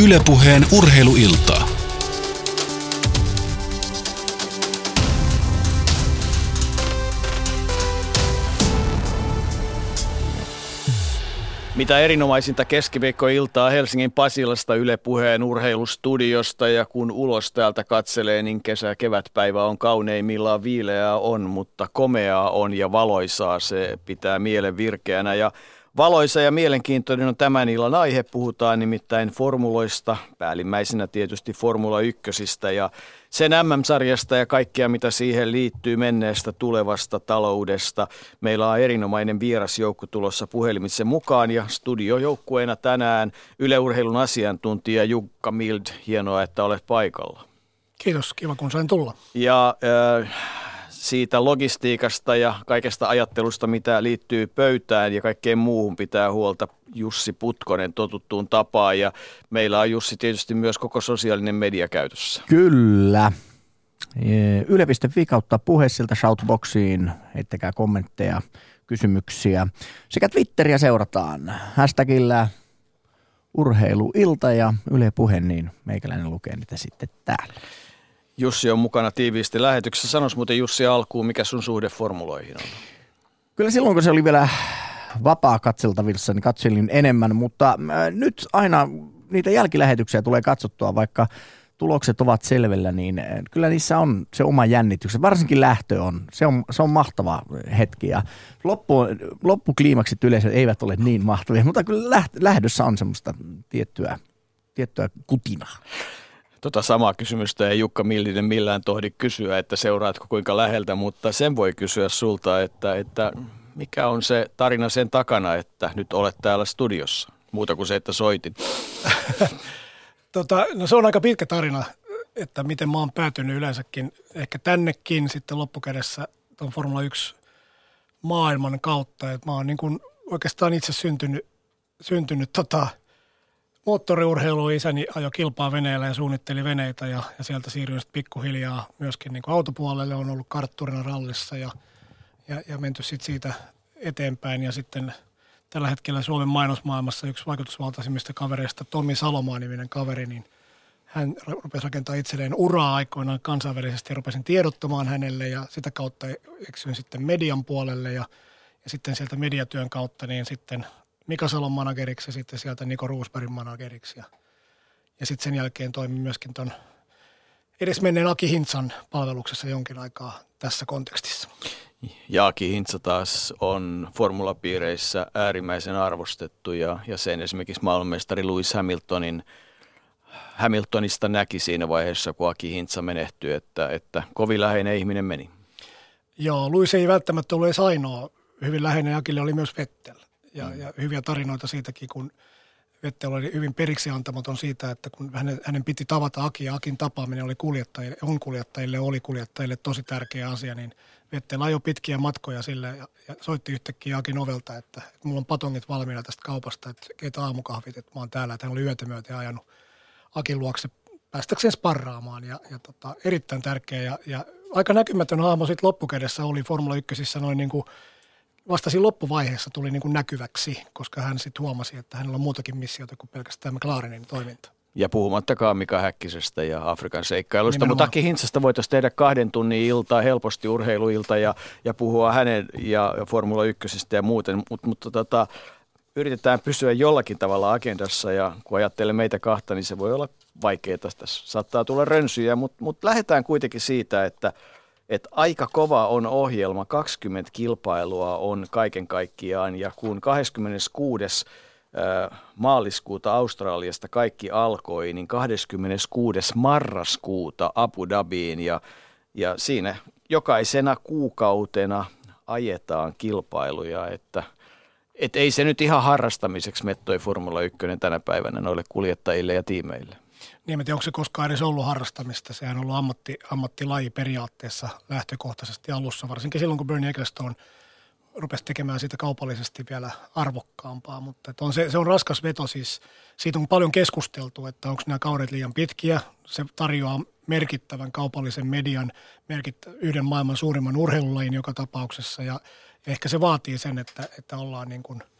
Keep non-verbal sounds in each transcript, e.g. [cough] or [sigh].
Ylepuheen urheiluiltaa. Mitä erinomaisinta keskiviikkoiltaa Helsingin Pasilasta Yle Puheen urheilustudiosta ja kun ulos täältä katselee, niin kesä kevätpäivä on kauneimmillaan viileää on, mutta komeaa on ja valoisaa se pitää mielen virkeänä ja Valoisa ja mielenkiintoinen on tämän illan aihe. Puhutaan nimittäin formuloista, päällimmäisenä tietysti Formula 1 ja sen MM-sarjasta ja kaikkea, mitä siihen liittyy menneestä, tulevasta taloudesta. Meillä on erinomainen vierasjoukko tulossa puhelimitse mukaan ja studiojoukkueena tänään yleurheilun asiantuntija Jukka Mild. Hienoa, että olet paikalla. Kiitos, kiva kun sain tulla. Ja äh, siitä logistiikasta ja kaikesta ajattelusta, mitä liittyy pöytään ja kaikkeen muuhun pitää huolta Jussi Putkonen totuttuun tapaan. Ja meillä on Jussi tietysti myös koko sosiaalinen media käytössä. Kyllä. Yle.fi kautta puhe siltä shoutboxiin, heittäkää kommentteja, kysymyksiä. Sekä Twitteriä seurataan. Hashtagillä urheiluilta ja Yle Puhe, niin meikäläinen lukee niitä sitten täällä. Jussi on mukana tiiviisti lähetyksessä. Sanois muuten Jussi alkuun, mikä sun suhde formuloihin on? Kyllä silloin, kun se oli vielä vapaa katseltavissa, niin katselin enemmän, mutta äh, nyt aina niitä jälkilähetyksiä tulee katsottua, vaikka tulokset ovat selvellä, niin äh, kyllä niissä on se oma jännitys. Varsinkin lähtö on, se on, se on mahtava hetki ja loppu, loppukliimaksit yleensä eivät ole niin mahtavia, mutta kyllä lähdössä on semmoista tiettyä, tiettyä kutinaa. Tota samaa kysymystä ei Jukka Millinen millään tohdi kysyä, että seuraatko kuinka läheltä, mutta sen voi kysyä sulta, että, että mikä on se tarina sen takana, että nyt olet täällä studiossa, muuta kuin se, että soitin. [laughs] tota, no se on aika pitkä tarina, että miten mä oon päätynyt yleensäkin ehkä tännekin sitten loppukädessä tuon Formula 1 maailman kautta. Että mä oon niin kuin oikeastaan itse syntynyt, syntynyt tota – moottoriurheilu isäni ajo kilpaa veneellä ja suunnitteli veneitä ja, ja sieltä siirryin sitten pikkuhiljaa myöskin niin kuin autopuolelle. On ollut kartturina rallissa ja, ja, ja menty sitten siitä eteenpäin ja sitten tällä hetkellä Suomen mainosmaailmassa yksi vaikutusvaltaisimmista kavereista, Tomi Salomaa-niminen kaveri, niin hän rupesi rakentamaan itselleen uraa aikoinaan kansainvälisesti ja rupesin tiedottamaan hänelle ja sitä kautta eksyin sitten median puolelle ja, ja sitten sieltä mediatyön kautta niin sitten Mika Salon manageriksi ja sitten sieltä Niko Roosbergin manageriksi. Ja, ja sitten sen jälkeen toimin myöskin tuon edesmenneen Aki Hintsan palveluksessa jonkin aikaa tässä kontekstissa. Ja Aki Hintsa taas on formulapiireissä äärimmäisen arvostettu ja, ja sen esimerkiksi maailmanmestari Lewis Hamiltonin Hamiltonista näki siinä vaiheessa, kun Aki Hintsa menehtyi, että, että kovin läheinen ihminen meni. Joo, Luis ei välttämättä ollut edes ainoa. Hyvin läheinen Akille oli myös Vettel ja, mm. ja hyviä tarinoita siitäkin, kun Vettel oli hyvin periksi antamaton siitä, että kun hänen, hänen piti tavata Aki ja Akin tapaaminen oli kuljettajille, on kuljettajille, oli kuljettajille tosi tärkeä asia, niin Vettel ajoi pitkiä matkoja sille ja, ja soitti yhtäkkiä Akin ovelta, että, että mulla on patongit valmiina tästä kaupasta, että keitä aamukahvit, että mä oon täällä, että hän oli yötä myöten ajanut Akin luokse päästäkseen sparraamaan ja, ja tota, erittäin tärkeä ja, ja aika näkymätön hahmo sitten loppukädessä oli Formula 1 noin niin kuin – vasta siinä loppuvaiheessa tuli niin kuin näkyväksi, koska hän sitten huomasi, että hänellä on muutakin missiota kuin pelkästään McLarenin toiminta. Ja puhumattakaan Mika Häkkisestä ja Afrikan seikkailusta, Nimenomaan. mutta Aki Hintsasta voitaisiin tehdä kahden tunnin iltaa, helposti urheiluilta ja, ja puhua hänen ja, Formula 1 ja muuten, Mut, mutta tota, yritetään pysyä jollakin tavalla agendassa ja kun ajattelee meitä kahta, niin se voi olla vaikeaa. Tässä saattaa tulla rönsyjä, mutta, mutta lähdetään kuitenkin siitä, että – että aika kova on ohjelma, 20 kilpailua on kaiken kaikkiaan ja kun 26 maaliskuuta Australiasta kaikki alkoi, niin 26. marraskuuta Abu Dhabiin ja, ja siinä jokaisena kuukautena ajetaan kilpailuja, että et ei se nyt ihan harrastamiseksi mettoi Formula 1 tänä päivänä noille kuljettajille ja tiimeille. Niin, en tiedä, onko se koskaan edes ollut harrastamista. Sehän on ollut ammatti, ammattilaji periaatteessa lähtökohtaisesti alussa, varsinkin silloin, kun Bernie Ecclestone rupesi tekemään siitä kaupallisesti vielä arvokkaampaa. Mutta on se, se on raskas veto siis. Siitä on paljon keskusteltu, että onko nämä kaudet liian pitkiä. Se tarjoaa merkittävän kaupallisen median, merkittä, yhden maailman suurimman urheilulajin joka tapauksessa. Ja ehkä se vaatii sen, että, että ollaan niin kuin –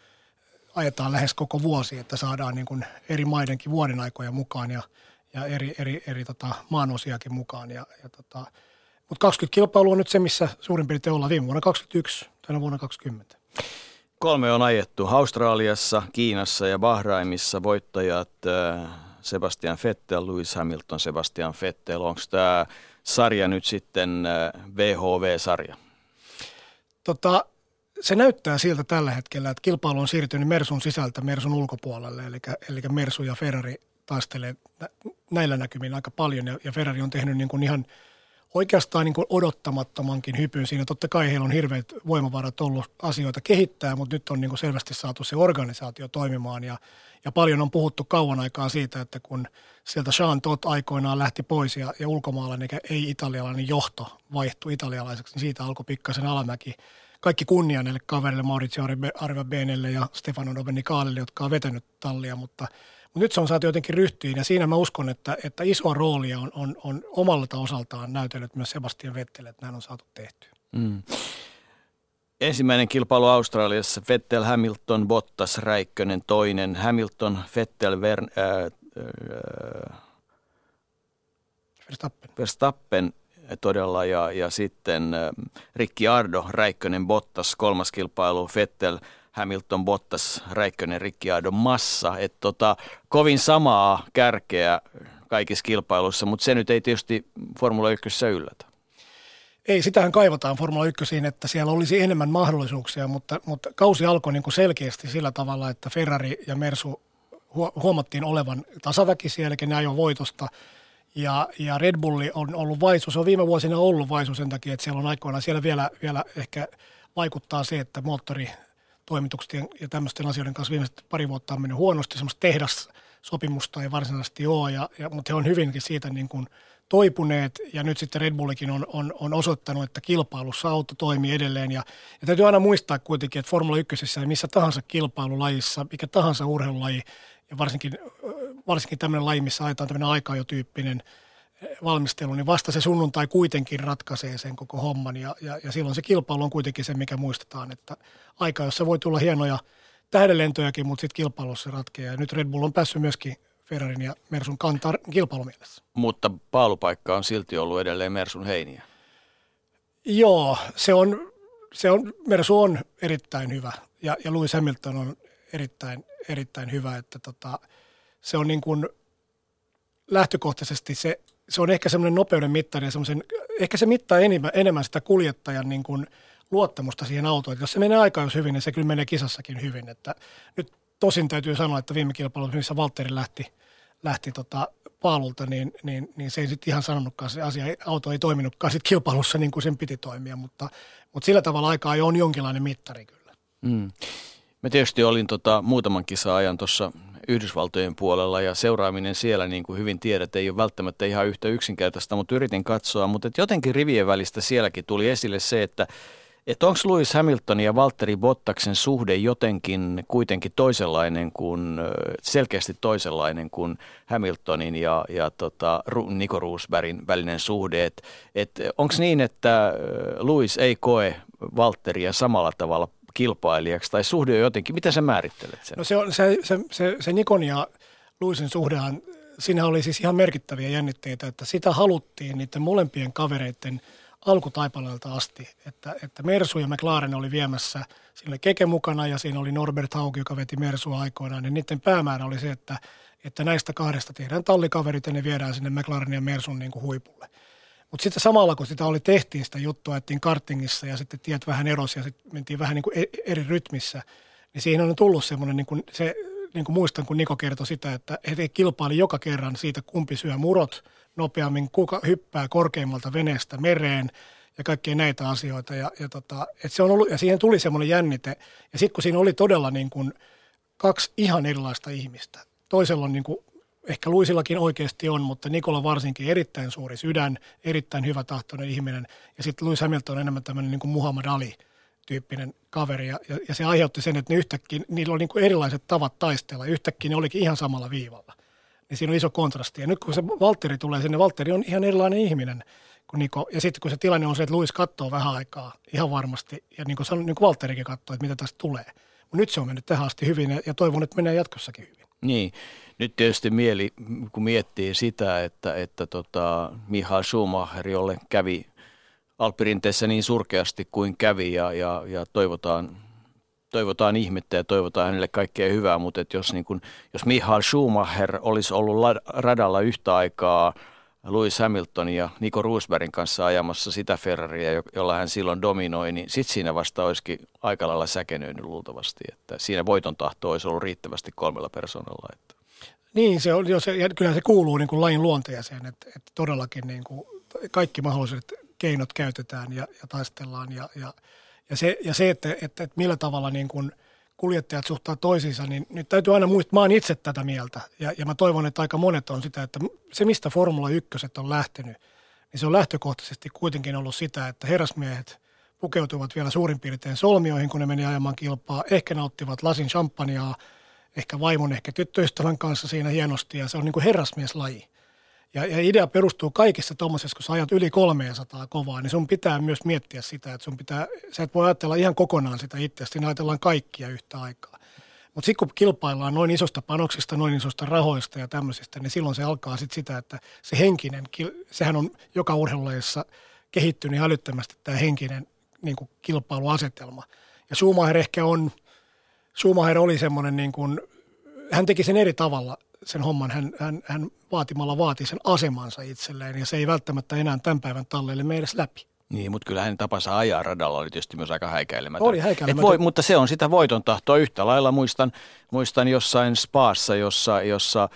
ajetaan lähes koko vuosi, että saadaan niin kuin eri maidenkin vuoden aikoja mukaan ja, ja eri, eri, eri tota, maanosiakin mukaan. Ja, ja tota, mutta 20 kilpailu on nyt se, missä suurin piirtein ollaan viime vuonna 21, tänä vuonna 20. Kolme on ajettu Australiassa, Kiinassa ja Bahraimissa. Voittajat äh, Sebastian Vettel, Lewis Hamilton, Sebastian Vettel. Onko tämä sarja nyt sitten VHV-sarja? Tota, se näyttää siltä tällä hetkellä, että kilpailu on siirtynyt Mersun sisältä Mersun ulkopuolelle, eli, eli Mersu ja Ferrari taistelee näillä näkymin aika paljon, ja, ja Ferrari on tehnyt niin kuin ihan oikeastaan niin kuin odottamattomankin hypyn siinä. Totta kai heillä on hirveät voimavarat ollut asioita kehittää, mutta nyt on niin kuin selvästi saatu se organisaatio toimimaan, ja, ja paljon on puhuttu kauan aikaa siitä, että kun sieltä Jean Todt aikoinaan lähti pois ja, ja ulkomaalainen ei italialainen johto vaihtui italialaiseksi, niin siitä alkoi pikkasen alamäki – kaikki kunnia näille kaverille, Maurizio Arva Benelle ja Stefano Domenicalille, jotka on vetänyt tallia, mutta, mutta nyt se on saatu jotenkin ryhtyyn ja siinä mä uskon, että, että isoa roolia on, on, on omalta osaltaan näytellyt myös Sebastian Vettel, että näin on saatu tehtyä. Mm. Ensimmäinen kilpailu Australiassa, Vettel, Hamilton, Bottas, Räikkönen toinen, Hamilton, Vettel, Ver, äh, äh, Verstappen. Verstappen todella ja, ja sitten Rikki Ardo, Räikkönen, Bottas, kolmas kilpailu, Fettel, Hamilton, Bottas, Räikkönen, Rikki Ardo, Massa. Et tota, kovin samaa kärkeä kaikissa kilpailuissa, mutta se nyt ei tietysti Formula 1 yllätä. Ei, sitähän kaivataan Formula 1, että siellä olisi enemmän mahdollisuuksia, mutta, mutta kausi alkoi niin kuin selkeästi sillä tavalla, että Ferrari ja Mersu huomattiin olevan tasaväkisiä, eli ne ajoi voitosta – ja, ja Red Bulli on ollut vaisu. Se on viime vuosina ollut vaisu sen takia, että siellä on aikoinaan, siellä vielä, vielä ehkä vaikuttaa se, että moottori toimitukset ja tämmöisten asioiden kanssa viimeiset pari vuotta on mennyt huonosti. Semmoista tehdassopimusta ei varsinaisesti ole, ja, ja, mutta he on hyvinkin siitä niin kuin toipuneet ja nyt sitten Red Bullikin on, on, on osoittanut, että kilpailussa auto toimii edelleen. Ja, ja täytyy aina muistaa kuitenkin, että Formula 1 ja missä tahansa kilpailulajissa, mikä tahansa urheilulaji ja varsinkin varsinkin tämmöinen laji, missä ajetaan tämmöinen aikaajotyyppinen eh, valmistelu, niin vasta se sunnuntai kuitenkin ratkaisee sen koko homman ja, ja, ja silloin se kilpailu on kuitenkin se, mikä muistetaan, että aika, jossa voi tulla hienoja tähdenlentojakin, mutta sitten kilpailussa ratkeaa. Ja nyt Red Bull on päässyt myöskin Ferrarin ja Mersun kantaa kilpailumielessä. Mutta paalupaikka on silti ollut edelleen Mersun heiniä. Joo, se on, se on, Mersu on erittäin hyvä ja, ja Lewis Hamilton on erittäin, erittäin hyvä, että tota, se on niin kuin lähtökohtaisesti se, se on ehkä semmoinen nopeuden mittari ja semmoisen, ehkä se mittaa enemmän, enemmän sitä kuljettajan niin kuin luottamusta siihen autoon. Että jos se menee aikaan hyvin, niin se kyllä menee kisassakin hyvin. Että nyt tosin täytyy sanoa, että viime kilpailussa, missä Valtteri lähti, lähti tota paalulta, niin, niin, niin se ei sitten ihan sanonutkaan se asia, auto ei toiminutkaan sit kilpailussa niin kuin sen piti toimia, mutta, mutta sillä tavalla aikaa on jonkinlainen mittari kyllä. Mm. Mä tietysti olin tota, muutaman kisa-ajan tuossa Yhdysvaltojen puolella ja seuraaminen siellä, niin kuin hyvin tiedät, ei ole välttämättä ihan yhtä yksinkertaista, mutta yritin katsoa. Mutta jotenkin rivien välistä sielläkin tuli esille se, että että onko Lewis Hamilton ja Valtteri Bottaksen suhde jotenkin kuitenkin toisenlainen kuin, selkeästi toisenlainen kuin Hamiltonin ja, ja tota, Nico Roosbergin välinen suhde. Et, et onko niin, että Lewis ei koe Valtteria samalla tavalla kilpailijaksi tai suhde jotenkin, mitä sä määrittelet sen? No se, on, se, se, se, se Nikon ja Luisin suhdehan, siinä oli siis ihan merkittäviä jännitteitä, että sitä haluttiin niiden molempien kavereiden alkutaipaleelta asti, että, että Mersu ja McLaren oli viemässä, oli Keke mukana ja siinä oli Norbert Haug, joka veti Mersua aikoinaan, niin niiden päämäärä oli se, että, että näistä kahdesta tehdään tallikaverit ja ne viedään sinne McLaren ja Mersun niin kuin huipulle. Mutta sitten samalla, kun sitä oli tehtiin sitä juttua, että kartingissa ja sitten tiet vähän erosi ja sitten mentiin vähän niin kuin e-, eri rytmissä, niin siihen on tullut semmoinen, niin kuin se, niin kuin muistan, kun Niko kertoi sitä, että he kilpaili joka kerran siitä, kumpi syö murot nopeammin, kuka hyppää korkeimmalta veneestä mereen ja kaikkia näitä asioita. Ja, ja, tota, et se on ollut, ja siihen tuli semmoinen jännite. Ja sitten kun siinä oli todella niin kuin kaksi ihan erilaista ihmistä. Toisella on niin kuin ehkä Luisillakin oikeasti on, mutta Nikola varsinkin erittäin suuri sydän, erittäin hyvä tahtoinen ihminen. Ja sitten Luis Hamilton on enemmän tämmöinen niin kuin Muhammad Ali tyyppinen kaveri. Ja, ja, ja se aiheutti sen, että ne yhtäkkiä, niillä oli niin kuin erilaiset tavat taistella. Yhtäkkiä ne olikin ihan samalla viivalla. Niin siinä on iso kontrasti. Ja nyt kun se Valtteri tulee sinne, Valtteri on ihan erilainen ihminen kuin Niko. Ja sitten kun se tilanne on se, että Luis katsoo vähän aikaa ihan varmasti. Ja niin kuin, niin kuin Valtterikin katsoo, että mitä tästä tulee. Mutta nyt se on mennyt tähän asti hyvin ja, ja toivon, että menee jatkossakin hyvin. Niin, nyt tietysti mieli, kun miettii sitä, että, että tota, Michael Schumacher, jolle kävi Alppirinteessä niin surkeasti kuin kävi ja, ja, ja toivotaan, toivotaan ihmettä ja toivotaan hänelle kaikkea hyvää, mutta että jos, niin kun, jos Michael Schumacher olisi ollut radalla yhtä aikaa Lewis Hamilton ja Nico Rosbergin kanssa ajamassa sitä Ferraria, jolla hän silloin dominoi, niin sitten siinä vasta olisikin aika lailla säkenöinyt luultavasti, että siinä voiton tahto olisi ollut riittävästi kolmella persoonalla. Että. Niin, se on, jos, ja kyllä se kuuluu niin kuin lajin luonteeseen, että, että todellakin niin kuin kaikki mahdolliset keinot käytetään ja, ja taistellaan. Ja, ja, ja, se, ja se, että, että, että millä tavalla niin kuin kuljettajat suhtaa toisiinsa, niin nyt täytyy aina muistaa, mä oon itse tätä mieltä ja, ja mä toivon, että aika monet on sitä, että se mistä Formula 1 on lähtenyt, niin se on lähtökohtaisesti kuitenkin ollut sitä, että herrasmiehet pukeutuivat vielä suurin piirtein solmioihin, kun ne meni ajamaan kilpaa, ehkä nauttivat lasin champagnea, ehkä vaimon, ehkä tyttöystävän kanssa siinä hienosti ja se on niin kuin herrasmieslaji. Ja, ja idea perustuu kaikissa tuommoisessa, kun sä ajat yli 300 kovaa, niin sun pitää myös miettiä sitä, että sun pitää, sä et voi ajatella ihan kokonaan sitä itseäsi, siinä ajatellaan kaikkia yhtä aikaa. Mutta sitten kun kilpaillaan noin isosta panoksista, noin isosta rahoista ja tämmöisistä, niin silloin se alkaa sitten sitä, että se henkinen, sehän on joka urheilulajissa kehittynyt älyttömästi tämä henkinen niin kuin kilpailuasetelma. Ja Schumacher ehkä on, Schumacher oli semmoinen niin kuin, hän teki sen eri tavalla sen homman, hän, hän, hän vaatimalla vaati sen asemansa itselleen ja se ei välttämättä enää tämän päivän talleille mene edes läpi. Niin, mutta kyllä hänen tapansa ajaa radalla oli tietysti myös aika häikäilemätön. Oli häikäilemätön. voi, mutta se on sitä voiton tahtoa yhtä lailla. Muistan, muistan jossain spaassa, jossa, jossa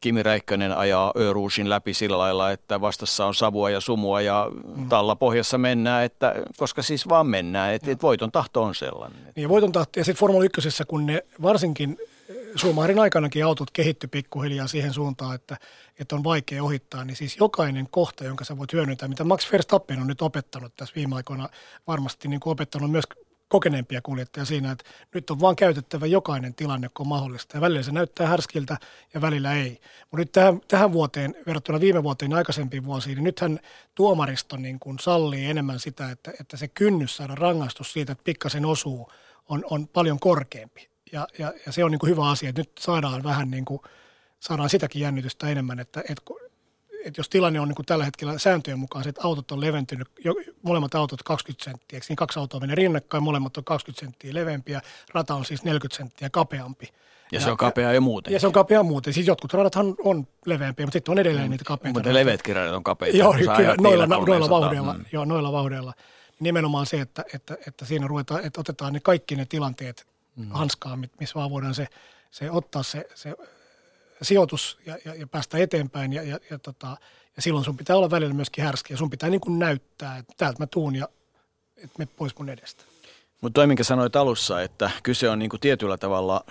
Kimi Räikkönen ajaa Öruusin läpi sillä lailla, että vastassa on savua ja sumua ja mm. talla pohjassa mennään, että, koska siis vaan mennään, että, että voiton tahto on sellainen. Niin, voiton tahto ja sitten Formula 1, kun ne varsinkin Schumacherin aikanakin autot kehitty pikkuhiljaa siihen suuntaan, että, että on vaikea ohittaa, niin siis jokainen kohta, jonka sä voit hyödyntää, mitä Max Verstappen on nyt opettanut tässä viime aikoina, varmasti niin kuin opettanut myös kokeneempia kuljettajia siinä, että nyt on vaan käytettävä jokainen tilanne, kun on mahdollista. Ja välillä se näyttää härskiltä ja välillä ei. Mutta nyt tähän, tähän vuoteen, verrattuna viime vuoteen aikaisempiin vuosiin, niin nythän tuomaristo niin kuin sallii enemmän sitä, että, että se kynnys saada rangaistus siitä, että pikkasen osuu, on, on paljon korkeampi. Ja, ja, ja se on niin kuin hyvä asia, että nyt saadaan vähän niin kuin, saadaan sitäkin jännitystä enemmän, että, että, että jos tilanne on niin kuin tällä hetkellä sääntöjen mukaan, että autot on leventynyt, jo, molemmat autot 20 senttiä, niin kaksi autoa menee rinnakkain, molemmat on 20 senttiä leveämpiä, rata on siis 40 senttiä kapeampi. Ja, ja se on kapea jo muuten. Ja se on kapea muuten. Siis jotkut radathan on leveämpiä, mutta sitten on edelleen mm, niitä kapeita. Mutta leveätkin radat on kapeita. Joo, kyllä, noilla, noilla, vauhdilla, mm. joo, noilla vauhdilla. Nimenomaan se, että, että, että siinä ruvetaan, että otetaan ne kaikki ne tilanteet mm. hanskaa, missä vaan voidaan se, se ottaa se, se sijoitus ja, ja, ja päästä eteenpäin ja, ja, ja, tota, ja silloin sun pitää olla välillä myöskin härski ja sun pitää niin kuin näyttää, että täältä mä tuun ja että me pois mun edestä. Mutta toi, minkä sanoit alussa, että kyse on niin kuin tietyllä tavalla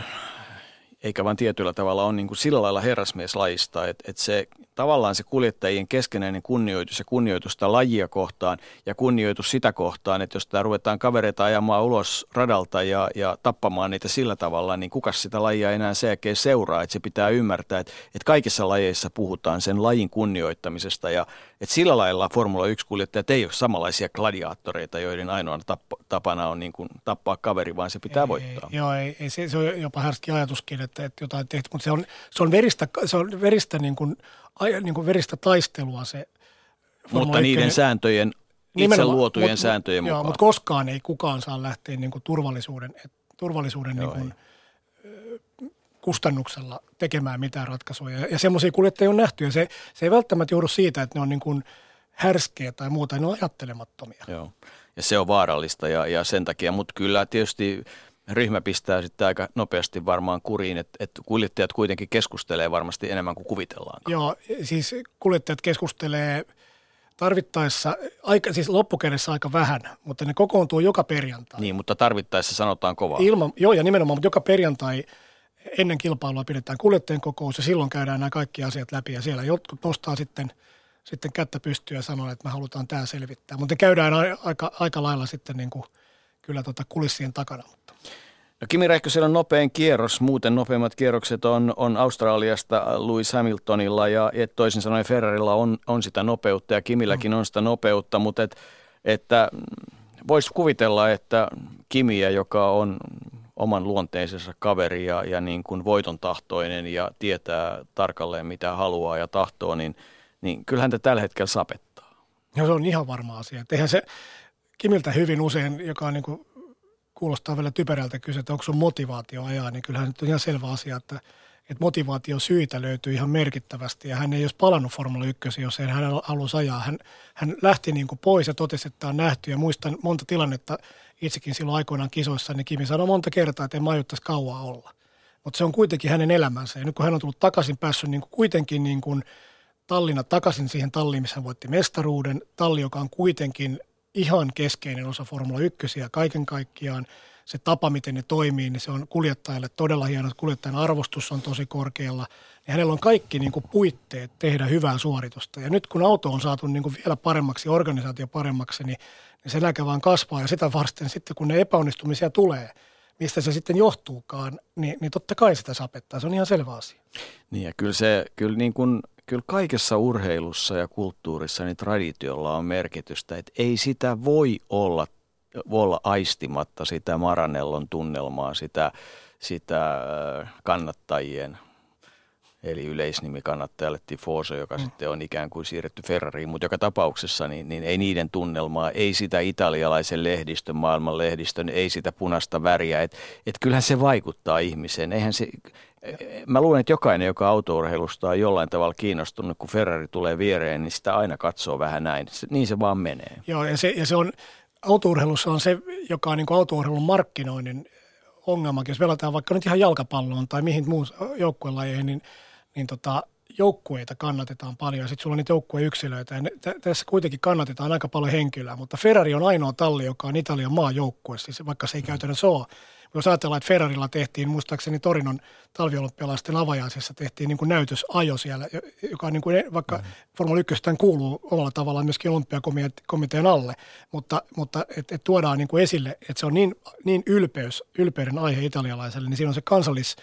eikä vain tietyllä tavalla on niin kuin sillä lailla herrasmieslajista, että, että se tavallaan se kuljettajien keskenäinen kunnioitus ja kunnioitus sitä lajia kohtaan ja kunnioitus sitä kohtaan, että jos tämä ruvetaan kavereita ajamaan ulos radalta ja, ja tappamaan niitä sillä tavalla, niin kuka sitä lajia enää sen jälkeen seuraa, että se pitää ymmärtää, että, että kaikissa lajeissa puhutaan sen lajin kunnioittamisesta ja että sillä lailla Formula 1-kuljettajat ei ole samanlaisia gladiaattoreita, joiden ainoana tapana on niin kuin tappaa kaveri, vaan se pitää ei, voittaa. Ei, joo, ei, ei, se, se on jopa härski ajatuskin, että, että jotain tehty, mutta se on, se on veristä, se on veristä, niin kuin, niin kuin veristä taistelua se Mutta niiden sääntöjen, itse luotujen mut, sääntöjen mukaan. Joo, mutta koskaan ei kukaan saa lähteä niin kuin turvallisuuden, turvallisuuden joo, niin kuin, kustannuksella tekemään mitään ratkaisuja. Ja semmoisia kuljettajia on nähty. Ja se, se ei välttämättä joudu siitä, että ne on niin kuin härskeä tai muuta, ne on ajattelemattomia. Joo, ja se on vaarallista ja, ja sen takia, mutta kyllä tietysti ryhmä pistää sitten aika nopeasti varmaan kuriin, että, että kuljettajat kuitenkin keskustelee varmasti enemmän kuin kuvitellaan. Joo, siis kuljettajat keskustelee tarvittaessa, aika, siis loppukädessä aika vähän, mutta ne kokoontuu joka perjantai. Niin, mutta tarvittaessa sanotaan kovaa. Ilman, joo, ja nimenomaan, mutta joka perjantai – ennen kilpailua pidetään kuljettajien kokous ja silloin käydään nämä kaikki asiat läpi ja siellä jotkut nostaa sitten, sitten kättä pystyä ja sanoo, että me halutaan tämä selvittää. Mutta käydään aika, aika lailla sitten niin kuin, kyllä tota kulissien takana. Mutta. No Kimi Räikkösellä on nopein kierros, muuten nopeimmat kierrokset on, on Australiasta Lewis Hamiltonilla ja et toisin sanoen Ferrarilla on, on sitä nopeutta ja Kimilläkin mm. on sitä nopeutta, mutta et, että voisi kuvitella, että Kimiä, joka on oman luonteisensa kaveri ja, ja niin kuin voiton tahtoinen ja tietää tarkalleen mitä haluaa ja tahtoo, niin, niin kyllähän te tällä hetkellä sapettaa. Ja se on ihan varma asia. Eihän se Kimiltä hyvin usein, joka on niin kuin, kuulostaa vielä typerältä kysyä, että onko sun motivaatio ajaa, niin kyllähän nyt on ihan selvä asia, että, että motivaatio syitä löytyy ihan merkittävästi ja hän ei olisi palannut Formula 1, jos ei hän halusi ajaa. Hän, hän lähti niin kuin pois ja totesi, että tämä on nähty ja muistan monta tilannetta itsekin silloin aikoinaan kisoissa, niin Kimi sanoi monta kertaa, että en mä kauaa olla. Mutta se on kuitenkin hänen elämänsä ja nyt kun hän on tullut takaisin, päässyt niin kuin kuitenkin niin kuin tallina takaisin siihen talliin, missä hän voitti mestaruuden, talli, joka on kuitenkin ihan keskeinen osa Formula 1 ja kaiken kaikkiaan se tapa, miten ne toimii, niin se on kuljettajalle todella hieno. Kuljettajan arvostus on tosi korkealla. Ja hänellä on kaikki niin kuin puitteet tehdä hyvää suoritusta. Ja nyt kun auto on saatu niin kuin vielä paremmaksi, organisaatio paremmaksi, niin, niin se eläke vaan kasvaa. Ja sitä vasten sitten, kun ne epäonnistumisia tulee, mistä se sitten johtuukaan, niin, niin totta kai sitä sapettaa. Se on ihan selvä asia. Niin ja kyllä se, kyllä niin kuin kyllä kaikessa urheilussa ja kulttuurissa niin traditiolla on merkitystä, että ei sitä voi olla, voi olla aistimatta sitä Maranellon tunnelmaa, sitä, sitä äh, kannattajien eli yleisnimi kannattajalle Tifoso, joka mm. sitten on ikään kuin siirretty Ferrariin, mutta joka tapauksessa niin, niin ei niiden tunnelmaa, ei sitä italialaisen lehdistön, maailman lehdistön, ei sitä punaista väriä, että et kyllähän se vaikuttaa ihmiseen, eihän se, Mä luulen, että jokainen, joka autourheilusta on jollain tavalla kiinnostunut, kun Ferrari tulee viereen, niin sitä aina katsoo vähän näin. Niin se vaan menee. Joo, ja se, ja se on, autourheilussa on se, joka on niin autourheilun markkinoinnin ongelmakin. Jos velataan vaikka nyt ihan jalkapalloon tai mihin muun joukkuelajeihin, niin, niin tota, joukkueita kannatetaan paljon ja sitten sulla on niitä joukkueyksilöitä ja ne, t- tässä kuitenkin kannatetaan aika paljon henkilöä, mutta Ferrari on ainoa talli, joka on Italian maajoukkue, siis vaikka se ei käytännössä ole jos ajatellaan, että Ferrarilla tehtiin, muistaakseni Torinon talviolympialaisten avajaisessa tehtiin niin kuin näytösajo siellä, joka on niin kuin, vaikka mm. Formula 1 kuuluu omalla tavallaan myöskin olympiakomitean alle, mutta, mutta että et tuodaan niin kuin esille, että se on niin, niin ylpeys, ylpeyden aihe italialaiselle, niin siinä on se kansallis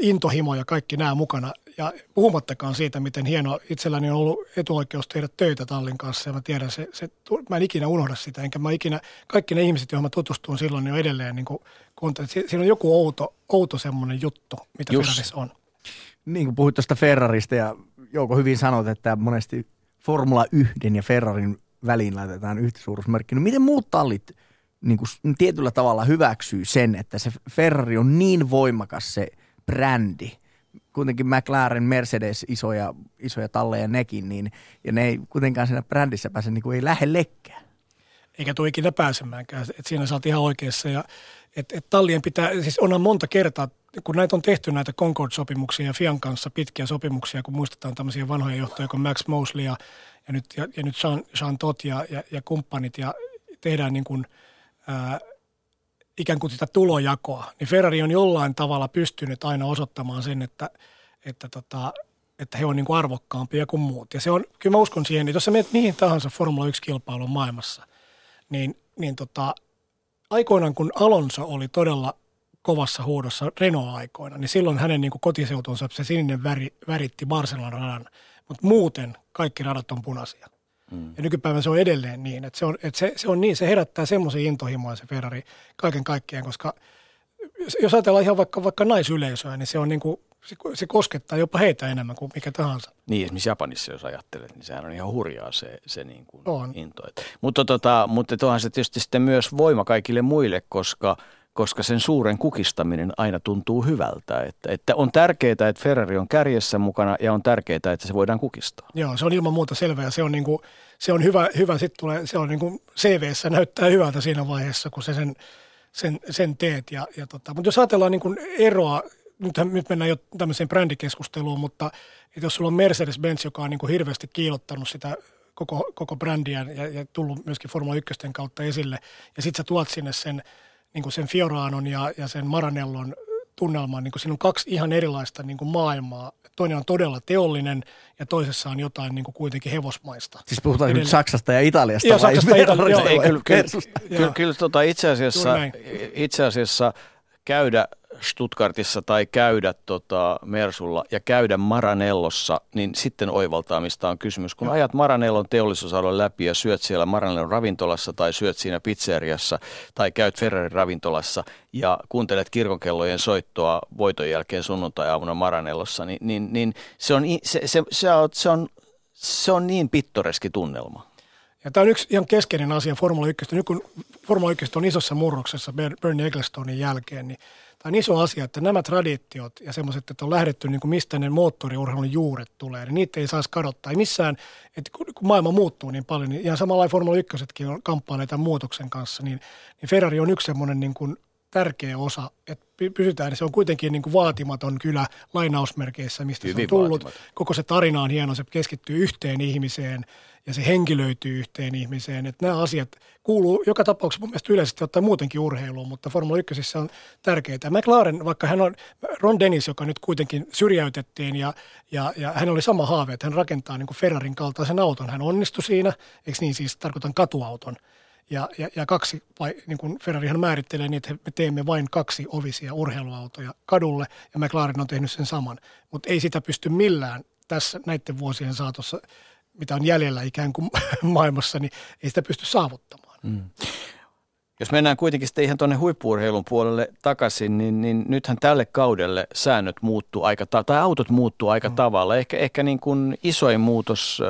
intohimo ja kaikki nämä mukana. Ja puhumattakaan siitä, miten hieno itselläni on ollut etuoikeus tehdä töitä Tallin kanssa. Ja mä tiedän, se, se, mä en ikinä unohda sitä. Enkä mä ikinä, kaikki ne ihmiset, joihin mä tutustuin silloin, niin on edelleen niin kuin, siinä on joku outo, outo semmoinen juttu, mitä Just. Ferrarissa on. Niin kuin puhuit tuosta Ferrarista ja Jouko hyvin sanot, että monesti Formula 1 ja Ferrarin väliin laitetaan yhtäsuurusmerkki. No miten muut tallit niin kuin tietyllä tavalla hyväksyy sen, että se Ferrari on niin voimakas se – brändi. Kuitenkin McLaren, Mercedes, isoja, isoja talleja nekin, niin, ja ne ei kuitenkaan siinä brändissä pääse, niin kuin ei lähellekään. Eikä tule ikinä pääsemäänkään, että siinä saat ihan oikeassa. Ja, et, et tallien pitää, siis onhan monta kertaa, kun näitä on tehty näitä Concord-sopimuksia ja Fian kanssa pitkiä sopimuksia, kun muistetaan tämmöisiä vanhoja johtajia kuin Max Mosley ja, ja nyt, ja, ja nyt Jean, Jean Todt ja, ja, ja kumppanit ja tehdään niin kuin, ikään kuin sitä tulojakoa, niin Ferrari on jollain tavalla pystynyt aina osoittamaan sen, että, että, tota, että he on niin kuin arvokkaampia kuin muut. Ja se on, kyllä mä uskon siihen, että jos sä menet mihin tahansa Formula 1-kilpailun maailmassa, niin, niin tota, aikoinaan kun Alonso oli todella kovassa huudossa Renault-aikoina, niin silloin hänen niin kuin kotiseutunsa se sininen väri, väritti Barcelonan radan, mutta muuten kaikki radat on punaisia. Mm. Ja nykypäivänä se on edelleen niin, että se on, että se, se on niin, se herättää semmoisia intohimoja se Ferrari kaiken kaikkiaan, koska jos ajatellaan ihan vaikka, vaikka naisyleisöä, niin se on niin kuin, se, se koskettaa jopa heitä enemmän kuin mikä tahansa. Niin, esimerkiksi Japanissa, jos ajattelet, niin sehän on ihan hurjaa se, se niin kuin on. into. Mutta, tota, mutta onhan se tietysti sitten myös voima kaikille muille, koska – koska sen suuren kukistaminen aina tuntuu hyvältä. Että, että on tärkeää, että Ferrari on kärjessä mukana ja on tärkeää, että se voidaan kukistaa. Joo, se on ilman muuta selvä ja se on, niinku, se on hyvä, hyvä sit tulee, se on niinku CVssä näyttää hyvältä siinä vaiheessa, kun se sen, sen, sen teet. Ja, ja tota, mutta jos ajatellaan niinku eroa, nythän, nyt mennään jo tämmöiseen brändikeskusteluun, mutta että jos sulla on Mercedes-Benz, joka on niinku hirveästi kiilottanut sitä koko, koko brändiä ja, ja tullut myöskin Formula 1 kautta esille, ja sitten sä tuot sinne sen niin kuin sen Fioranon ja, ja sen Maranellon tunnelman, niin kuin siinä on kaksi ihan erilaista niin kuin maailmaa. Toinen on todella teollinen ja toisessa on jotain niin kuin kuitenkin hevosmaista. Siis puhutaan nyt Saksasta ja Italiasta joo, vai Saksasta ja Italiasta. Joo, ei, kyllä, kyllä, kyllä, kyllä tota itse, asiassa, itse asiassa käydä Stuttgartissa tai käydä tota Mersulla ja käydä Maranellossa, niin sitten oivaltaa, mistä on kysymys. Kun ajat Maranellon teollisuusalueen läpi ja syöt siellä Maranellon ravintolassa tai syöt siinä pizzeriassa tai käyt Ferrarin ravintolassa ja kuuntelet kirkonkellojen soittoa voiton jälkeen sunnuntai-aamuna Maranellossa, niin, niin, niin se, on, se, se, se, on, se, on, se on niin pittoreski tunnelma. Ja tämä on yksi ihan keskeinen asia Formula 1. Nyt kun Formula 1 on isossa murroksessa Bernie Ecclestonein jälkeen, niin tämä on iso asia, että nämä traditiot ja semmoiset, että on lähdetty niin kuin mistä ne moottoriurheilun juuret tulee, niin niitä ei saisi kadottaa. Ei missään, että kun maailma muuttuu niin paljon, niin ihan samalla Formula 1 on kamppailee tämän muutoksen kanssa, niin, niin Ferrari on yksi semmoinen niin kuin tärkeä osa, että pysytään. Se on kuitenkin niin kuin vaatimaton kyllä lainausmerkeissä, mistä Hyvin se on tullut. Vaatimaton. Koko se tarina on hieno, se keskittyy yhteen ihmiseen ja se henkilöityy yhteen ihmiseen. Että nämä asiat kuuluu joka tapauksessa mun mielestä yleisesti ottaa muutenkin urheiluun, mutta Formula 1 on tärkeää. McLaren, vaikka hän on Ron Dennis, joka nyt kuitenkin syrjäytettiin ja, ja, ja hän oli sama haave, että hän rakentaa niin kuin Ferrarin kaltaisen auton. Hän onnistui siinä, eikö niin siis tarkoitan katuauton – ja, ja, ja kaksi, vai, niin kuin Ferrarihan määrittelee niin, että me teemme vain kaksi ovisia urheiluautoja kadulle, ja McLaren on tehnyt sen saman. Mutta ei sitä pysty millään tässä näiden vuosien saatossa, mitä on jäljellä ikään kuin [laughs] maailmassa, niin ei sitä pysty saavuttamaan. Mm. Jos mennään kuitenkin sitten ihan tuonne huippuurheilun puolelle takaisin, niin, niin nythän tälle kaudelle säännöt muuttuu aika, ta- tai autot muuttuu aika mm. tavalla. Ehkä, ehkä niin kuin isoin muutos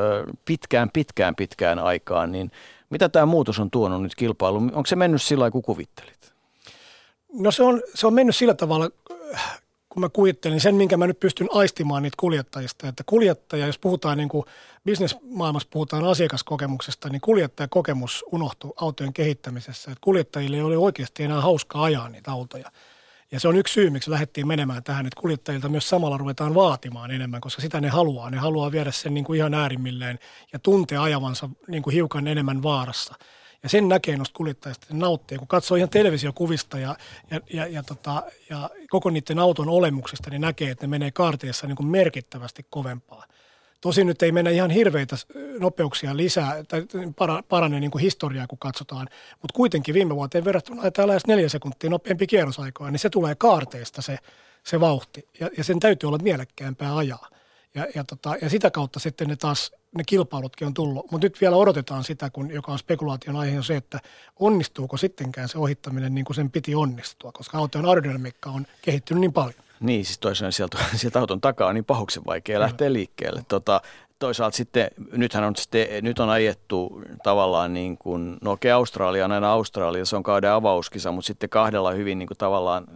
pitkään, pitkään, pitkään aikaan, niin – mitä tämä muutos on tuonut nyt kilpailuun? Onko se mennyt sillä lailla, kun kuvittelit? No se on, se on mennyt sillä tavalla, kun mä kuvittelin sen, minkä mä nyt pystyn aistimaan niitä kuljettajista. Että kuljettaja, jos puhutaan niin kuin bisnesmaailmassa puhutaan asiakaskokemuksesta, niin kuljettajakokemus unohtuu autojen kehittämisessä. Että kuljettajille ei ole oikeasti enää hauskaa ajaa niitä autoja. Ja se on yksi syy, miksi lähdettiin menemään tähän, että kuljettajilta myös samalla ruvetaan vaatimaan enemmän, koska sitä ne haluaa. Ne haluaa viedä sen niin kuin ihan äärimmilleen ja tuntea ajavansa niin kuin hiukan enemmän vaarassa. Ja sen näkee noista kuljettajista, että nauttii. Kun katsoo ihan televisiokuvista ja, ja, ja, ja, tota, ja koko niiden auton olemuksista, niin näkee, että ne menee kaarteessa niin kuin merkittävästi kovempaa. Tosin nyt ei mennä ihan hirveitä nopeuksia lisää tai parane niin kuin historiaa, kun katsotaan, mutta kuitenkin viime vuoteen verrattuna ajetaan lähes neljä sekuntia nopeampi kierrosaikoa, niin se tulee kaarteesta se, se vauhti ja, ja sen täytyy olla mielekkäämpää ajaa. Ja, ja, tota, ja sitä kautta sitten ne taas ne kilpailutkin on tullut. Mutta nyt vielä odotetaan sitä, kun, joka on spekulaation aihe, on se, että onnistuuko sittenkään se ohittaminen niin kuin sen piti onnistua, koska autojen aerodynamiikka on kehittynyt niin paljon. Niin, siis toisaalta sieltä, [laughs] sieltä auton takaa on niin pahuksen vaikea lähteä liikkeelle. Tota, toisaalta sitten, nythän on, sitten, nyt on ajettu tavallaan niin kuin, no okei Australia on aina Australia, se on kauden avauskisa, mutta sitten kahdella hyvin niin kuin tavallaan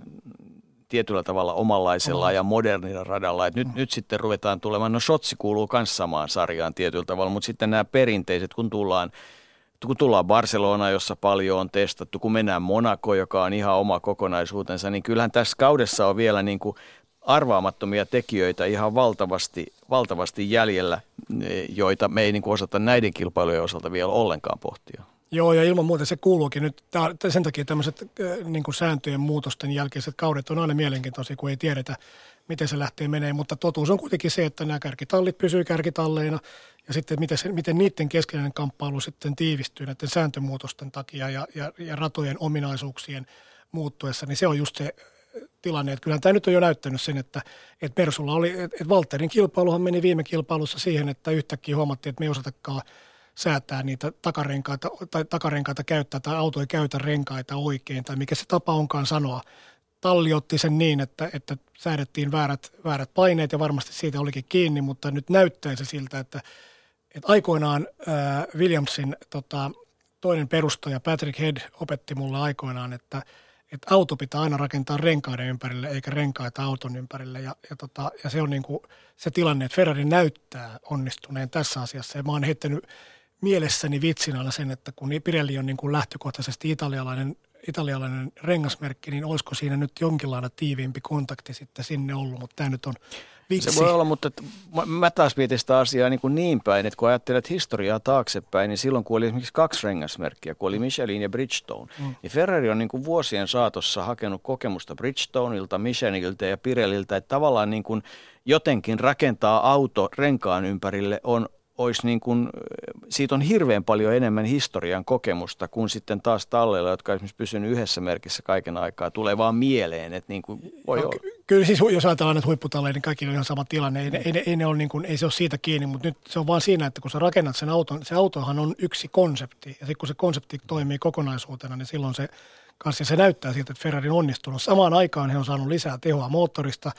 tietyllä tavalla omanlaisella ja modernilla radalla. Et nyt, mm. nyt sitten ruvetaan tulemaan, no Shotsi kuuluu myös samaan sarjaan tietyllä tavalla, mutta sitten nämä perinteiset, kun tullaan kun tullaan Barcelona, jossa paljon on testattu, kun mennään Monaco, joka on ihan oma kokonaisuutensa, niin kyllähän tässä kaudessa on vielä niin kuin arvaamattomia tekijöitä ihan valtavasti, valtavasti jäljellä, joita me ei niin kuin osata näiden kilpailujen osalta vielä ollenkaan pohtia. Joo, ja ilman muuta se kuuluukin nyt. Sen takia tämmöiset äh, niin kuin sääntöjen muutosten jälkeiset kaudet on aina mielenkiintoisia, kun ei tiedetä, miten se lähtee menemään. Mutta totuus on kuitenkin se, että nämä kärkitallit pysyy kärkitalleina ja sitten miten, se, miten niiden keskeinen kamppailu sitten tiivistyy näiden sääntömuutosten takia ja, ja, ja ratojen ominaisuuksien muuttuessa, niin se on just se tilanne. Että kyllähän tämä nyt on jo näyttänyt sen, että, että Mersulla oli, että Walterin kilpailuhan meni viime kilpailussa siihen, että yhtäkkiä huomattiin, että me ei osatakaan säätää niitä takarenkaita, tai takarenkaita käyttää tai auto ei käytä renkaita oikein tai mikä se tapa onkaan sanoa. Talli otti sen niin, että, että säädettiin väärät, väärät paineet ja varmasti siitä olikin kiinni, mutta nyt näyttää se siltä, että, että aikoinaan äh, Williamsin tota, toinen perustaja Patrick Head opetti mulle aikoinaan, että, että auto pitää aina rakentaa renkaiden ympärille eikä renkaita auton ympärille. Ja, ja, tota, ja se on niin kuin se tilanne, että Ferrari näyttää onnistuneen tässä asiassa. Ja mä oon heittänyt mielessäni vitsin sen, että kun Pirelli on niin kuin lähtökohtaisesti italialainen, italialainen rengasmerkki, niin olisiko siinä nyt jonkinlainen tiiviimpi kontakti sitten sinne ollut, mutta tämä nyt on vitsi. Se voi olla, mutta mä taas mietin sitä asiaa niin, kuin niin päin, että kun ajattelet historiaa taaksepäin, niin silloin kun oli esimerkiksi kaksi rengasmerkkiä, kun oli Michelin ja Bridgestone, mm. niin Ferrari on niin kuin vuosien saatossa hakenut kokemusta Bridgestoneilta, Micheliniltä ja Pirelliltä, että tavallaan niin kuin jotenkin rakentaa auto renkaan ympärille on olisi niin kuin, siitä on hirveän paljon enemmän historian kokemusta kuin sitten taas talleilla, jotka esimerkiksi pysynyt yhdessä merkissä kaiken aikaa. Tulee vaan mieleen, että niin kuin voi no, olla. Kyllä siis jos ajatellaan että huipputalleja, niin kaikki on ihan sama tilanne. Ei, ei, ei, ne ole niin kuin, ei se ole siitä kiinni, mutta nyt se on vaan siinä, että kun sä rakennat sen auton, se autohan on yksi konsepti. Ja sitten kun se konsepti toimii kokonaisuutena, niin silloin se kanssa se näyttää siltä, että Ferrari on onnistunut. Samaan aikaan he on saanut lisää tehoa moottorista.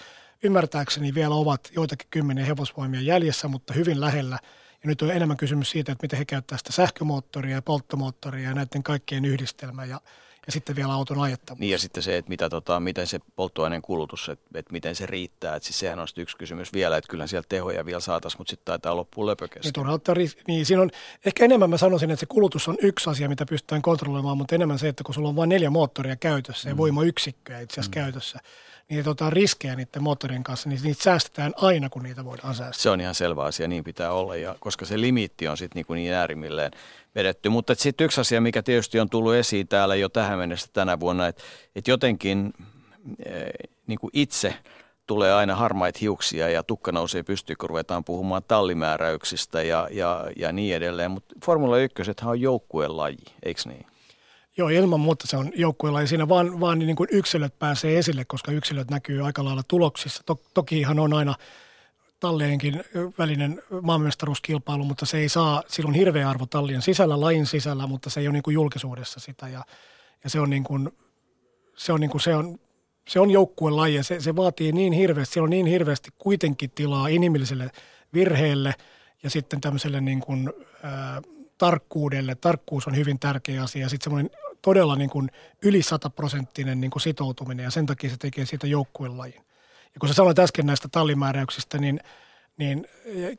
Ymmärtääkseni vielä ovat joitakin kymmeniä hevosvoimia jäljessä, mutta hyvin lähellä – ja nyt on enemmän kysymys siitä, että miten he käyttävät sitä sähkömoottoria ja polttomoottoria ja näiden kaikkien yhdistelmä ja, ja sitten vielä auton ajettavuus. Niin ja sitten se, että mitä, tota, miten se polttoaineen kulutus, että, että miten se riittää. Että siis sehän on yksi kysymys vielä, että kyllä sieltä tehoja vielä saataisiin, mutta sitten taitaa loppua löpökestä. Niin, niin siinä on, ehkä enemmän mä sanoisin, että se kulutus on yksi asia, mitä pystytään kontrolloimaan, mutta enemmän se, että kun sulla on vain neljä moottoria käytössä ja mm. voimayksikköä itse asiassa mm. käytössä, niin tota, riskejä niiden moottorien kanssa, niin niitä säästetään aina, kun niitä voidaan säästää. Se on ihan selvä asia, niin pitää olla, ja koska se limiitti on sitten niin, niin äärimmilleen vedetty. Mutta sitten yksi asia, mikä tietysti on tullut esiin täällä jo tähän mennessä tänä vuonna, että, että jotenkin eh, niin kuin itse tulee aina harmaita hiuksia ja tukka nousee pystyyn, kun ruvetaan puhumaan tallimääräyksistä ja, ja, ja niin edelleen. Mutta Formula 1 on joukkueen laji, eikö niin? Joo, ilman muuta se on joukkueella ja siinä vaan, vaan niin kuin yksilöt pääsee esille, koska yksilöt näkyy aika lailla tuloksissa. Toki ihan on aina tallienkin välinen maanmestaruuskilpailu, mutta se ei saa, sillä on hirveä arvo tallien sisällä, lajin sisällä, mutta se ei ole niin kuin julkisuudessa sitä ja, ja se on niin kuin, se on, niin kuin, se on, se on joukkuelaji ja se, se vaatii niin hirveästi, siellä on niin hirveästi kuitenkin tilaa inhimilliselle virheelle ja sitten tämmöiselle niin kuin, ää, tarkkuudelle. Tarkkuus on hyvin tärkeä asia ja sitten semmoinen todella niin kuin yli sataprosenttinen niin kuin sitoutuminen ja sen takia se tekee siitä joukkuelajin. Ja kun sä sanoit äsken näistä tallimääräyksistä, niin, niin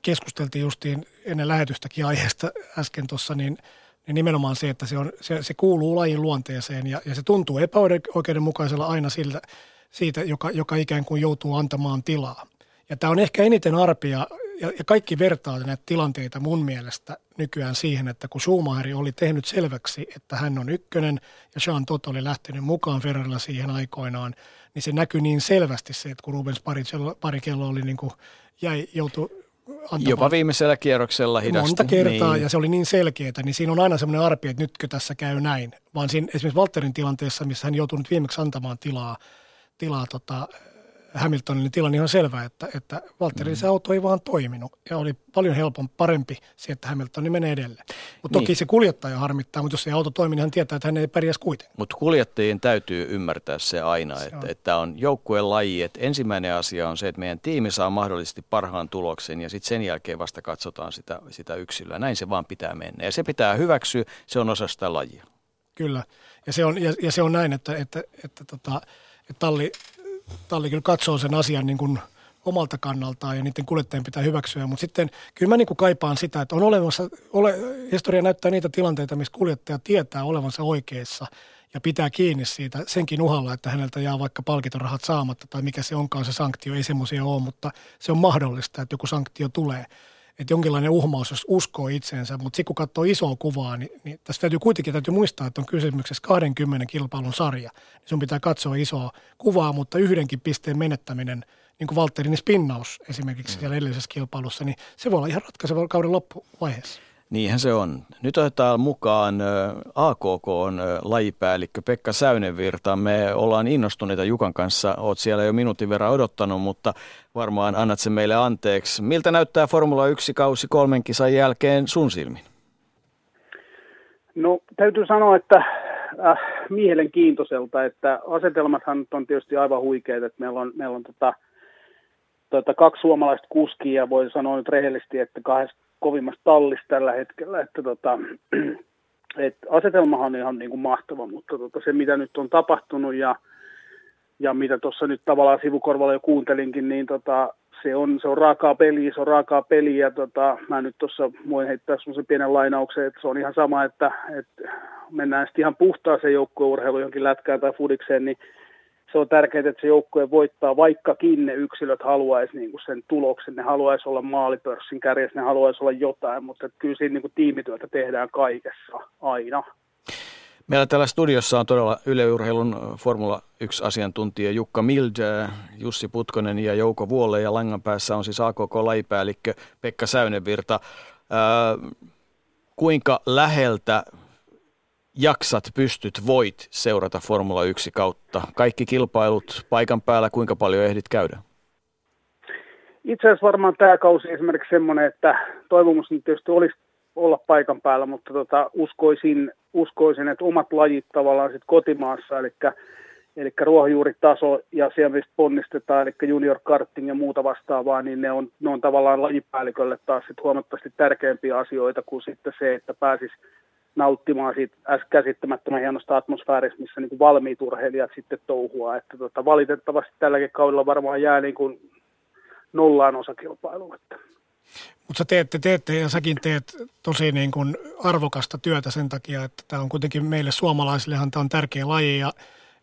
keskusteltiin justiin ennen lähetystäkin aiheesta äsken tuossa, niin, niin nimenomaan se, että se, on, se, se kuuluu lajin luonteeseen ja, ja se tuntuu epäoikeudenmukaisella aina siltä, siitä, joka, joka ikään kuin joutuu antamaan tilaa. Ja tämä on ehkä eniten arpia ja, ja kaikki vertaa näitä tilanteita mun mielestä nykyään siihen, että kun Schumacher oli tehnyt selväksi, että hän on ykkönen ja Jean Todt oli lähtenyt mukaan Ferrarilla siihen aikoinaan, niin se näkyy niin selvästi se, että kun Rubens Barrichello oli niin kuin, jäi, joutui antamaan. Jopa viimeisellä kierroksella hidasti. Monta kertaa niin. ja se oli niin selkeää, niin siinä on aina semmoinen arpi, että nytkö tässä käy näin. Vaan siinä esimerkiksi Walterin tilanteessa, missä hän joutui nyt viimeksi antamaan tilaa, tilaa tota, Hamiltonin tilanne on selvä, että, että Valtterin mm. se auto ei vaan toiminut ja oli paljon helpompi, parempi se, että Hamilton menee edelle. Mutta toki niin. se kuljettaja harmittaa, mutta jos se auto toimii, niin hän tietää, että hän ei pärjäisi kuitenkaan. Mutta kuljettajien täytyy ymmärtää se aina, se että, on. että on joukkueen laji. Että ensimmäinen asia on se, että meidän tiimi saa mahdollisesti parhaan tuloksen ja sitten sen jälkeen vasta katsotaan sitä, sitä yksilöä. Näin se vaan pitää mennä ja se pitää hyväksyä, se on osa sitä lajia. Kyllä, ja se on, ja, ja se on näin, että, että, että, tota, että talli talli kyllä katsoo sen asian niin kuin omalta kannaltaan ja niiden kuljettajien pitää hyväksyä. Mutta sitten kyllä mä niin kuin kaipaan sitä, että on olemassa, ole, historia näyttää niitä tilanteita, missä kuljettaja tietää olevansa oikeassa ja pitää kiinni siitä senkin uhalla, että häneltä jää vaikka palkintorahat saamatta tai mikä se onkaan se sanktio, ei semmoisia ole, mutta se on mahdollista, että joku sanktio tulee – että jonkinlainen uhmaus, jos uskoo itseensä, mutta sitten kun katsoo isoa kuvaa, niin, niin tässä täytyy kuitenkin täytyy muistaa, että on kysymyksessä 20 kilpailun sarja. Niin sun pitää katsoa isoa kuvaa, mutta yhdenkin pisteen menettäminen, niin kuin Valtterin spinnaus esimerkiksi mm. siellä edellisessä kilpailussa, niin se voi olla ihan ratkaiseva kauden loppuvaiheessa. Niinhän se on. Nyt otetaan mukaan AKK on lajipäällikkö Pekka Säynenvirta. Me ollaan innostuneita Jukan kanssa. Oot siellä jo minuutin verran odottanut, mutta varmaan annat sen meille anteeksi. Miltä näyttää Formula 1 kausi kolmen kisan jälkeen sun silmin? No täytyy sanoa, että äh, mielenkiintoiselta, että asetelmathan on tietysti aivan huikeita, että meillä on, meillä on tota, tota, kaksi suomalaista kuskia, voi sanoa nyt rehellisesti, että kahdesta kovimmasta tallista tällä hetkellä, että tota, [clears throat] et asetelmahan on ihan niin kuin mahtava, mutta tota, se mitä nyt on tapahtunut ja, ja mitä tuossa nyt tavallaan sivukorvalla jo kuuntelinkin, niin tota, se on, se on raakaa peliä, se on raakaa peliä. Tota, mä nyt tuossa voin heittää semmoisen pienen lainauksen, että se on ihan sama, että, että mennään sitten ihan puhtaaseen joukkueurheiluun johonkin lätkään tai fudikseen, niin se on tärkeää, että se joukkue voittaa, vaikkakin ne yksilöt haluaisi niin kuin sen tuloksen, ne haluaisi olla maalipörssin kärjessä, ne haluaisi olla jotain, mutta kyllä siinä niin kuin tiimityötä tehdään kaikessa aina. Meillä täällä studiossa on todella yleurheilun Formula 1-asiantuntija Jukka Mild, Jussi Putkonen ja Jouko Vuolle ja langan päässä on siis AKK-lajipäällikkö Pekka Säynenvirta. kuinka läheltä jaksat, pystyt, voit seurata Formula 1 kautta? Kaikki kilpailut paikan päällä, kuinka paljon ehdit käydä? Itse asiassa varmaan tämä kausi esimerkiksi semmoinen, että toivomus nyt tietysti olisi olla paikan päällä, mutta tota, uskoisin, uskoisin, että omat lajit tavallaan sit kotimaassa, eli, eli ruohonjuuritaso ja siellä mistä ponnistetaan, eli junior karting ja muuta vastaavaa, niin ne on, ne on tavallaan lajipäällikölle taas sit huomattavasti tärkeämpiä asioita kuin sitten se, että pääsis nauttimaan siitä käsittämättömän hienosta atmosfääristä, missä niin kuin valmiit urheilijat sitten touhua. Että tota, valitettavasti tälläkin kaudella varmaan jää niin kuin nollaan osakilpailuun. Että. Mutta sä teette, teette ja säkin teet tosi niin kuin arvokasta työtä sen takia, että tämä on kuitenkin meille suomalaisillehan tämä on tärkeä laji ja,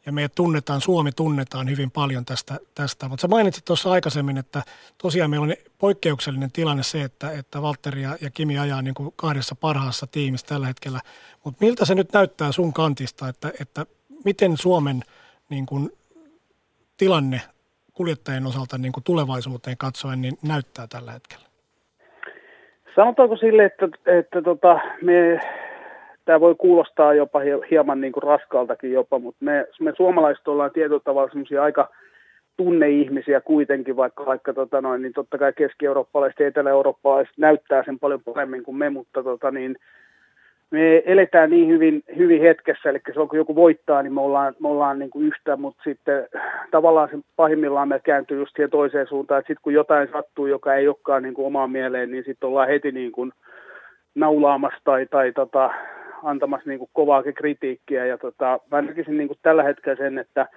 ja meidät tunnetaan, Suomi tunnetaan hyvin paljon tästä. tästä. Mutta sä mainitsit tuossa aikaisemmin, että tosiaan meillä on poikkeuksellinen tilanne se, että, että Valtteri ja, ja Kimi ajaa niin kuin kahdessa parhaassa tiimissä tällä hetkellä. Mutta miltä se nyt näyttää sun kantista, että, että miten Suomen niin kuin, tilanne kuljettajien osalta niin kuin tulevaisuuteen katsoen niin näyttää tällä hetkellä? Sanotaanko sille, että, että tota, me, tämä voi kuulostaa jopa hieman niin kuin raskaaltakin jopa, mutta me, me suomalaiset ollaan tietyllä tavalla semmoisia aika tunneihmisiä kuitenkin, vaikka, vaikka tota noin, niin totta kai keski-eurooppalaiset ja etelä-eurooppalaiset näyttää sen paljon paremmin kuin me, mutta tota niin, me eletään niin hyvin, hyvin hetkessä, eli silloin kun joku voittaa, niin me ollaan, me ollaan niin kuin yhtä, mutta sitten tavallaan se pahimmillaan me kääntyy just siihen toiseen suuntaan, että sitten kun jotain sattuu, joka ei olekaan niin kuin omaan mieleen, niin sitten ollaan heti niin kuin naulaamassa tai, tai tota, antamassa niin kuin kovaakin kritiikkiä, ja tota, mä näkisin niin kuin tällä hetkellä sen, että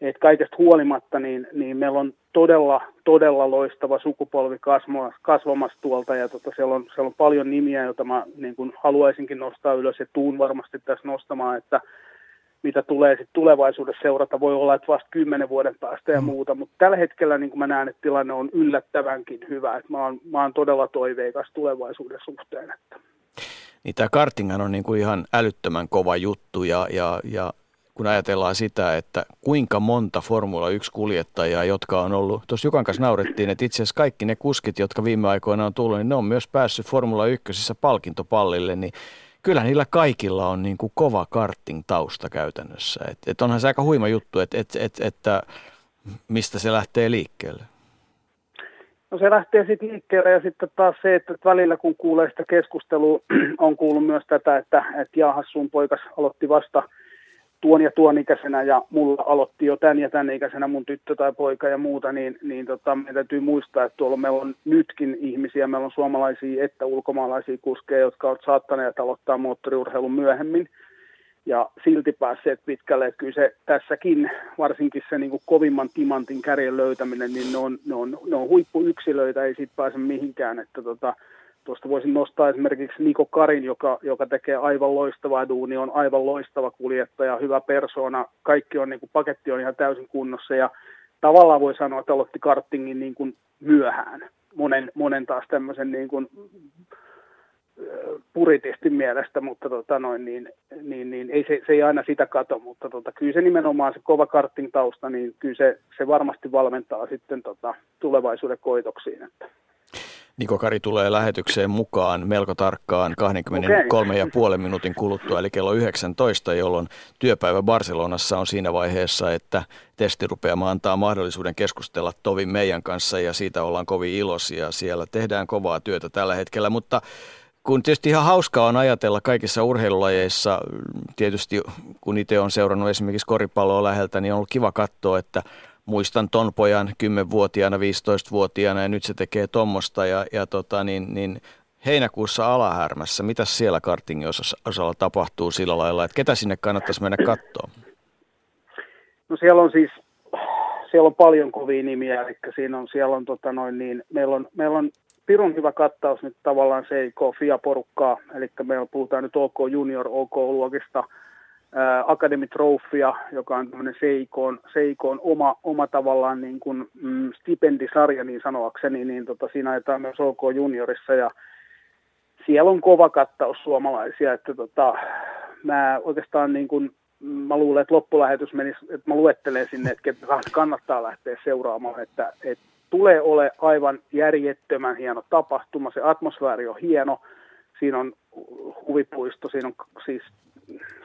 et kaikesta huolimatta niin, niin meillä on todella, todella loistava sukupolvi kasvamassa, kasvamassa tuolta ja tota, siellä, on, siellä on paljon nimiä, joita mä niin kuin haluaisinkin nostaa ylös ja tuun varmasti tässä nostamaan, että mitä tulee sitten tulevaisuudessa seurata. Voi olla, että vasta kymmenen vuoden päästä ja mm. muuta, mutta tällä hetkellä niin mä näen, että tilanne on yllättävänkin hyvä. Että mä, oon, mä oon todella toiveikas tulevaisuuden suhteen. Että. Niin tämä kartingan on niin kuin ihan älyttömän kova juttu ja, ja, ja kun ajatellaan sitä, että kuinka monta Formula 1-kuljettajaa, jotka on ollut, tuossa Jukan kanssa naurettiin, että itse asiassa kaikki ne kuskit, jotka viime aikoina on tullut, niin ne on myös päässyt Formula 1 palkintopallille, niin kyllä niillä kaikilla on niin kuin kova karting-tausta käytännössä. Et, et onhan se aika huima juttu, että et, et, että mistä se lähtee liikkeelle. No se lähtee sitten liikkeelle ja sitten taas se, että välillä kun kuulee sitä keskustelua, [clears throat] on kuullut myös tätä, että, että jaahas sun poikas aloitti vasta – tuon ja tuon ikäisenä ja mulla aloitti jo tämän ja tämän ikäisenä mun tyttö tai poika ja muuta, niin, niin tota, meidän täytyy muistaa, että tuolla meillä on nytkin ihmisiä, meillä on suomalaisia että ulkomaalaisia kuskeja, jotka ovat saattaneet aloittaa moottoriurheilun myöhemmin ja silti päässeet pitkälle. Että kyllä se tässäkin, varsinkin se niin kuin kovimman timantin kärjen löytäminen, niin ne on, ne on, ne on huippuyksilöitä, ei siitä pääse mihinkään. Että tota, Tuosta voisin nostaa esimerkiksi Niko Karin, joka, joka tekee aivan loistavaa duuni, on aivan loistava kuljettaja, hyvä persona, kaikki on, niin kuin, paketti on ihan täysin kunnossa ja tavallaan voi sanoa, että aloitti kartingin niin kuin myöhään. Monen, monen taas tämmöisen niin kuin, puritistin mielestä, mutta tota noin, niin, niin, niin ei se, se, ei aina sitä kato, mutta tota, kyllä se nimenomaan se kova karting tausta, niin kyllä se, se varmasti valmentaa sitten tota, tulevaisuuden koitoksiin. Että. Niko Kari tulee lähetykseen mukaan melko tarkkaan 23,5 minuutin kuluttua, eli kello 19, jolloin työpäivä Barcelonassa on siinä vaiheessa, että testirupeama antaa mahdollisuuden keskustella Tovin meidän kanssa ja siitä ollaan kovin iloisia. Siellä tehdään kovaa työtä tällä hetkellä, mutta kun tietysti ihan hauskaa on ajatella kaikissa urheilulajeissa, tietysti kun itse on seurannut esimerkiksi koripalloa läheltä, niin on ollut kiva katsoa, että – muistan ton pojan 10-vuotiaana, 15-vuotiaana ja nyt se tekee tuommoista ja, ja tota, niin, niin heinäkuussa Alahärmässä, mitä siellä kartingin osalla tapahtuu sillä lailla, että ketä sinne kannattaisi mennä katsoa? No siellä on siis, siellä on paljon kovia nimiä, eli siinä on, siellä on tota noin niin, meillä on, meillä on pirun hyvä kattaus nyt tavallaan Seiko FIA-porukkaa, eli meillä puhutaan nyt OK Junior, OK luokista – Academy Trophya, joka on tämmöinen Seikoon, Seikoon oma, oma tavallaan niin kuin, mm, stipendisarja niin sanoakseni, niin tota, siinä ajetaan myös OK Juniorissa ja siellä on kova kattaus suomalaisia, että tota, mä oikeastaan niin kuin, mä luulen, että loppulähetys menisi, että mä luettelen sinne, että kannattaa lähteä seuraamaan, että, että tulee ole aivan järjettömän hieno tapahtuma. Se atmosfääri on hieno, siinä on huvipuisto, siinä on siis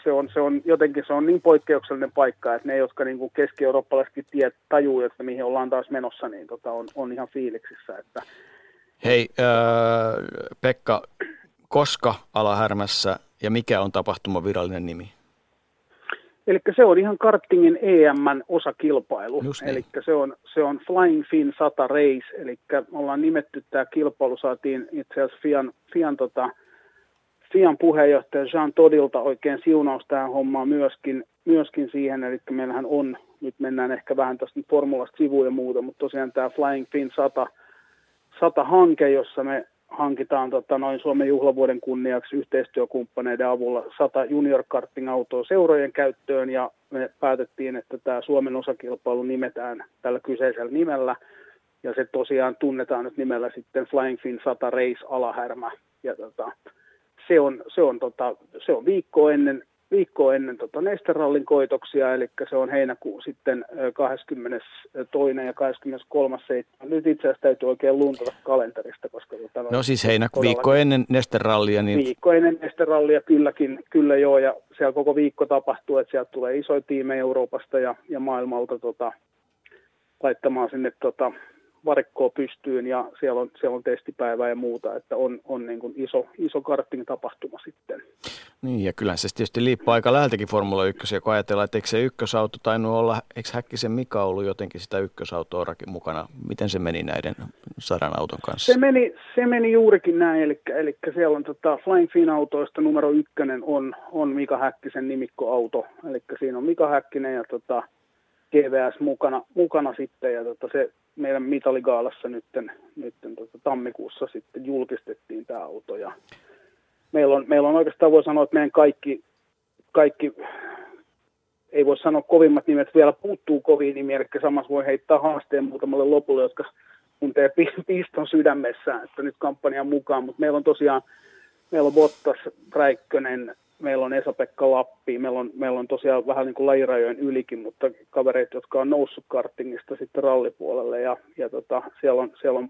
se on, se on jotenkin se on niin poikkeuksellinen paikka, että ne, jotka niin kuin keski-eurooppalaisetkin tiet tajuu, että mihin ollaan taas menossa, niin tota, on, on ihan fiiliksissä. Että... Hei, äh, Pekka, koska Alahärmässä ja mikä on tapahtuma virallinen nimi? Eli se on ihan kartingin EMn osakilpailu. Niin. Eli se on, se on Flying Fin 100 Race, eli ollaan nimetty tämä kilpailu, saatiin itse asiassa Fian, Fian, tota, Fian puheenjohtaja Jean Todilta oikein siunaus tähän hommaan myöskin, myöskin siihen, eli meillähän on, nyt mennään ehkä vähän tästä formulasta sivuja ja muuta, mutta tosiaan tämä Flying Fin 100, 100 hanke, jossa me hankitaan tota, noin Suomen juhlavuoden kunniaksi yhteistyökumppaneiden avulla 100 junior karting autoa seurojen käyttöön ja me päätettiin, että tämä Suomen osakilpailu nimetään tällä kyseisellä nimellä. Ja se tosiaan tunnetaan nyt nimellä sitten Flying Fin 100 Race Alahärmä ja tota, se on, se on, tota, se on viikko ennen viikkoa ennen tota Nesterallin koitoksia, eli se on heinäkuu sitten 22. ja 23. Nyt itse asiassa täytyy oikein luntata kalenterista, koska... Tota, no siis heinäkuu viikko ennen Nesterallia. Niin... Viikko ennen Nesterallia kylläkin, kyllä joo, ja siellä koko viikko tapahtuu, että sieltä tulee isoja tiimejä Euroopasta ja, ja maailmalta tota, laittamaan sinne tota, varikkoa pystyyn ja siellä on, siellä on testipäivää ja muuta, että on, on niin kuin iso, iso karting-tapahtuma sitten. Niin ja kyllä se tietysti liippaa aika läheltäkin Formula 1, kun ajatellaan, että eikö se ykkösauto tainnut olla, eikö Häkkisen Mika ollut jotenkin sitä ykkösautoa mukana? Miten se meni näiden sadan auton kanssa? Se meni, se meni juurikin näin, eli, eli siellä on tota Flying Fin autoista numero ykkönen on, on Mika Häkkisen nimikkoauto, eli siinä on Mika Häkkinen ja tota, GVS mukana, mukana sitten. Ja tota se meidän mitaligaalassa nytten, nytten tota tammikuussa sitten julkistettiin tämä auto. Ja meillä on, meillä on oikeastaan voi sanoa, että meidän kaikki, kaikki ei voi sanoa kovimmat nimet, vielä puuttuu kovin nimiä, eli samassa voi heittää haasteen muutamalle lopulle, jotka tuntee piston sydämessään, että nyt kampanjan mukaan, mutta meillä on tosiaan, meillä on Bottas, Räikkönen, meillä on Esa-Pekka Lappi, meillä on, meillä on tosiaan vähän niin kuin lajirajojen ylikin, mutta kavereet, jotka on noussut kartingista sitten rallipuolelle ja, ja tota, siellä, on, siellä, on,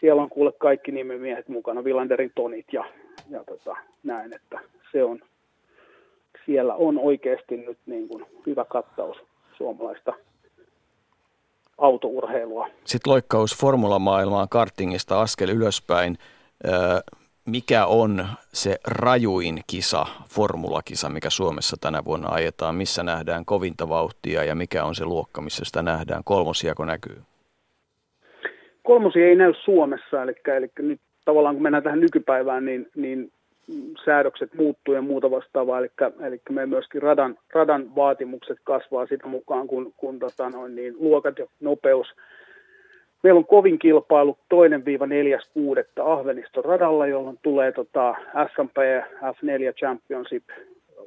siellä on kuule kaikki nimimiehet mukana, Vilanderin tonit ja, ja tota, näin, että se on, siellä on oikeasti nyt niin kuin hyvä kattaus suomalaista autourheilua. Sitten loikkaus formulamaailmaan kartingista askel ylöspäin mikä on se rajuin kisa, formulakisa, mikä Suomessa tänä vuonna ajetaan, missä nähdään kovinta vauhtia ja mikä on se luokka, missä sitä nähdään? Kolmosiako näkyy? Kolmosia ei näy Suomessa, eli, eli nyt tavallaan kun mennään tähän nykypäivään, niin, niin säädökset muuttuu ja muuta vastaavaa, eli, eli me myöskin radan, radan vaatimukset kasvaa sitä mukaan, kun, kun tota noin, niin luokat ja nopeus – Meillä on kovin kilpailu toinen viiva neljäs kuudetta Ahveniston radalla, jolloin tulee tota SMP F4 Championship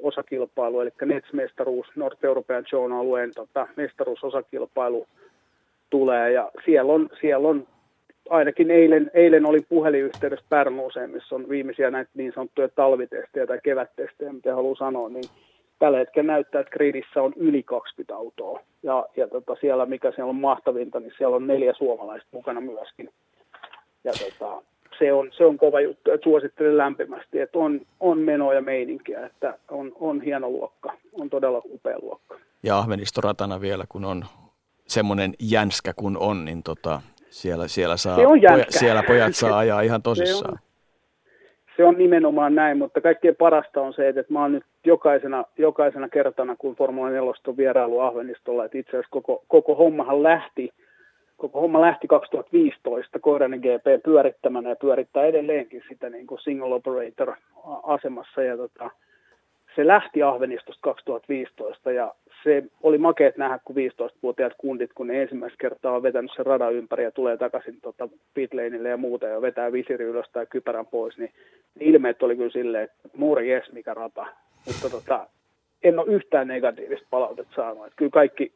osakilpailu, eli NETS-mestaruus, North European Zone-alueen tota, mestaruusosakilpailu tulee, ja siellä on, siellä on ainakin eilen, eilen oli puhelinyhteydessä Pärnuuseen, missä on viimeisiä näitä niin sanottuja talvitestejä tai kevättestejä, mitä haluan sanoa, niin tällä hetkellä näyttää, että gridissä on yli 20 autoa. Ja, ja tota, siellä, mikä siellä on mahtavinta, niin siellä on neljä suomalaista mukana myöskin. Ja tota, se, on, se on kova juttu, että suosittelen lämpimästi, että on, on menoa ja meininkiä, että on, on hieno luokka, on todella upea luokka. Ja Ahvenistoratana vielä, kun on semmoinen jänskä kun on, niin tota, siellä, siellä, saa, poja, siellä pojat saa [laughs] ajaa ihan tosissaan. Se on, se on nimenomaan näin, mutta kaikkein parasta on se, että mä oon nyt jokaisena, jokaisena kertana, kun Formula 4 on vierailu Ahvenistolla, että itse asiassa koko, koko hommahan lähti, koko homma lähti 2015 Koiranen GP pyörittämänä ja pyörittää edelleenkin sitä niin kuin single operator asemassa ja tota, se lähti Ahvenistosta 2015 ja se oli makeet nähdä, kun 15-vuotiaat kundit, kun ne ensimmäistä kertaa on vetänyt sen radan ympäri ja tulee takaisin tota pitlaneille ja muuta ja vetää visiri ylös tai kypärän pois, niin ilmeet oli kyllä silleen, että muuri jes, mikä rata. Mutta tota, en ole yhtään negatiivista palautetta saanut. Että kyllä kaikki,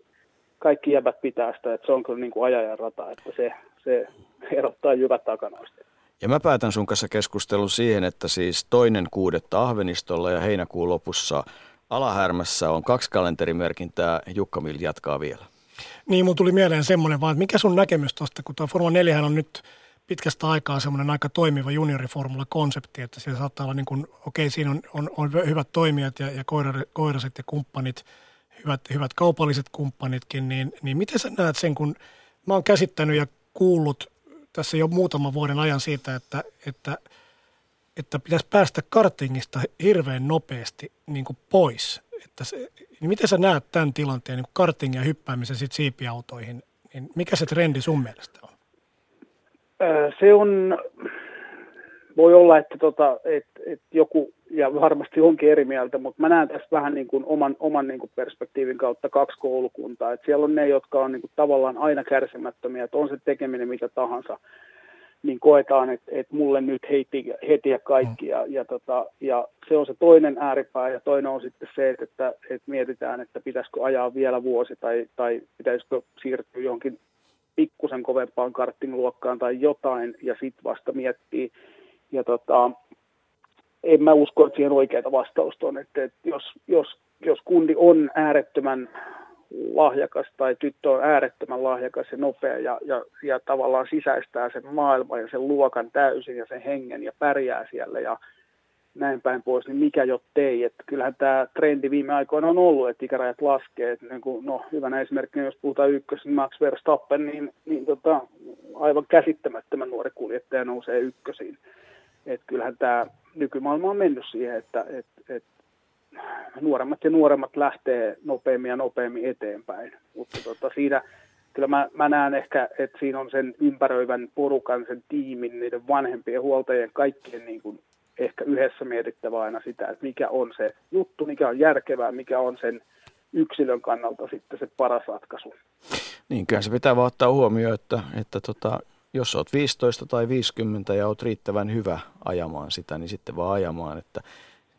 kaikki jäbät pitää sitä, että se on kyllä niin kuin ajajan rata, että se, se erottaa jyvät takanoista. Ja mä päätän sun kanssa keskustelun siihen, että siis toinen kuudetta Ahvenistolla ja heinäkuun lopussa Alahärmässä on kaksi kalenterimerkintää. Jukka Mill jatkaa vielä. Niin, mun tuli mieleen semmoinen vaan, että mikä sun näkemys tuosta, kun tuo Formula 4 on nyt pitkästä aikaa semmoinen aika toimiva junioriformula-konsepti, että siellä saattaa olla niin kuin, okei, siinä on, on, on hyvät toimijat ja, ja koiraset ja kumppanit, hyvät, hyvät kaupalliset kumppanitkin, niin, niin miten sä näet sen, kun mä oon käsittänyt ja kuullut tässä jo muutaman vuoden ajan siitä, että, että, että pitäisi päästä kartingista hirveän nopeasti niin kuin pois. Että se, niin miten sä näet tämän tilanteen, niin kartingin ja hyppäämisen sit siipiautoihin, niin mikä se trendi sun mielestä on? Se on, voi olla, että, tota, että, että joku, ja varmasti onkin eri mieltä, mutta mä näen tässä vähän niin kuin oman, oman niin kuin perspektiivin kautta kaksi koulukuntaa. Että siellä on ne, jotka on niin kuin tavallaan aina kärsimättömiä, että on se tekeminen mitä tahansa, niin koetaan, että, että mulle nyt heti, heti ja kaikki. Ja, ja, tota, ja se on se toinen ääripää ja toinen on sitten se, että, että, että mietitään, että pitäisikö ajaa vielä vuosi tai, tai pitäisikö siirtyä johonkin pikkusen kovempaan karting-luokkaan tai jotain ja sitten vasta miettii. Ja tota, en mä usko, että siihen oikeita vastausta on, että, että jos, jos, jos kundi on äärettömän lahjakas tai tyttö on äärettömän lahjakas ja nopea ja, ja, ja tavallaan sisäistää sen maailman ja sen luokan täysin ja sen hengen ja pärjää siellä ja näin päin pois, niin mikä jo tei. Että kyllähän tämä trendi viime aikoina on ollut, että ikärajat laskee. Että niin kuin, no, hyvänä esimerkkinä, jos puhutaan ykkös, niin Max Verstappen, niin, niin tota, aivan käsittämättömän nuori kuljettaja nousee ykkösiin. Että kyllähän tämä nykymaailma on mennyt siihen, että et, et nuoremmat ja nuoremmat lähtee nopeammin ja nopeammin eteenpäin. Mutta tota, siinä kyllä mä, mä näen ehkä, että siinä on sen ympäröivän porukan, sen tiimin, niiden vanhempien huoltajien, kaikkien niin kuin ehkä yhdessä mietittävä aina sitä, että mikä on se juttu, mikä on järkevää, mikä on sen yksilön kannalta sitten se paras ratkaisu. Niin, kyllä se pitää vaan ottaa huomioon, että, että tota, jos olet 15 tai 50 ja olet riittävän hyvä ajamaan sitä, niin sitten vaan ajamaan, että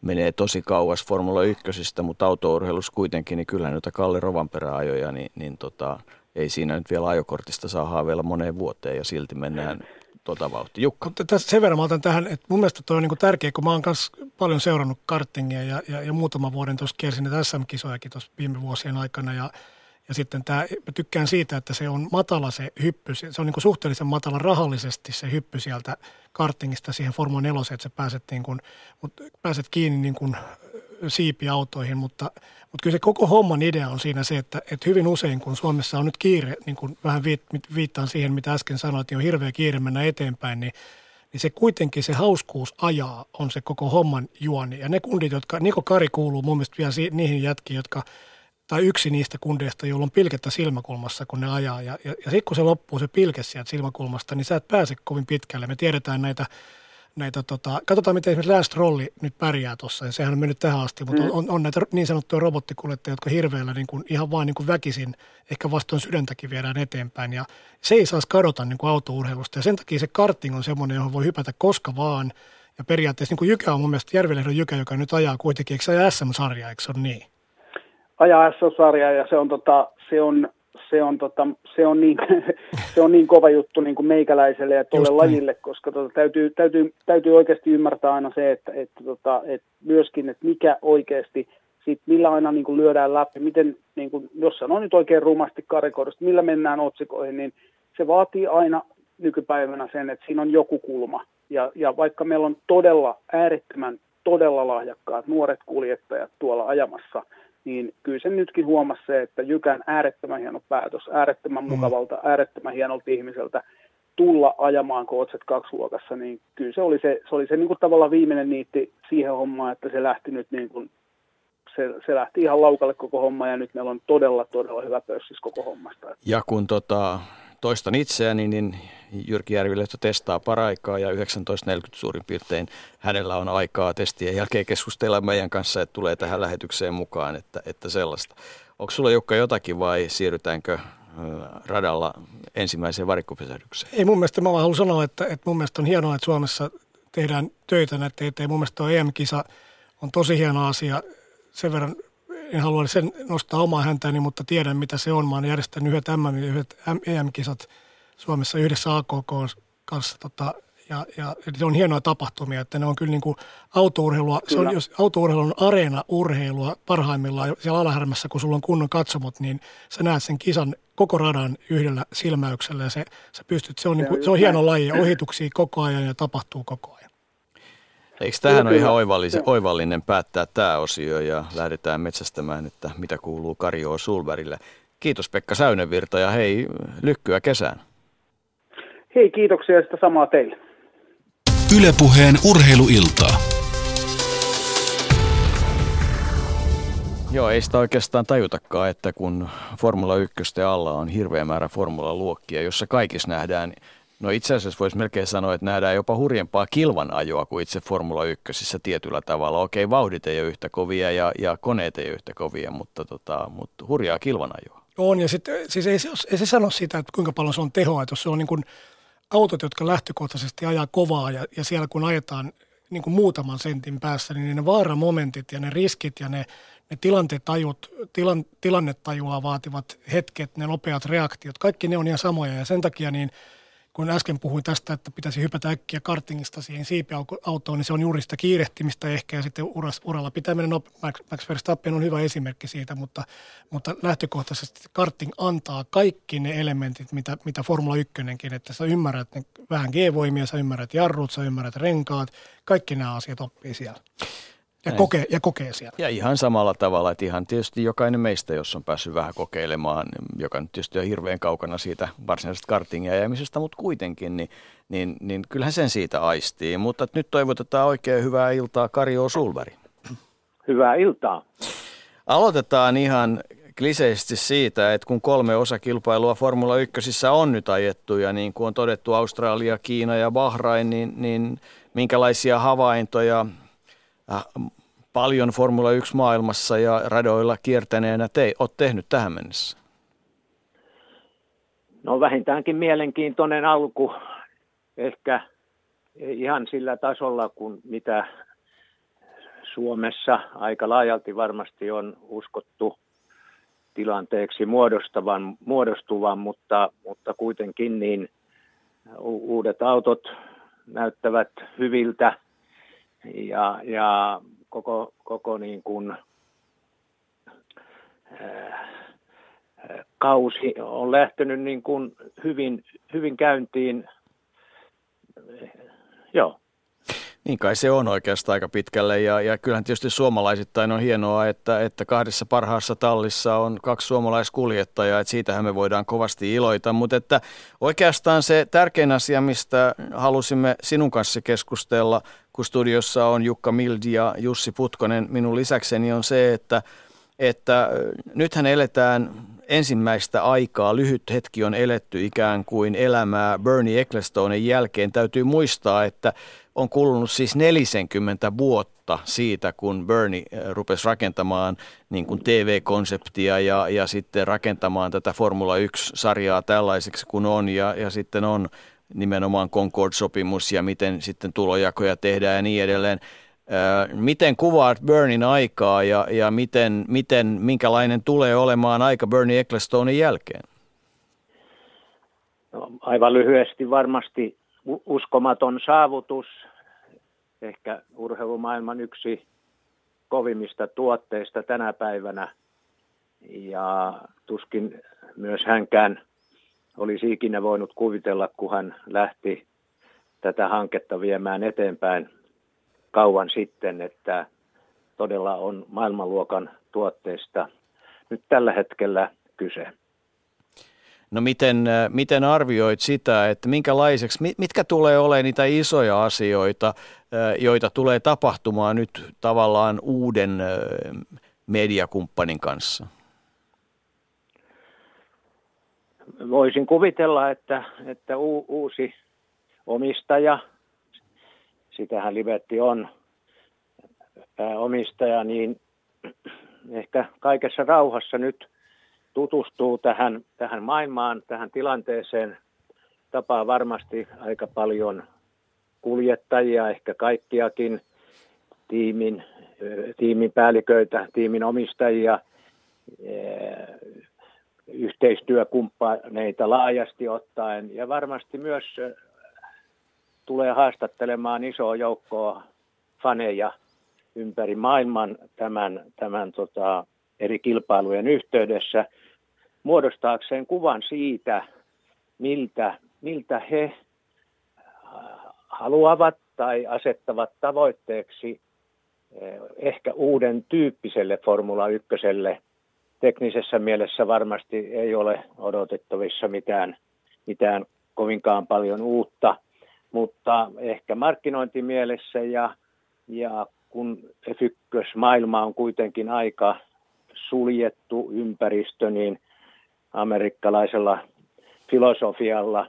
menee tosi kauas Formula 1, mutta autourheilussa kuitenkin, niin kyllä noita Kalle Rovanperä ajoja, niin, niin tota, ei siinä nyt vielä ajokortista saa haaveilla moneen vuoteen ja silti mennään tuota vauhtia. Jukka. Tässä sen verran mä otan tähän, että mun mielestä toi on niin tärkeä, kun mä oon myös paljon seurannut kartingia ja, ja, ja muutama vuoden tuossa kiersin näitä SM-kisojakin tuossa viime vuosien aikana ja ja sitten tämä, mä tykkään siitä, että se on matala se hyppy, se on niin kuin suhteellisen matala rahallisesti se hyppy sieltä kartingista siihen Formula 4, että sä pääset, niin kuin, pääset kiinni niin kuin siipiautoihin, mutta, mutta kyllä se koko homman idea on siinä se, että, että hyvin usein kun Suomessa on nyt kiire, niin kuin vähän viittaan siihen, mitä äsken sanoit, niin on hirveä kiire mennä eteenpäin, niin niin se kuitenkin se hauskuus ajaa on se koko homman juoni. Ja ne kundit, jotka, Niko Kari kuuluu mun mielestä vielä niihin jätkiin, jotka – tai yksi niistä kundeista, joilla on pilkettä silmäkulmassa, kun ne ajaa. Ja, ja, ja sitten kun se loppuu se pilke sieltä silmäkulmasta, niin sä et pääse kovin pitkälle. Me tiedetään näitä, näitä tota, katsotaan miten esimerkiksi Lance Trolli nyt pärjää tuossa, ja sehän on mennyt tähän asti, mutta on, on, on näitä niin sanottuja robottikuljettajia, jotka hirveällä niin kuin, ihan vaan niin kuin väkisin, ehkä vastoin sydäntäkin viedään eteenpäin, ja se ei saisi kadota niin kuin autourheilusta, ja sen takia se karting on semmoinen, johon voi hypätä koska vaan, ja periaatteessa niin kuin Jykä on mun mielestä Järvilehdon Jykä, joka nyt ajaa kuitenkin, eikö se SM-sarja, eikö se ole niin? Ajaa S-sarjaa ja se on, tota, se on, se on, tota, se on, niin, [laughs] se on niin kova juttu niin kuin meikäläiselle ja tuolle lajille, koska tota, täytyy, täytyy, täytyy oikeasti ymmärtää aina se, että, että, tota, että myöskin, että mikä oikeasti, sit millä aina niin kuin lyödään läpi, miten, niin kuin, jos sanoo nyt oikein rumasti karikoidusta, millä mennään otsikoihin, niin se vaatii aina nykypäivänä sen, että siinä on joku kulma. Ja, ja vaikka meillä on todella äärettömän, todella lahjakkaat nuoret kuljettajat tuolla ajamassa – niin kyllä se nytkin huomasi se, että Jykän äärettömän hieno päätös, äärettömän mm. mukavalta, äärettömän hienolta ihmiseltä tulla ajamaan Kootset kaksiluokassa, niin kyllä se oli se, se, oli se niin kuin tavallaan viimeinen niitti siihen hommaan, että se lähti nyt niin kuin, se, se lähti ihan laukalle koko homma ja nyt meillä on todella, todella hyvä pössis koko hommasta. Ja kun tota, toistan itseäni, niin Jyrki Järvilehto testaa paraikaa ja 19.40 suurin piirtein hänellä on aikaa testien jälkeen keskustella meidän kanssa, että tulee tähän lähetykseen mukaan, että, että sellaista. Onko sulla Jukka jotakin vai siirrytäänkö radalla ensimmäiseen varikkopysähdykseen? Ei mun mielestä, mä haluan sanoa, että, että mun mielestä on hienoa, että Suomessa tehdään töitä näiden eteen. Mun mielestä tuo EM-kisa on tosi hieno asia. Sen verran en halua sen nostaa omaa häntäni, mutta tiedän mitä se on. Mä oon järjestänyt yhdet MM, yhdet EM-kisat Suomessa yhdessä AKK kanssa tota, ja, ja se on hienoa tapahtumia, että ne on kyllä niin kuin autourheilua, kyllä. se on, jos autourheilu on areena-urheilua parhaimmillaan siellä alahärmässä, kun sulla on kunnon katsomot, niin sä näet sen kisan koko radan yhdellä silmäyksellä ja se, sä pystyt, se on, niin kuin, se on hieno laji, ohituksia koko ajan ja tapahtuu koko ajan. Eikö tähän ole ihan oivallinen, oivallinen päättää tämä osio ja lähdetään metsästämään, että mitä kuuluu Karjoa Sulberille. Kiitos Pekka Säynenvirta ja hei, lykkyä kesään. Hei, kiitoksia ja sitä samaa teille. Ylepuheen urheiluiltaa. Joo, ei sitä oikeastaan tajutakaan, että kun Formula 1 alla on hirveä määrä Formula-luokkia, jossa kaikissa nähdään, no itse asiassa voisi melkein sanoa, että nähdään jopa hurjempaa kilvan ajoa kuin itse Formula 1 tietyllä tavalla. Okei, vauhdit ei ole yhtä kovia ja, ja koneet ei ole yhtä kovia, mutta, tota, mutta hurjaa kilvan ajoa. On, ja sitten siis ei, ei se sano sitä, että kuinka paljon se on tehoa, että jos se on niin kuin autot, jotka lähtökohtaisesti ajaa kovaa ja, ja siellä kun ajetaan niin kuin muutaman sentin päässä, niin ne vaaramomentit ja ne riskit ja ne, ne tilantetajut, tilan, tilannetajua vaativat hetket, ne nopeat reaktiot, kaikki ne on ihan samoja ja sen takia niin – kun äsken puhuin tästä, että pitäisi hypätä äkkiä kartingista siihen siipiautoon, niin se on juuri sitä kiirehtimistä ehkä ja sitten uras, uralla pitäminen, no Max, Verstappen on hyvä esimerkki siitä, mutta, mutta lähtökohtaisesti karting antaa kaikki ne elementit, mitä, mitä Formula 1 että sä ymmärrät ne, vähän G-voimia, sä ymmärrät jarrut, sä ymmärrät renkaat, kaikki nämä asiat oppii siellä. Ja kokee, ja kokee siellä. Ja ihan samalla tavalla, että ihan tietysti jokainen meistä, jos on päässyt vähän kokeilemaan, joka nyt tietysti on hirveän kaukana siitä varsinaisesta kartingin ajamisesta, mutta kuitenkin, niin, niin, niin kyllähän sen siitä aistii. Mutta nyt toivotetaan oikein hyvää iltaa Kari Sulveri. Hyvää iltaa. Aloitetaan ihan kliseisesti siitä, että kun kolme osakilpailua Formula 1 on nyt ajettu ja niin kuin on todettu Australia, Kiina ja Bahrain, niin, niin minkälaisia havaintoja Äh, paljon Formula 1 maailmassa ja radoilla kiertäneenä te olet tehnyt tähän mennessä? No vähintäänkin mielenkiintoinen alku, ehkä ihan sillä tasolla kuin mitä Suomessa aika laajalti varmasti on uskottu tilanteeksi muodostavan, muodostuvan, mutta, mutta kuitenkin niin uudet autot näyttävät hyviltä ja, ja koko, koko niin kuin, äh, kausi on lähtenyt niin kuin hyvin, hyvin käyntiin. Joo. Niin kai se on oikeastaan aika pitkälle. Ja, ja kyllähän tietysti suomalaisittain on hienoa, että, että kahdessa parhaassa tallissa on kaksi suomalaiskuljettajaa, että siitähän me voidaan kovasti iloita, mutta että oikeastaan se tärkein asia, mistä halusimme sinun kanssa keskustella, kun studiossa on Jukka Mildi ja Jussi Putkonen minun lisäkseni, on se, että, että nythän eletään ensimmäistä aikaa, lyhyt hetki on eletty ikään kuin elämää Bernie Ecclestonen jälkeen. Täytyy muistaa, että on kulunut siis 40 vuotta siitä, kun Bernie rupesi rakentamaan niin kuin TV-konseptia ja, ja sitten rakentamaan tätä Formula 1-sarjaa tällaiseksi kuin on ja, ja sitten on nimenomaan Concord-sopimus ja miten sitten tulojakoja tehdään ja niin edelleen. Miten kuvaat Bernin aikaa ja, ja miten, miten, minkälainen tulee olemaan aika Bernie Ecclestonein jälkeen? No, aivan lyhyesti varmasti uskomaton saavutus, ehkä urheilumaailman yksi kovimmista tuotteista tänä päivänä. Ja tuskin myös hänkään olisi ikinä voinut kuvitella, kun hän lähti tätä hanketta viemään eteenpäin kauan sitten, että todella on maailmanluokan tuotteista nyt tällä hetkellä kyse. No miten, äh, miten arvioit sitä, että minkälaiseksi, mitkä tulee olemaan niitä isoja asioita, äh, joita tulee tapahtumaan nyt tavallaan uuden äh, mediakumppanin kanssa? Voisin kuvitella, että, että uusi omistaja, sitähän Livetti on pääomistaja, niin ehkä kaikessa rauhassa nyt – tutustuu tähän, tähän maailmaan, tähän tilanteeseen, tapaa varmasti aika paljon kuljettajia, ehkä kaikkiakin, tiimin, tiimin päälliköitä, tiimin omistajia, yhteistyökumppaneita laajasti ottaen. Ja varmasti myös tulee haastattelemaan isoa joukkoa faneja ympäri maailman tämän, tämän tota, eri kilpailujen yhteydessä muodostaakseen kuvan siitä, miltä, miltä he haluavat tai asettavat tavoitteeksi eh, ehkä uuden tyyppiselle Formula 1. Teknisessä mielessä varmasti ei ole odotettavissa mitään, mitään kovinkaan paljon uutta, mutta ehkä markkinointimielessä ja, ja kun F1-maailma on kuitenkin aika suljettu ympäristö, niin amerikkalaisella filosofialla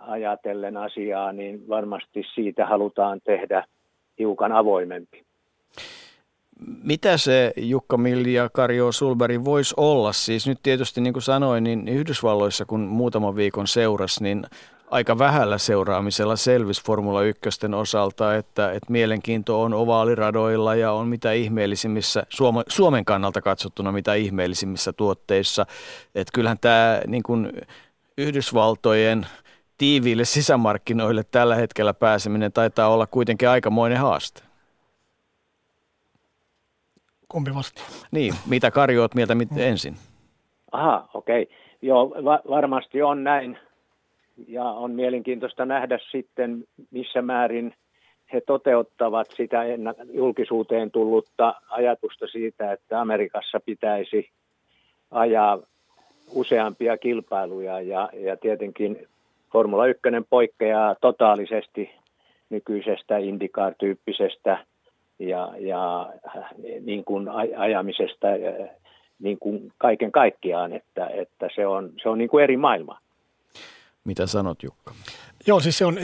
ajatellen asiaa, niin varmasti siitä halutaan tehdä hiukan avoimempi. Mitä se Jukka Milli ja Karjo Sulberg voisi olla? Siis nyt tietysti niin kuin sanoin, niin Yhdysvalloissa kun muutaman viikon seuras, niin aika vähällä seuraamisella selvisi Formula 1 osalta, että, että mielenkiinto on ovaaliradoilla ja on mitä ihmeellisimmissä, Suomen, Suomen kannalta katsottuna mitä ihmeellisimmissä tuotteissa. Että kyllähän tämä niin kuin Yhdysvaltojen tiiviille sisämarkkinoille tällä hetkellä pääseminen taitaa olla kuitenkin aikamoinen haaste. Kumpi vastaa? Niin, mitä oot mieltä mit ensin? Aha, okei. Okay. Joo, va- varmasti on näin. Ja on mielenkiintoista nähdä sitten, missä määrin he toteuttavat sitä julkisuuteen tullutta ajatusta siitä, että Amerikassa pitäisi ajaa useampia kilpailuja ja, ja tietenkin Formula 1 poikkeaa totaalisesti nykyisestä IndyCar-tyyppisestä ja, ja niin kuin ajamisesta niin kuin kaiken kaikkiaan, että, että se on, se on niin kuin eri maailma. Mitä sanot Jukka? Joo, siis se on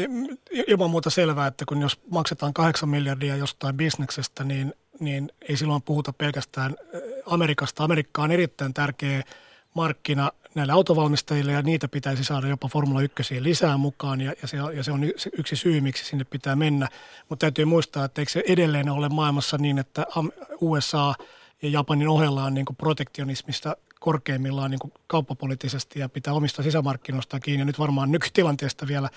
ilman muuta selvää, että kun jos maksetaan 8 miljardia jostain bisneksestä, niin, niin ei silloin puhuta pelkästään Amerikasta. Amerikka on erittäin tärkeä markkina näille autovalmistajille ja niitä pitäisi saada jopa Formula 1 lisää mukaan ja, ja, se, ja se on yksi syy, miksi sinne pitää mennä. Mutta täytyy muistaa, että eikö se edelleen ole maailmassa niin, että USA ja Japanin ohella on niin kuin protektionismista korkeimmillaan niin kuin kauppapoliittisesti ja pitää omista sisämarkkinoista kiinni. Ja nyt varmaan nykytilanteesta vielä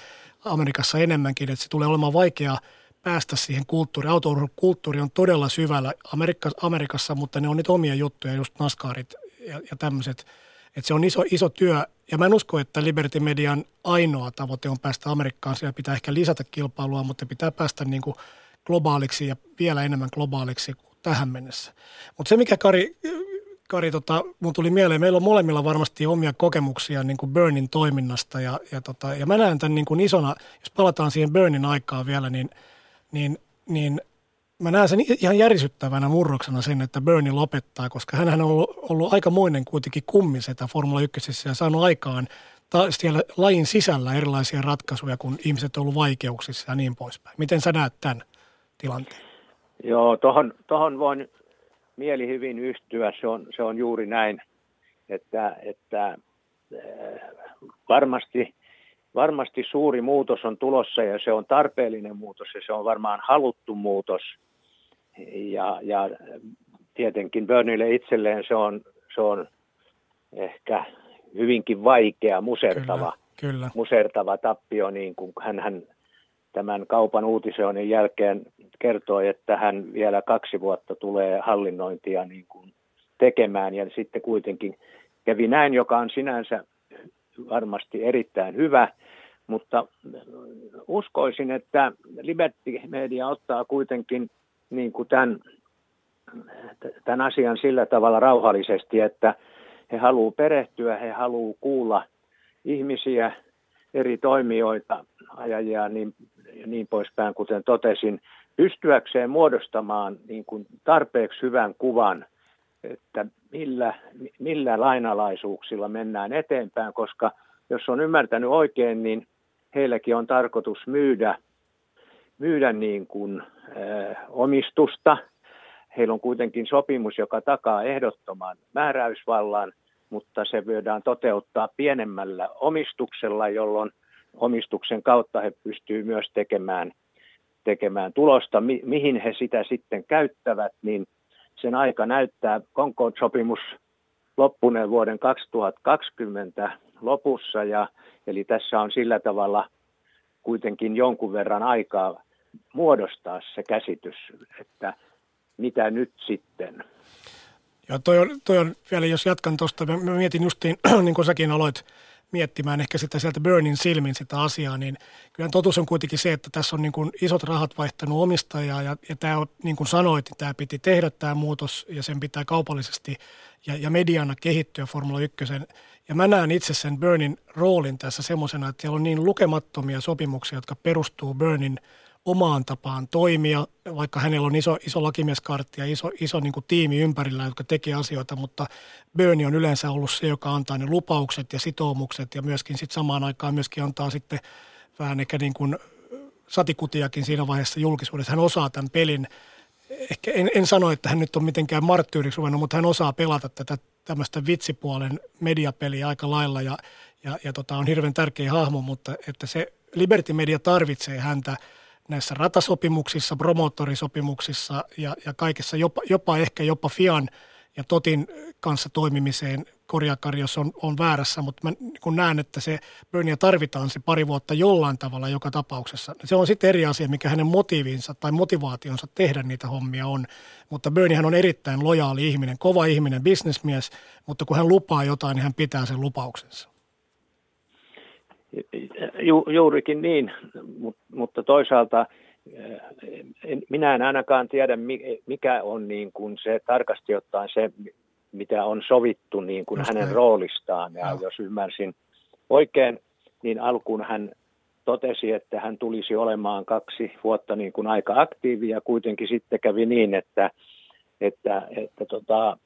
Amerikassa enemmänkin, että se tulee olemaan vaikeaa päästä siihen kulttuuriin. Autokulttuuri on todella syvällä Amerikassa, Amerikassa, mutta ne on nyt omia juttuja, just NASCARit ja, ja tämmöiset – että se on iso, iso työ. Ja mä en usko, että Liberty Median ainoa tavoite on päästä Amerikkaan. Siellä pitää ehkä lisätä kilpailua, mutta pitää päästä niin kuin globaaliksi ja vielä enemmän globaaliksi tähän mennessä. Mutta se, mikä Kari, Kari tota, mun tuli mieleen, meillä on molemmilla varmasti omia kokemuksia niin kuin Burnin toiminnasta. Ja, ja, tota, ja mä näen tämän niin kuin isona, jos palataan siihen Burnin aikaan vielä, niin, niin, niin mä näen sen ihan järisyttävänä murroksena sen, että Bernie lopettaa, koska hän on ollut, ollut aikamoinen kuitenkin kummisetä Formula 1 ja saanut aikaan ta- siellä lajin sisällä erilaisia ratkaisuja, kun ihmiset on ollut vaikeuksissa ja niin poispäin. Miten sä näet tämän tilanteen? Joo, tohon, tohon voin mieli hyvin yhtyä. Se on, se on juuri näin, että, että äh, varmasti, varmasti suuri muutos on tulossa ja se on tarpeellinen muutos ja se on varmaan haluttu muutos – ja, ja tietenkin Burnille itselleen se on, se on ehkä hyvinkin vaikea, musertava, kyllä, kyllä. musertava tappio, niin kuin hän, hän tämän kaupan uutisoinnin jälkeen kertoi, että hän vielä kaksi vuotta tulee hallinnointia niin kuin tekemään. Ja sitten kuitenkin kävi näin, joka on sinänsä varmasti erittäin hyvä, mutta uskoisin, että Liberty Media ottaa kuitenkin niin kuin tämän, tämän asian sillä tavalla rauhallisesti, että he haluavat perehtyä, he haluavat kuulla ihmisiä, eri toimijoita, ajajia niin, ja niin poispäin, kuten totesin, pystyäkseen muodostamaan niin kuin tarpeeksi hyvän kuvan, että millä, millä lainalaisuuksilla mennään eteenpäin, koska jos on ymmärtänyt oikein, niin heilläkin on tarkoitus myydä myydä niin kuin, äh, omistusta. Heillä on kuitenkin sopimus, joka takaa ehdottoman määräysvallan, mutta se voidaan toteuttaa pienemmällä omistuksella, jolloin omistuksen kautta he pystyvät myös tekemään, tekemään tulosta. Mi- mihin he sitä sitten käyttävät, niin sen aika näyttää. Concord-sopimus loppuneen vuoden 2020 lopussa, ja, eli tässä on sillä tavalla – kuitenkin jonkun verran aikaa muodostaa se käsitys, että mitä nyt sitten. Ja toi on, toi on vielä, jos jatkan tuosta, mä, mä mietin justiin, [clears throat] niin kuin säkin aloit miettimään ehkä sitä sieltä Burnin silmin sitä asiaa, niin kyllä totuus on kuitenkin se, että tässä on niin kuin isot rahat vaihtanut omistajaa ja, ja tämä on, niin kuin sanoit, niin tämä piti tehdä tämä muutos ja sen pitää kaupallisesti ja, ja mediana kehittyä Formula 1. Ja mä näen itse sen Burnin roolin tässä semmoisena, että siellä on niin lukemattomia sopimuksia, jotka perustuu Burnin omaan tapaan toimia, vaikka hänellä on iso, iso lakimieskartti ja iso, iso niin kuin tiimi ympärillä, jotka tekee asioita, mutta Bernie on yleensä ollut se, joka antaa ne lupaukset ja sitoumukset ja myöskin sit samaan aikaan myöskin antaa sitten vähän ehkä niin kuin satikutiakin siinä vaiheessa julkisuudessa. Hän osaa tämän pelin. Ehkä en, en sano, että hän nyt on mitenkään marttyyriksi ruvennut, mutta hän osaa pelata tätä tämmöistä vitsipuolen mediapeliä aika lailla ja, ja, ja tota, on hirveän tärkeä hahmo, mutta että se Liberty Media tarvitsee häntä – näissä ratasopimuksissa, promoottorisopimuksissa ja, ja kaikessa, jopa, jopa ehkä jopa Fian ja Totin kanssa toimimiseen, korjaakaan jos on, on väärässä, mutta mä kun näen, että se Bernia tarvitaan se pari vuotta jollain tavalla joka tapauksessa. Se on sitten eri asia, mikä hänen motiivinsa tai motivaationsa tehdä niitä hommia on. Mutta Berniehän on erittäin lojaali ihminen, kova ihminen, bisnesmies, mutta kun hän lupaa jotain, niin hän pitää sen lupauksensa. Ju, juurikin niin, mutta toisaalta eh, minä en ainakaan tiedä, mikä on niin kuin se tarkasti ottaen se, mitä on sovittu niin kuin hänen näin. roolistaan. Ja no. jos ymmärsin oikein, niin alkuun hän totesi, että hän tulisi olemaan kaksi vuotta niin kuin aika aktiivia. Kuitenkin sitten kävi niin, että, että, että tota,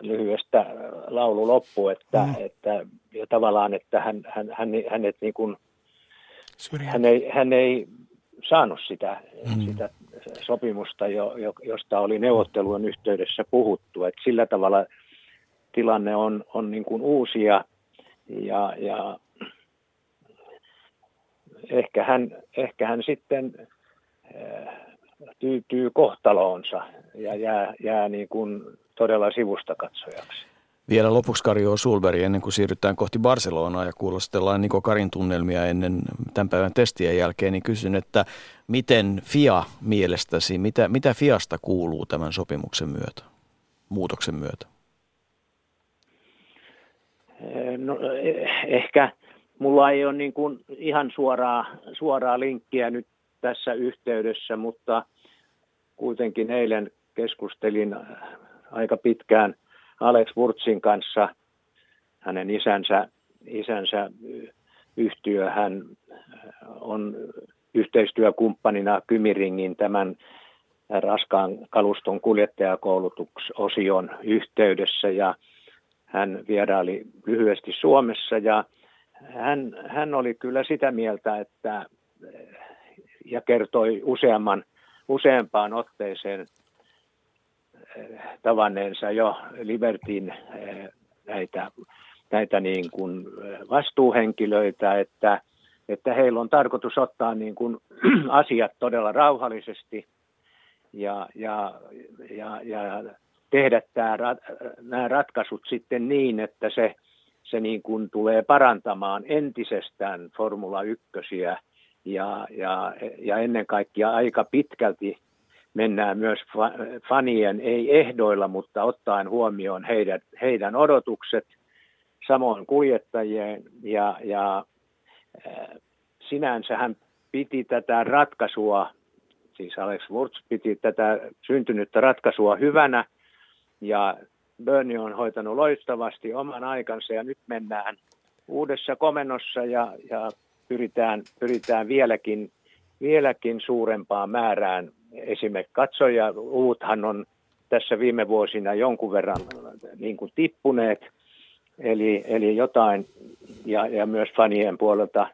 lyhyestä laulu loppu, että, mm. että ja tavallaan, että hän, hän, hän, hänet niin kuin, hän, ei, hän ei saanut sitä, mm. sitä sopimusta, jo, josta oli neuvottelujen yhteydessä puhuttu. Että sillä tavalla tilanne on, on niin kuin uusi ja, ja, ja ehkä, hän, ehkä hän sitten äh, tyytyy kohtaloonsa ja jää, jää niin kuin todella sivusta katsojaksi. Vielä lopuksi Karjo Sulberg ennen kuin siirrytään kohti Barcelonaa ja kuulostellaan Niko Karin tunnelmia ennen tämän päivän testien jälkeen, niin kysyn, että miten FIA mielestäsi, mitä, mitä FIAsta kuuluu tämän sopimuksen myötä, muutoksen myötä? No, ehkä mulla ei ole niin kuin ihan suoraa, suoraa linkkiä nyt tässä yhteydessä, mutta kuitenkin eilen keskustelin aika pitkään Alex Wurtsin kanssa. Hänen isänsä, isänsä yhtiö, hän on yhteistyökumppanina Kymiringin tämän raskaan kaluston kuljettajakoulutuksosion yhteydessä ja hän vieraili lyhyesti Suomessa ja hän, hän oli kyllä sitä mieltä, että ja kertoi useamman, useampaan otteeseen tavanneensa jo Libertin eh, näitä, näitä niin kuin vastuuhenkilöitä, että, että heillä on tarkoitus ottaa niin kuin [clears throat] asiat todella rauhallisesti ja, ja, ja, ja tehdä tämä, nämä ratkaisut sitten niin, että se, se niin kuin tulee parantamaan entisestään Formula 1 ja, ja, ja ennen kaikkea aika pitkälti mennään myös fanien, ei ehdoilla, mutta ottaen huomioon heidän, heidän odotukset, samoin kuljettajien. Ja, ja äh, sinänsä hän piti tätä ratkaisua, siis Alex Wurz piti tätä syntynyttä ratkaisua hyvänä. Ja Bernie on hoitanut loistavasti oman aikansa ja nyt mennään uudessa komennossa ja, ja pyritään, pyritään vieläkin, vieläkin suurempaan määrään esimerkiksi katsoja, uuthan on tässä viime vuosina jonkun verran niin kuin tippuneet, eli, eli jotain, ja, ja myös fanien puolelta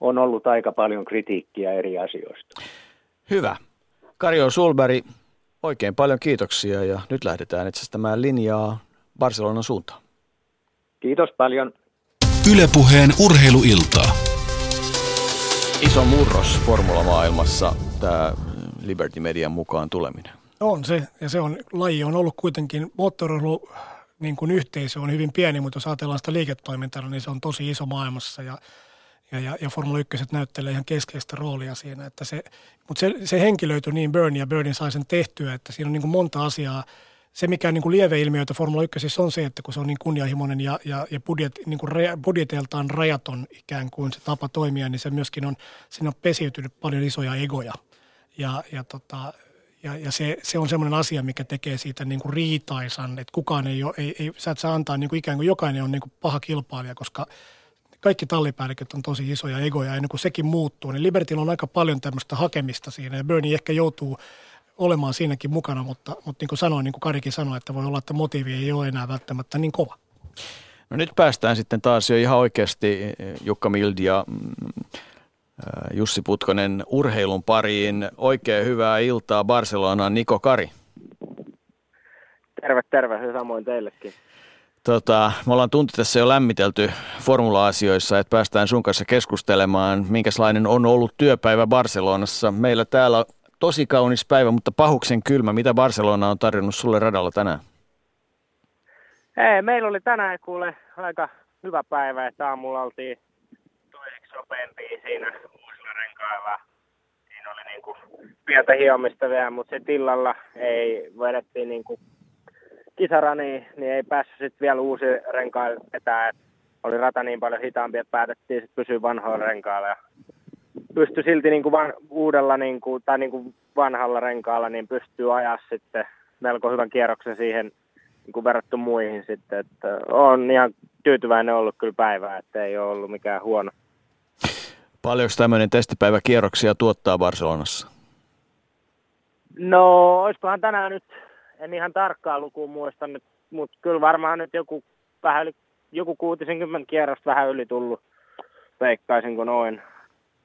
on ollut aika paljon kritiikkiä eri asioista. Hyvä. Karjo Sulberg, oikein paljon kiitoksia ja nyt lähdetään etsimään linjaa Barcelonan suuntaan. Kiitos paljon. Ylepuheen urheiluiltaa. Iso murros formulamaailmassa tämä Liberty Median mukaan tuleminen? On se, ja se on, laji on ollut kuitenkin, moottoriurheilu niin kuin yhteisö on hyvin pieni, mutta jos ajatellaan sitä liiketoimintaa, niin se on tosi iso maailmassa ja, ja, ja, ja Formula 1 näyttelee ihan keskeistä roolia siinä. Että se, mutta se, se henkilöity niin Bernie ja Bernie sai sen tehtyä, että siinä on niin kuin monta asiaa. Se, mikä niin kuin lieveilmiöitä Formula 1 on se, että kun se on niin kunnianhimoinen ja, ja, ja budjet, niin kuin raja, budjeteiltaan rajaton ikään kuin se tapa toimia, niin se myöskin on, siinä on pesiytynyt paljon isoja egoja. Ja, ja, tota, ja, ja se, se, on semmoinen asia, mikä tekee siitä niin kuin riitaisan, että kukaan ei ole, ei, ei, sä et saa antaa niin kuin ikään kuin jokainen on niin kuin paha kilpailija, koska – kaikki tallipäälliköt on tosi isoja egoja, ennen kuin sekin muuttuu, niin Libertillä on aika paljon tämmöistä hakemista siinä, ja Bernie ehkä joutuu olemaan siinäkin mukana, mutta, mutta niin kuin sanoin, niin kuin Karikin sanoi, että voi olla, että motiivi ei ole enää välttämättä niin kova. No nyt päästään sitten taas jo ihan oikeasti Jukka Mildi ja mm, Jussi Putkonen urheilun pariin. Oikein hyvää iltaa Barcelonaan, Niko Kari. Terve, terve. Samoin teillekin. Tota, me ollaan tunti tässä jo lämmitelty formula-asioissa, että päästään sun kanssa keskustelemaan, minkälainen on ollut työpäivä Barcelonassa. Meillä täällä tosi kaunis päivä, mutta pahuksen kylmä. Mitä Barcelona on tarjonnut sulle radalla tänään? Ei, meillä oli tänään kuule aika hyvä päivä, että aamulla oltiin toiseksi nopeampia siinä uusilla renkailla. Siinä oli niinku pientä hiomista vielä, mutta se tillalla ei vedettiin niinku kisarani, niin ei päässyt sitten vielä uusi renkailla vetää. Oli rata niin paljon hitaampi, että päätettiin sitten pysyä vanhoilla renkailla. Pystyi silti niin kuin van, uudella niin kuin, tai niin kuin vanhalla renkaalla, niin pystyy ajaa sitten melko hyvän kierroksen siihen niin kuin verrattu muihin sitten. Että on ihan tyytyväinen ollut kyllä päivää, että ei ole ollut mikään huono. Paljonko tämmöinen testipäivä kierroksia tuottaa Barcelonassa? No, olisikohan tänään nyt en ihan tarkkaa lukuun muista nyt, mutta kyllä varmaan nyt joku vähän yli, joku 60 kierrosta vähän yli tullut, veikkaisin kun noin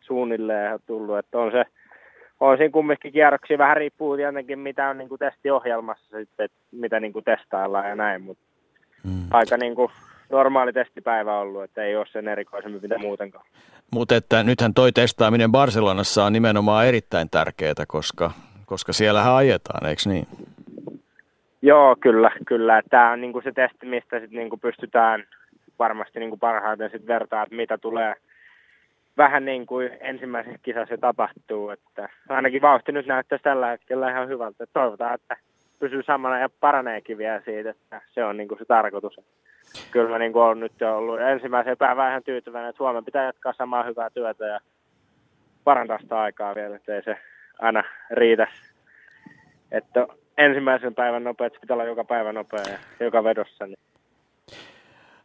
suunnilleen tullut, että on se, on siinä kumminkin kierroksia, vähän riippuu tietenkin mitä on niin kuin testiohjelmassa sitten, että mitä niin kuin testaillaan ja näin, mutta hmm. aika niin kuin normaali testipäivä ollut, että ei ole sen erikoisemmin mitä muutenkaan. Mutta että nythän toi testaaminen Barcelonassa on nimenomaan erittäin tärkeää, koska, koska siellähän ajetaan, eikö niin? Joo, kyllä, kyllä. Tämä on niin kuin se testi, mistä sit niin kuin pystytään varmasti niin kuin parhaiten sit vertaa, että mitä tulee vähän niin kuin ensimmäisessä kisassa tapahtuu. Että ainakin vauhti nyt näyttäisi tällä hetkellä ihan hyvältä. Toivotaan, että pysyy samana ja paraneekin vielä siitä, että se on niin kuin se tarkoitus. Kyllä mä niin kuin olen nyt ollut ensimmäisen päivän ihan tyytyväinen, että Suomen pitää jatkaa samaa hyvää työtä ja parantaa sitä aikaa vielä, että ei se aina riitä. Että ensimmäisen päivän nopea, että pitää olla joka päivä nopea ja joka vedossa. Niin.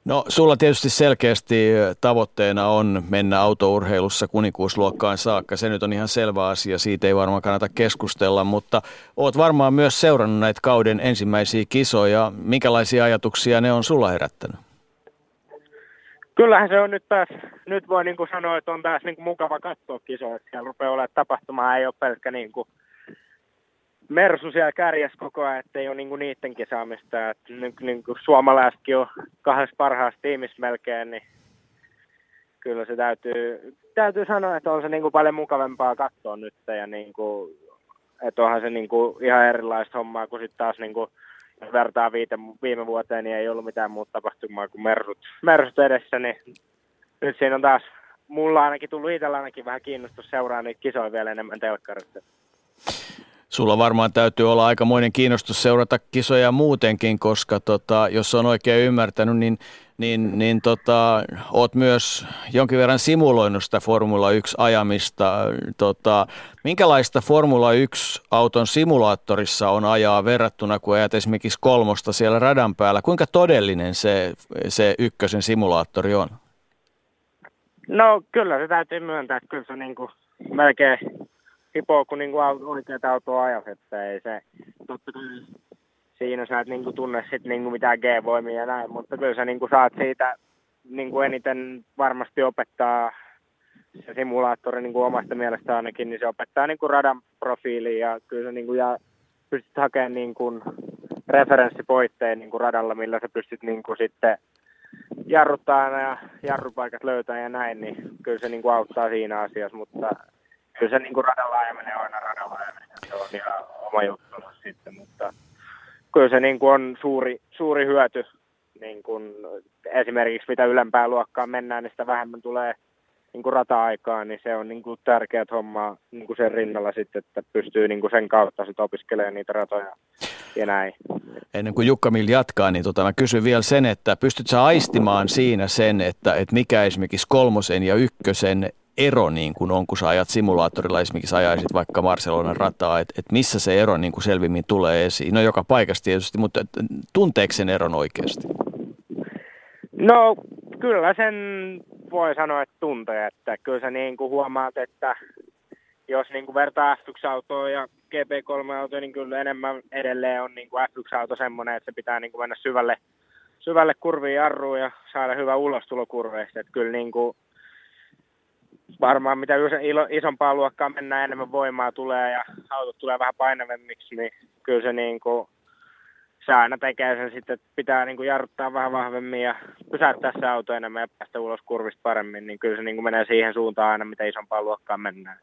No sulla tietysti selkeästi tavoitteena on mennä autourheilussa kunikuusluokkaan saakka. Se nyt on ihan selvä asia, siitä ei varmaan kannata keskustella, mutta oot varmaan myös seurannut näitä kauden ensimmäisiä kisoja. Minkälaisia ajatuksia ne on sulla herättänyt? Kyllähän se on nyt taas, nyt voi niin kuin sanoa, että on taas niin kuin mukava katsoa kisoja. Siellä rupeaa olemaan tapahtumaa, ei ole pelkkä niin kuin Mersu siellä kärjessä koko ajan, ettei ole niinku niiden kisaamista. Et niinku, niinku suomalaisetkin on kahdessa parhaassa tiimissä melkein, niin kyllä se täytyy, täytyy sanoa, että on se niinku paljon mukavempaa katsoa nyt. Ja niinku, että onhan se niinku ihan erilaista hommaa kuin sitten taas niinku, jos vertaa viite, viime vuoteen, niin ei ollut mitään muuta tapahtumaa kuin mersut, mersut edessä, niin nyt siinä on taas, mulla ainakin tullut itsellä ainakin vähän kiinnostus seuraa niitä kisoja vielä enemmän telkkarista. Sulla varmaan täytyy olla aikamoinen kiinnostus seurata kisoja muutenkin, koska tota, jos on oikein ymmärtänyt, niin, niin, niin tota, oot myös jonkin verran simuloinut sitä Formula 1-ajamista. Tota, minkälaista Formula 1-auton simulaattorissa on ajaa verrattuna, kun ajat esimerkiksi kolmosta siellä radan päällä? Kuinka todellinen se, se ykkösen simulaattori on? No kyllä se täytyy myöntää, että kyllä se niin kuin melkein hipoo kuin niinku oikeat autoa ajat, että ei se, totta kai siinä sä et niinku tunne sit niinku mitään G-voimia ja näin, mutta kyllä sä niinku saat siitä niinku eniten varmasti opettaa se simulaattori niinku omasta mielestä ainakin, niin se opettaa niinku radan profiiliin ja kyllä sä niinku ja pystyt hakemaan niinku referenssipoitteen niinku radalla, millä sä pystyt niinku sitten jarruttaa ja jarrupaikat löytää ja näin, niin kyllä se niinku auttaa siinä asiassa, mutta kyllä se niin kuin radalla ajaminen on aina radalla ajaminen. Se on ihan oma juttu sitten, mutta kyllä se niin kuin on suuri, suuri hyöty. Niin kuin esimerkiksi mitä ylempää luokkaan mennään, niin sitä vähemmän tulee niin kuin rata-aikaa, niin se on niin kuin tärkeät homma niin kuin sen rinnalla sitten, että pystyy niin kuin sen kautta sitten opiskelemaan niitä ratoja ja näin. Ennen kuin Jukka Mill jatkaa, niin tota, mä kysyn vielä sen, että pystytkö aistimaan siinä sen, että, että mikä esimerkiksi kolmosen ja ykkösen ero niin kuin on, kun sä ajat simulaattorilla, esimerkiksi ajaisit vaikka Barcelonan rataa, että, että missä se ero niin kuin selvimmin tulee esiin? No joka paikassa tietysti, mutta tunteeko sen eron oikeasti? No kyllä sen voi sanoa, että tuntee, että kyllä sä niin kuin huomaat, että jos niin kuin vertaa F1-autoa ja GP3-autoa, niin kyllä enemmän edelleen on niin kuin F1-auto semmoinen, että se pitää niin kuin mennä syvälle, syvälle kurviin jarruun ja saada hyvä ulostulo kurveista. Että kyllä niin kuin varmaan mitä isompaa luokkaa mennään, enemmän voimaa tulee ja autot tulee vähän painavemmiksi, niin kyllä se niin kuin se aina tekee sen sitten, että pitää niin kuin jarruttaa vähän vahvemmin ja pysäyttää se auto enemmän ja päästä ulos kurvista paremmin, niin kyllä se niin kuin menee siihen suuntaan aina, mitä isompaa luokkaa mennään.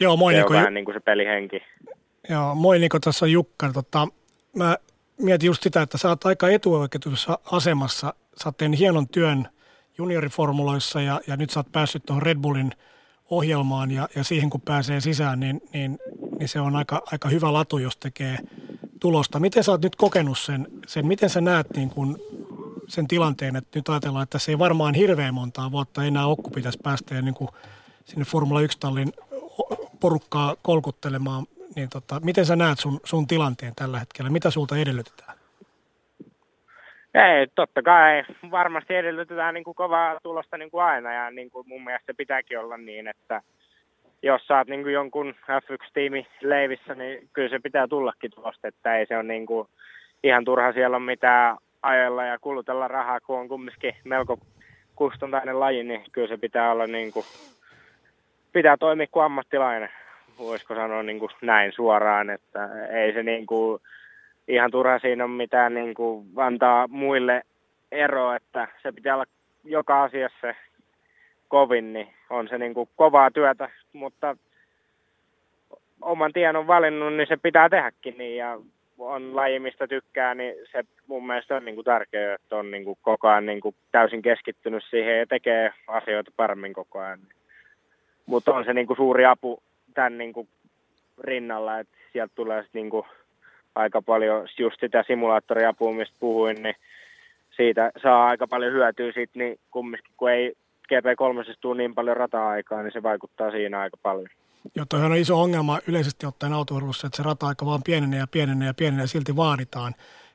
Joo, moi se Niko. on vähän niin kuin se pelihenki. Joo, moi Niko, tässä on Jukka. Tota, mä mietin just sitä, että sä oot aika etuoikeutussa asemassa. Sä oot tehnyt hienon työn junioriformuloissa ja, ja nyt sä oot päässyt tuohon Red Bullin ohjelmaan ja, ja siihen kun pääsee sisään, niin, niin, niin se on aika, aika hyvä latu, jos tekee tulosta. Miten sä oot nyt kokenut sen, sen miten sä näet niin kun sen tilanteen, että nyt ajatellaan, että se ei varmaan hirveän montaa vuotta enää Okku pitäisi päästä ja niin sinne Formula 1-tallin porukkaa kolkuttelemaan, niin tota, miten sä näet sun, sun tilanteen tällä hetkellä? Mitä sulta edellytetään? Ei, totta kai. Varmasti edellytetään niin kuin kovaa tulosta niin kuin aina ja niin kuin mun mielestä se pitääkin olla niin, että jos saat niin kuin jonkun F1-tiimi leivissä, niin kyllä se pitää tullakin tulosta, että ei se ole niin kuin ihan turha siellä on mitään ajella ja kulutella rahaa, kun on kumminkin melko kustantainen laji, niin kyllä se pitää olla niin kuin, pitää toimia kuin ammattilainen, voisiko sanoa niin kuin näin suoraan, että ei se niin kuin, ihan turha siinä on mitään niin kuin antaa muille ero, että se pitää olla joka asiassa kovin, niin on se niin kuin kovaa työtä, mutta oman tien on valinnut, niin se pitää tehdäkin niin ja on laji, mistä tykkää, niin se mun mielestä on niin kuin tärkeää, että on niin kuin koko ajan niin kuin täysin keskittynyt siihen ja tekee asioita paremmin koko ajan. Mutta on se niin kuin suuri apu tämän niin kuin rinnalla, että sieltä tulee niin kuin aika paljon just sitä simulaattoriapua, mistä puhuin, niin siitä saa aika paljon hyötyä sit, niin kumminkin kun ei GP3 tule niin paljon rata-aikaa, niin se vaikuttaa siinä aika paljon. Joo, on iso ongelma yleisesti ottaen autoilussa, että se rata-aika vaan pienenee ja pienenee ja pienenee ja silti vaaditaan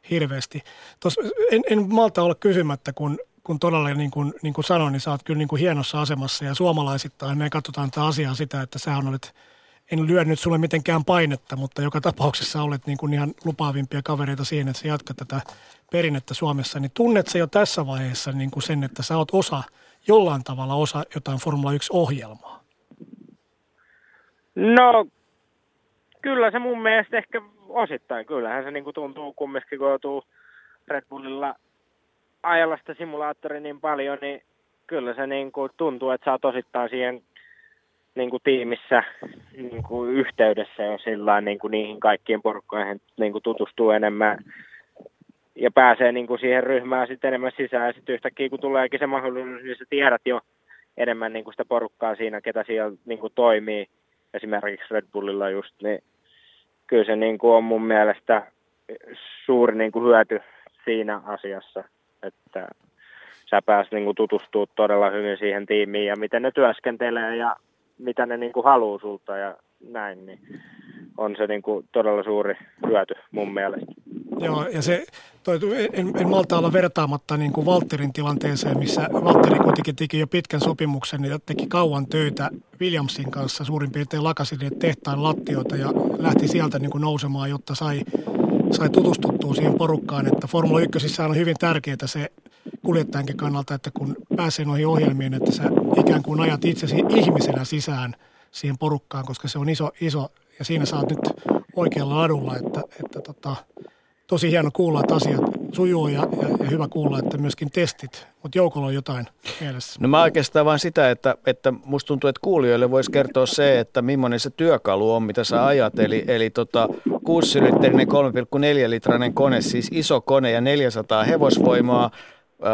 hirveästi. Tos, en, en malta olla kysymättä, kun, kun todella niin kuin, niin kuin sanoin, niin sä oot kyllä niin kuin hienossa asemassa ja suomalaisittain me katsotaan tätä asiaa sitä, että sä olet en lyö nyt sulle mitenkään painetta, mutta joka tapauksessa olet niin kuin ihan lupaavimpia kavereita siihen, että sä jatkat tätä perinnettä Suomessa, niin tunnet sä jo tässä vaiheessa niin kuin sen, että sä oot osa, jollain tavalla osa jotain Formula 1-ohjelmaa? No, kyllä se mun mielestä ehkä osittain. Kyllähän se niin kuin tuntuu kumminkin, kun joutuu Red Bullilla ajalla sitä simulaattori niin paljon, niin kyllä se niin kuin tuntuu, että sä oot osittain siihen niin kuin tiimissä niin kuin yhteydessä jo sillä niin kuin niihin kaikkiin porukkoihin niin kuin tutustuu enemmän ja pääsee niin kuin siihen ryhmään sitten enemmän sisään ja sitten yhtäkkiä kun tuleekin se mahdollisuus, niin sä tiedät jo enemmän niin kuin sitä porukkaa siinä, ketä siellä niin kuin toimii esimerkiksi Red Bullilla just, niin kyllä se niin kuin on mun mielestä suuri niin kuin hyöty siinä asiassa, että sä pääset niin kuin tutustua todella hyvin siihen tiimiin ja miten ne työskentelee ja mitä ne niin kuin haluaa sulta ja näin, niin on se niin kuin todella suuri hyöty mun mielestä. Joo, ja se, toi, en, en malta olla vertaamatta niin kuin Walterin tilanteeseen, missä Valtteri kuitenkin teki jo pitkän sopimuksen ja teki kauan töitä Williamsin kanssa, suurin piirtein lakasi tehtaan lattioita ja lähti sieltä niin kuin nousemaan, jotta sai, sai tutustuttua siihen porukkaan, että Formula 1 on hyvin tärkeää se kuljettajankin kannalta, että kun pääsee noihin ohjelmiin, että sä ikään kuin ajat itsesi ihmisenä sisään siihen porukkaan, koska se on iso, iso ja siinä saat nyt oikealla ladulla, että, että tota, tosi hieno kuulla, että asiat sujuu ja, ja, ja hyvä kuulla, että myöskin testit, mutta joukolla on jotain mielessä. No mä oikeastaan vain sitä, että, että musta tuntuu, että kuulijoille voisi kertoa se, että millainen se työkalu on, mitä sä ajat. Eli, eli tota, 6 3,4 litrainen kone, siis iso kone ja 400 hevosvoimaa,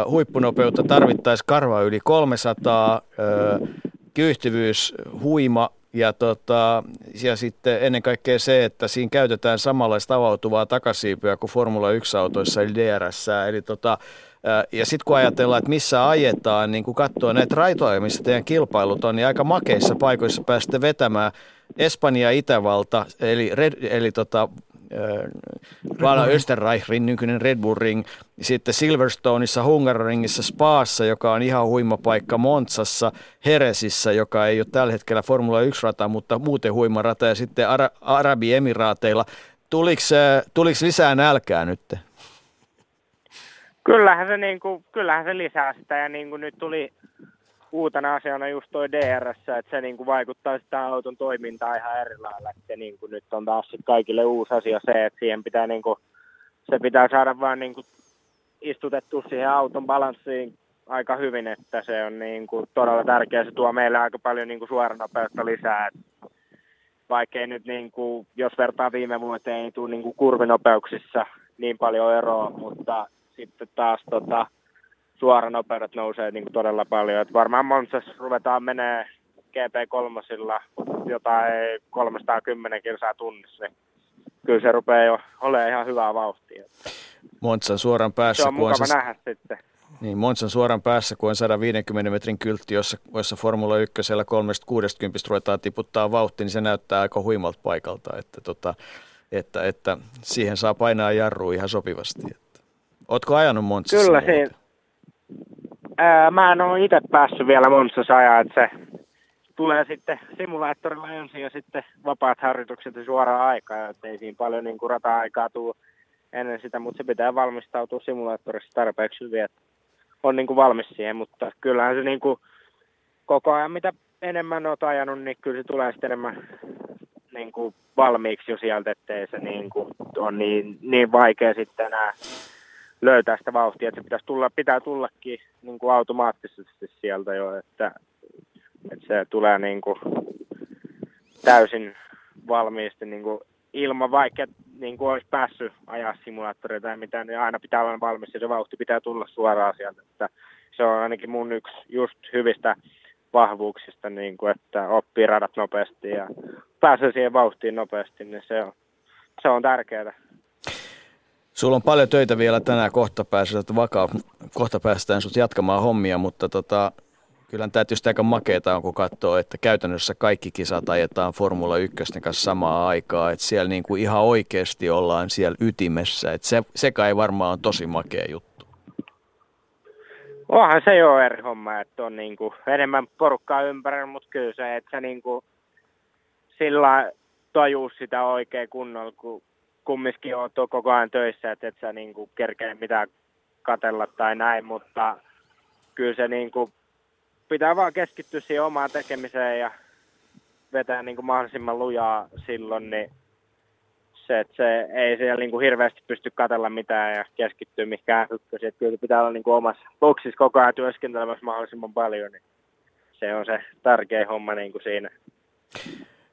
huippunopeutta tarvittaisiin karva yli 300, kyyhtyvyys huima ja, tota, ja sitten ennen kaikkea se, että siinä käytetään samanlaista avautuvaa takasiipyä kuin Formula 1-autoissa eli DRS. Eli tota, ja sitten kun ajatellaan, että missä ajetaan, niin kun katsoo näitä raitoja, missä teidän kilpailut on, niin aika makeissa paikoissa päästä vetämään Espanja Itävalta, eli, eli tota, Vana Österreichin nykyinen Red Bull Ring, sitten Silverstoneissa, Hungaroringissa, Spaassa, joka on ihan huima paikka, Montsassa, Heresissä, joka ei ole tällä hetkellä Formula 1-rata, mutta muuten huima rata, ja sitten Ara- Arabiemiraateilla. Tuliko, tuliko lisää nälkää nyt? Kyllähän se, niin kuin, kyllähän se lisää sitä, ja niin kuin nyt tuli uutena asiana just toi DRS, että se niin kuin vaikuttaa sitä auton toimintaan ihan eri lailla. Että niin kuin nyt on taas kaikille uusi asia se, että siihen pitää niin kuin, se pitää saada vaan niin kuin istutettu siihen auton balanssiin aika hyvin, että se on niin kuin todella tärkeä. Se tuo meille aika paljon niin kuin suoranopeutta lisää. Vaikka ei nyt, niin kuin, jos vertaa viime vuoteen, ei tule niin kuin kurvinopeuksissa niin paljon eroa, mutta sitten taas tota, suoranopeudet nousee niin kuin todella paljon. Et varmaan Monsassa ruvetaan menee GP3 jotain 310 kilsaa tunnissa, niin kyllä se rupeaa jo olemaan ihan hyvää vauhtia. Monsan suoran päässä. Se on mukava se... nähdä sitten. Niin, Monsan suoran päässä, kun on 150 metrin kyltti, jossa, jossa Formula 1 360 ruvetaan tiputtaa vauhtia, niin se näyttää aika huimalta paikalta, että, tota, että, että siihen saa painaa jarru ihan sopivasti. Että. Ootko ajanut Monsassa? Kyllä, siinä, Ää, mä en ole itse päässyt vielä Monssassa ajaa, että se tulee sitten simulaattorilla ensin ja sitten vapaat harjoitukset ja suoraan aikaa, että ei siinä paljon niin kuin rata-aikaa tule ennen sitä, mutta se pitää valmistautua simulaattorissa tarpeeksi hyvin, että on niin kuin valmis siihen, mutta kyllähän se niin kuin koko ajan mitä enemmän olet ajanut, niin kyllä se tulee sitten enemmän niin kuin valmiiksi jo sieltä, ettei se niin kuin on niin, niin vaikea sitten enää löytää sitä vauhtia, että se pitäisi tulla, pitää tullakin niin kuin automaattisesti sieltä jo, että, että se tulee niin kuin täysin valmiisti niin kuin ilman, vaikka niin kuin olisi päässyt ajaa simulaattoria tai mitään, niin aina pitää olla valmis ja se vauhti pitää tulla suoraan sieltä. Että se on ainakin mun yksi just hyvistä vahvuuksista, niin kuin, että oppii radat nopeasti ja pääsee siihen vauhtiin nopeasti, niin se on, se on tärkeää. Sulla on paljon töitä vielä tänään kohta päästä, vakaa, kohta päästään sut jatkamaan hommia, mutta tota, kyllä tämä tietysti aika makeeta on, kun katsoo, että käytännössä kaikki kisat ajetaan Formula 1 kanssa samaa aikaa, että siellä niin kuin ihan oikeasti ollaan siellä ytimessä, että se, se kai varmaan on tosi makea juttu. Onhan se jo eri homma, että on niin kuin enemmän porukkaa ympärillä, mutta kyllä se, että se niin kuin sillä tajuu sitä oikein kunnolla, kun kumminkin oot koko ajan töissä, että et sä niinku kerkeä mitään katella tai näin, mutta kyllä se niinku pitää vaan keskittyä siihen omaan tekemiseen ja vetää niinku mahdollisimman lujaa silloin, niin se, että se ei siellä niinku hirveästi pysty katella mitään ja keskittyä mihinkään ykkösiin. Että kyllä pitää olla niinku omassa boksissa koko ajan työskentelemässä mahdollisimman paljon, niin se on se tärkein homma niinku siinä.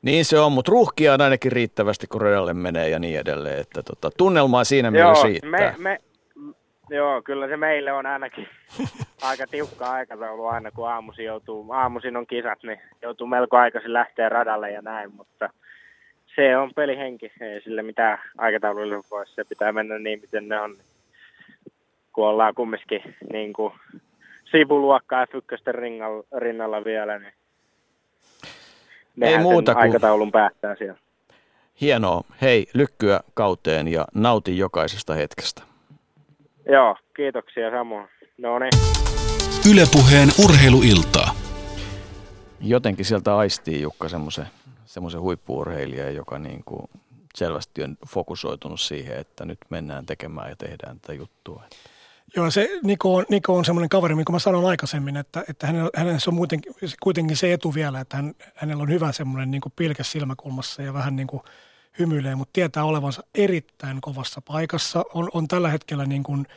Niin se on, mutta ruuhkia on ainakin riittävästi, kun radalle menee ja niin edelleen. Että tota, tunnelmaa siinä mielessä riittää. Me, me, joo, kyllä se meille on ainakin [laughs] aika tiukka aikataulu aina, kun aamuisin, joutuu, aamuisin on kisat, niin joutuu melko aikaisin lähteä radalle ja näin, mutta se on pelihenki, ei sille mitään aikatauluille pois, se pitää mennä niin, miten ne on. Kun ollaan kumminkin niin kuin sivuluokkaa F1 rinnalla, rinnalla vielä, niin ei muuta kuin... aikataulun päättää siellä. Hienoa. Hei, lykkyä kauteen ja nauti jokaisesta hetkestä. Joo, kiitoksia samoin. No niin. Ylepuheen urheiluiltaa. Jotenkin sieltä aistii Jukka semmoisen semmoisen huippuurheilijan, joka niin kuin selvästi on fokusoitunut siihen, että nyt mennään tekemään ja tehdään tätä juttua. Joo, se Niko on, Niko on semmoinen kaveri, mikä mä sanoin aikaisemmin, että, että hänellä, on muutenkin, kuitenkin se etu vielä, että hän, hänellä on hyvä semmoinen niin pilkäs silmäkulmassa ja vähän niin kuin hymyilee, mutta tietää olevansa erittäin kovassa paikassa. On, on tällä hetkellä niin kuin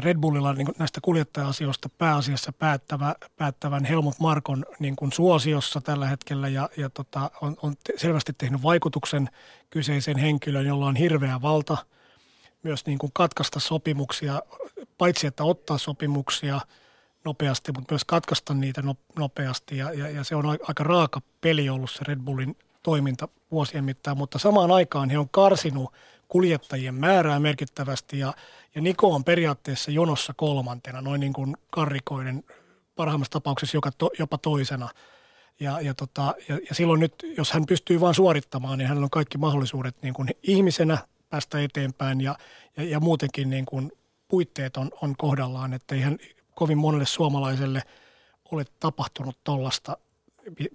Red Bullilla niin kuin näistä kuljettaja-asioista pääasiassa päättävä, päättävän Helmut Markon niin kuin suosiossa tällä hetkellä ja, ja tota, on, on selvästi tehnyt vaikutuksen kyseisen henkilön, jolla on hirveä valta – myös niin kuin katkaista sopimuksia, paitsi että ottaa sopimuksia nopeasti, mutta myös katkaista niitä nopeasti. Ja, ja, ja se on aika raaka peli ollut se Red Bullin toiminta vuosien mittaan, mutta samaan aikaan he on karsinut kuljettajien määrää merkittävästi ja, ja Niko on periaatteessa jonossa kolmantena, noin niin kuin karrikoiden parhaimmassa tapauksessa joka to, jopa toisena. Ja, ja, tota, ja, ja silloin nyt, jos hän pystyy vain suorittamaan, niin hänellä on kaikki mahdollisuudet niin kuin ihmisenä päästä eteenpäin ja, ja, ja muutenkin niin kuin puitteet on, on kohdallaan, että ei hän kovin monelle suomalaiselle ole tapahtunut tollasta,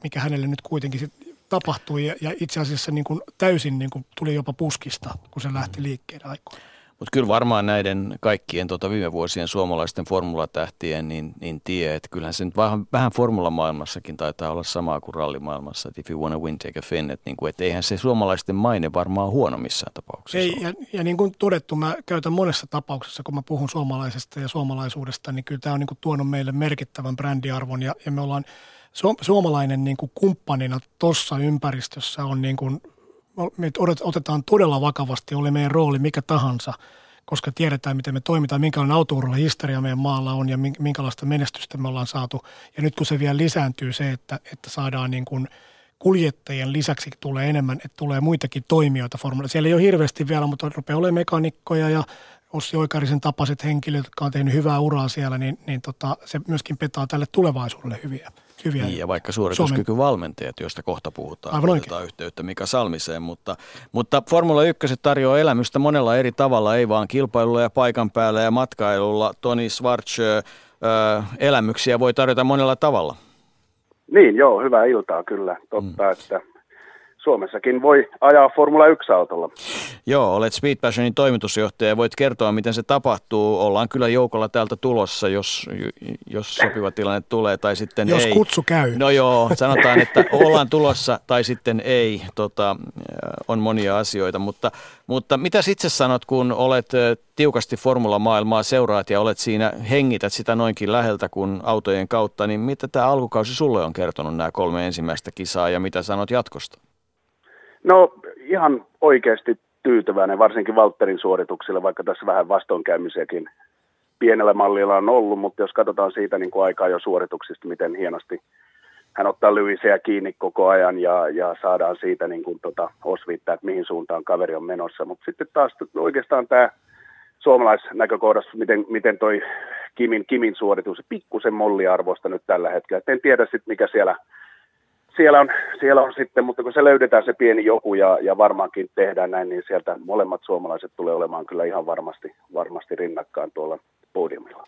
mikä hänelle nyt kuitenkin sit tapahtui ja, ja itse asiassa niin kuin täysin niin kuin tuli jopa puskista, kun se lähti liikkeelle aikoina. Mutta kyllä varmaan näiden kaikkien tota viime vuosien suomalaisten formulatähtien niin, niin tie, että kyllähän se nyt vähän, vähän formulamaailmassakin taitaa olla samaa kuin rallimaailmassa, että if you wanna win, take a fin, että, niin kuin, että eihän se suomalaisten maine varmaan huono missään tapauksessa Ei, ja, ja, niin kuin todettu, mä käytän monessa tapauksessa, kun mä puhun suomalaisesta ja suomalaisuudesta, niin kyllä tämä on niin kuin tuonut meille merkittävän brändiarvon ja, ja me ollaan suomalainen niin kuin kumppanina tuossa ympäristössä on niin kuin me otetaan todella vakavasti, oli meidän rooli mikä tahansa, koska tiedetään, miten me toimitaan, minkälainen historia meidän maalla on ja minkälaista menestystä me ollaan saatu. Ja nyt kun se vielä lisääntyy se, että, että saadaan niin kuin kuljettajien lisäksi tulee enemmän, että tulee muitakin toimijoita formula. Siellä ei ole hirveästi vielä, mutta rupeaa olemaan mekanikkoja ja Ossi Oikarisen tapaiset henkilöt, jotka on tehnyt hyvää uraa siellä, niin, niin tota, se myöskin petaa tälle tulevaisuudelle hyviä hyviä. Niin, ja vaikka suorituskykyvalmentajat, joista kohta puhutaan, Aivan otetaan yhteyttä Mika Salmiseen, mutta, mutta Formula 1 tarjoaa elämystä monella eri tavalla, ei vaan kilpailulla ja paikan päällä ja matkailulla. Toni Schwarz, ö, elämyksiä voi tarjota monella tavalla. Niin, joo, hyvää iltaa kyllä. Totta, mm. että Suomessakin voi ajaa Formula 1-autolla. Joo, olet Speed Passionin toimitusjohtaja ja voit kertoa, miten se tapahtuu. Ollaan kyllä joukolla täältä tulossa, jos, jos sopiva tilanne tulee tai sitten jos ei. Jos kutsu käy. No joo, sanotaan, että ollaan tulossa tai sitten ei. Tota, on monia asioita, mutta, mutta mitä itse sanot, kun olet tiukasti formula-maailmaa seuraat ja olet siinä, hengität sitä noinkin läheltä kuin autojen kautta, niin mitä tämä alkukausi sulle on kertonut nämä kolme ensimmäistä kisaa ja mitä sanot jatkosta? No ihan oikeasti tyytyväinen, varsinkin Valtterin suorituksille, vaikka tässä vähän vastoinkäymisiäkin pienellä mallilla on ollut, mutta jos katsotaan siitä niin kuin aikaa jo suorituksista, miten hienosti hän ottaa Lyisiä kiinni koko ajan ja, ja saadaan siitä niin kuin tota, osviittaa, että mihin suuntaan kaveri on menossa. Mutta sitten taas oikeastaan tämä suomalaisnäkökohdassa, miten, miten toi Kimin, Kimin suoritus, pikkusen molliarvosta nyt tällä hetkellä. Et en tiedä sitten, mikä siellä – siellä on, siellä on sitten, mutta kun se löydetään se pieni joku ja, ja varmaankin tehdään näin, niin sieltä molemmat suomalaiset tulee olemaan kyllä ihan varmasti, varmasti rinnakkaan tuolla podiumilla.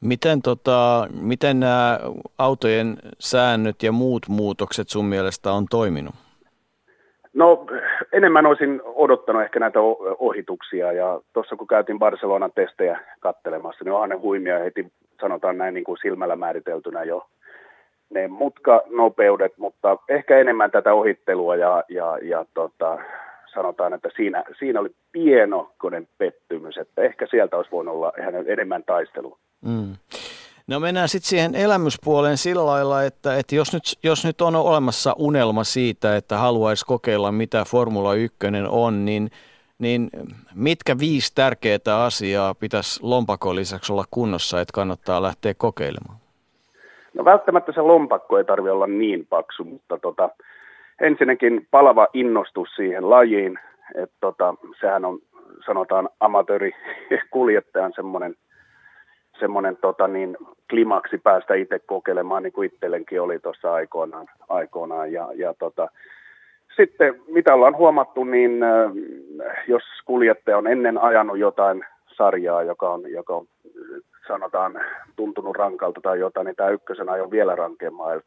Miten, tota, miten nämä autojen säännöt ja muut muutokset sun mielestä on toiminut? No enemmän olisin odottanut ehkä näitä ohituksia ja tuossa kun käytiin Barcelonan testejä kattelemassa, niin onhan ne huimia heti sanotaan näin niin kuin silmällä määriteltynä jo ne mutkanopeudet, mutta ehkä enemmän tätä ohittelua ja, ja, ja tota, sanotaan, että siinä, siinä oli pienokoinen pettymys, että ehkä sieltä olisi voinut olla ihan enemmän taistelua. Mm. No mennään sitten siihen elämyspuoleen sillä lailla, että, että jos, nyt, jos nyt on olemassa unelma siitä, että haluaisi kokeilla mitä Formula 1 on, niin, niin mitkä viisi tärkeää asiaa pitäisi lompakon lisäksi olla kunnossa, että kannattaa lähteä kokeilemaan? No välttämättä se lompakko ei tarvitse olla niin paksu, mutta tota, ensinnäkin palava innostus siihen lajiin, että tota, sehän on sanotaan amatööri [laughs] kuljettajan semmoinen semmoinen tota, niin, klimaksi päästä itse kokeilemaan, niin kuin itsellenkin oli tuossa aikoinaan. aikoinaan. Ja, ja tota, sitten mitä ollaan huomattu, niin äh, jos kuljettaja on ennen ajanut jotain sarjaa, joka on, joka on sanotaan tuntunut rankalta tai jotain, niin tämä ykkösen on vielä rankemmaa. Eli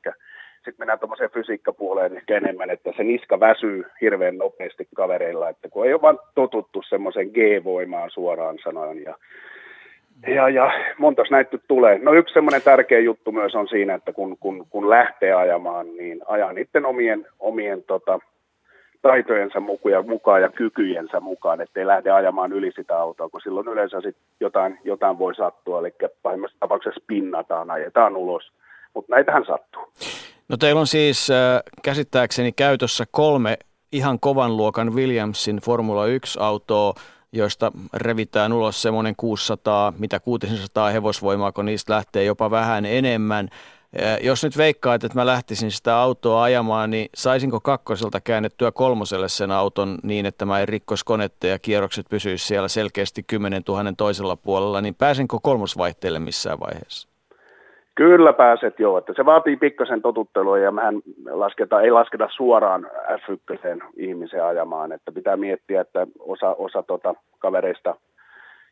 sitten mennään tuommoiseen fysiikkapuoleen ehkä enemmän, että se niska väsyy hirveän nopeasti kavereilla, että kun ei ole vaan totuttu semmoisen G-voimaan suoraan sanoen ja ja, ja montas näitä tulee. No yksi semmoinen tärkeä juttu myös on siinä, että kun, kun, kun lähtee ajamaan, niin ajaa niiden omien, omien tota, taitojensa mukaan, ja kykyjensä mukaan, ettei lähde ajamaan yli sitä autoa, kun silloin yleensä sit jotain, jotain voi sattua, eli pahimmassa tapauksessa pinnataan, ajetaan ulos, mutta näitähän sattuu. No teillä on siis äh, käsittääkseni käytössä kolme ihan kovan luokan Williamsin Formula 1-autoa. joista revitään ulos semmoinen 600, mitä 600 hevosvoimaa, kun niistä lähtee jopa vähän enemmän. Jos nyt veikkaat, että mä lähtisin sitä autoa ajamaan, niin saisinko kakkoselta käännettyä kolmoselle sen auton niin, että mä en rikkos konetta ja kierrokset pysyisi siellä selkeästi 10 000 toisella puolella, niin pääsenkö kolmosvaihteelle missään vaiheessa? Kyllä pääset joo, että se vaatii pikkasen totuttelua ja mehän lasketa, ei lasketa suoraan F1 ihmisen ajamaan, että pitää miettiä, että osa, osa tota kavereista,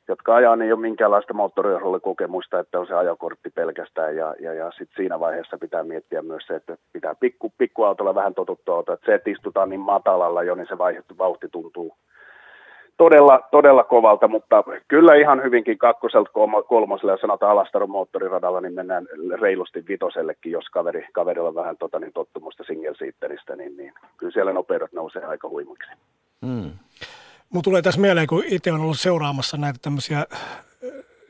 jotka ajaa, niin ei ole minkäänlaista moottoriohjelmakokemusta, että on se ajokortti pelkästään ja, ja, ja sit siinä vaiheessa pitää miettiä myös se, että pitää pikku, pikkuautolla vähän totuttua, että se, että istutaan niin matalalla jo, niin se vauhti tuntuu todella, todella kovalta, mutta kyllä ihan hyvinkin kakkoselta kolmoselle ja sanotaan Alastaron moottoriradalla, niin mennään reilusti vitosellekin, jos kaveri, kaverilla on vähän tota, niin tottumusta single niin, niin kyllä siellä nopeudet nousee aika huimaksi. Hmm. Mun tulee tässä mieleen, kun itse on ollut seuraamassa näitä tämmöisiä äh,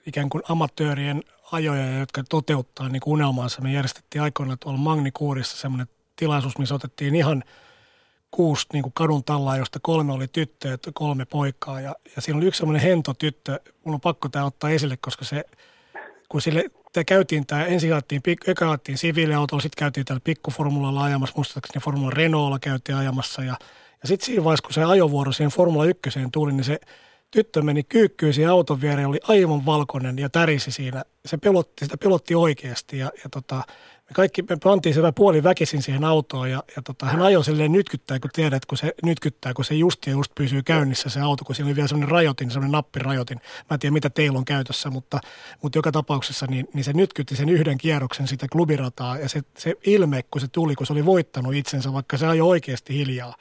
ikään kuin amatöörien ajoja, jotka toteuttaa niin unelmaansa. Me järjestettiin aikoina tuolla Magnikuurissa semmoinen tilaisuus, missä otettiin ihan – kuusi niin kuin kadun tallaa, josta kolme oli tyttöjä, kolme poikaa. Ja, ja siinä oli yksi semmoinen hento tyttö, mun on pakko tämä ottaa esille, koska se, kun sille tämä käytiin, tämä ensin ajettiin, eka ajettiin siviiliautolla, sitten käytiin täällä pikkuformulalla ajamassa, muistaakseni Formula Renaultilla käytiin ajamassa. Ja, ja sitten siinä vaiheessa, kun se ajovuoro siihen Formula 1 tuli, niin se tyttö meni kyykkyyn siihen auton viereen, oli aivan valkoinen ja tärisi siinä. Se pelotti, sitä pelotti oikeasti ja, ja tota, me kaikki me pantiin se puoli väkisin siihen autoon ja, ja tota, hän ajoi silleen nytkyttää, kun tiedät, kun se nytkyttää, kun se just ja just pysyy käynnissä se auto, kun siinä oli vielä semmoinen rajoitin, semmoinen nappirajoitin. Mä en tiedä, mitä teillä on käytössä, mutta, mutta joka tapauksessa niin, niin se nytkytti sen yhden kierroksen sitä klubirataa ja se, se ilme, kun se tuli, kun se oli voittanut itsensä, vaikka se ajoi oikeasti hiljaa,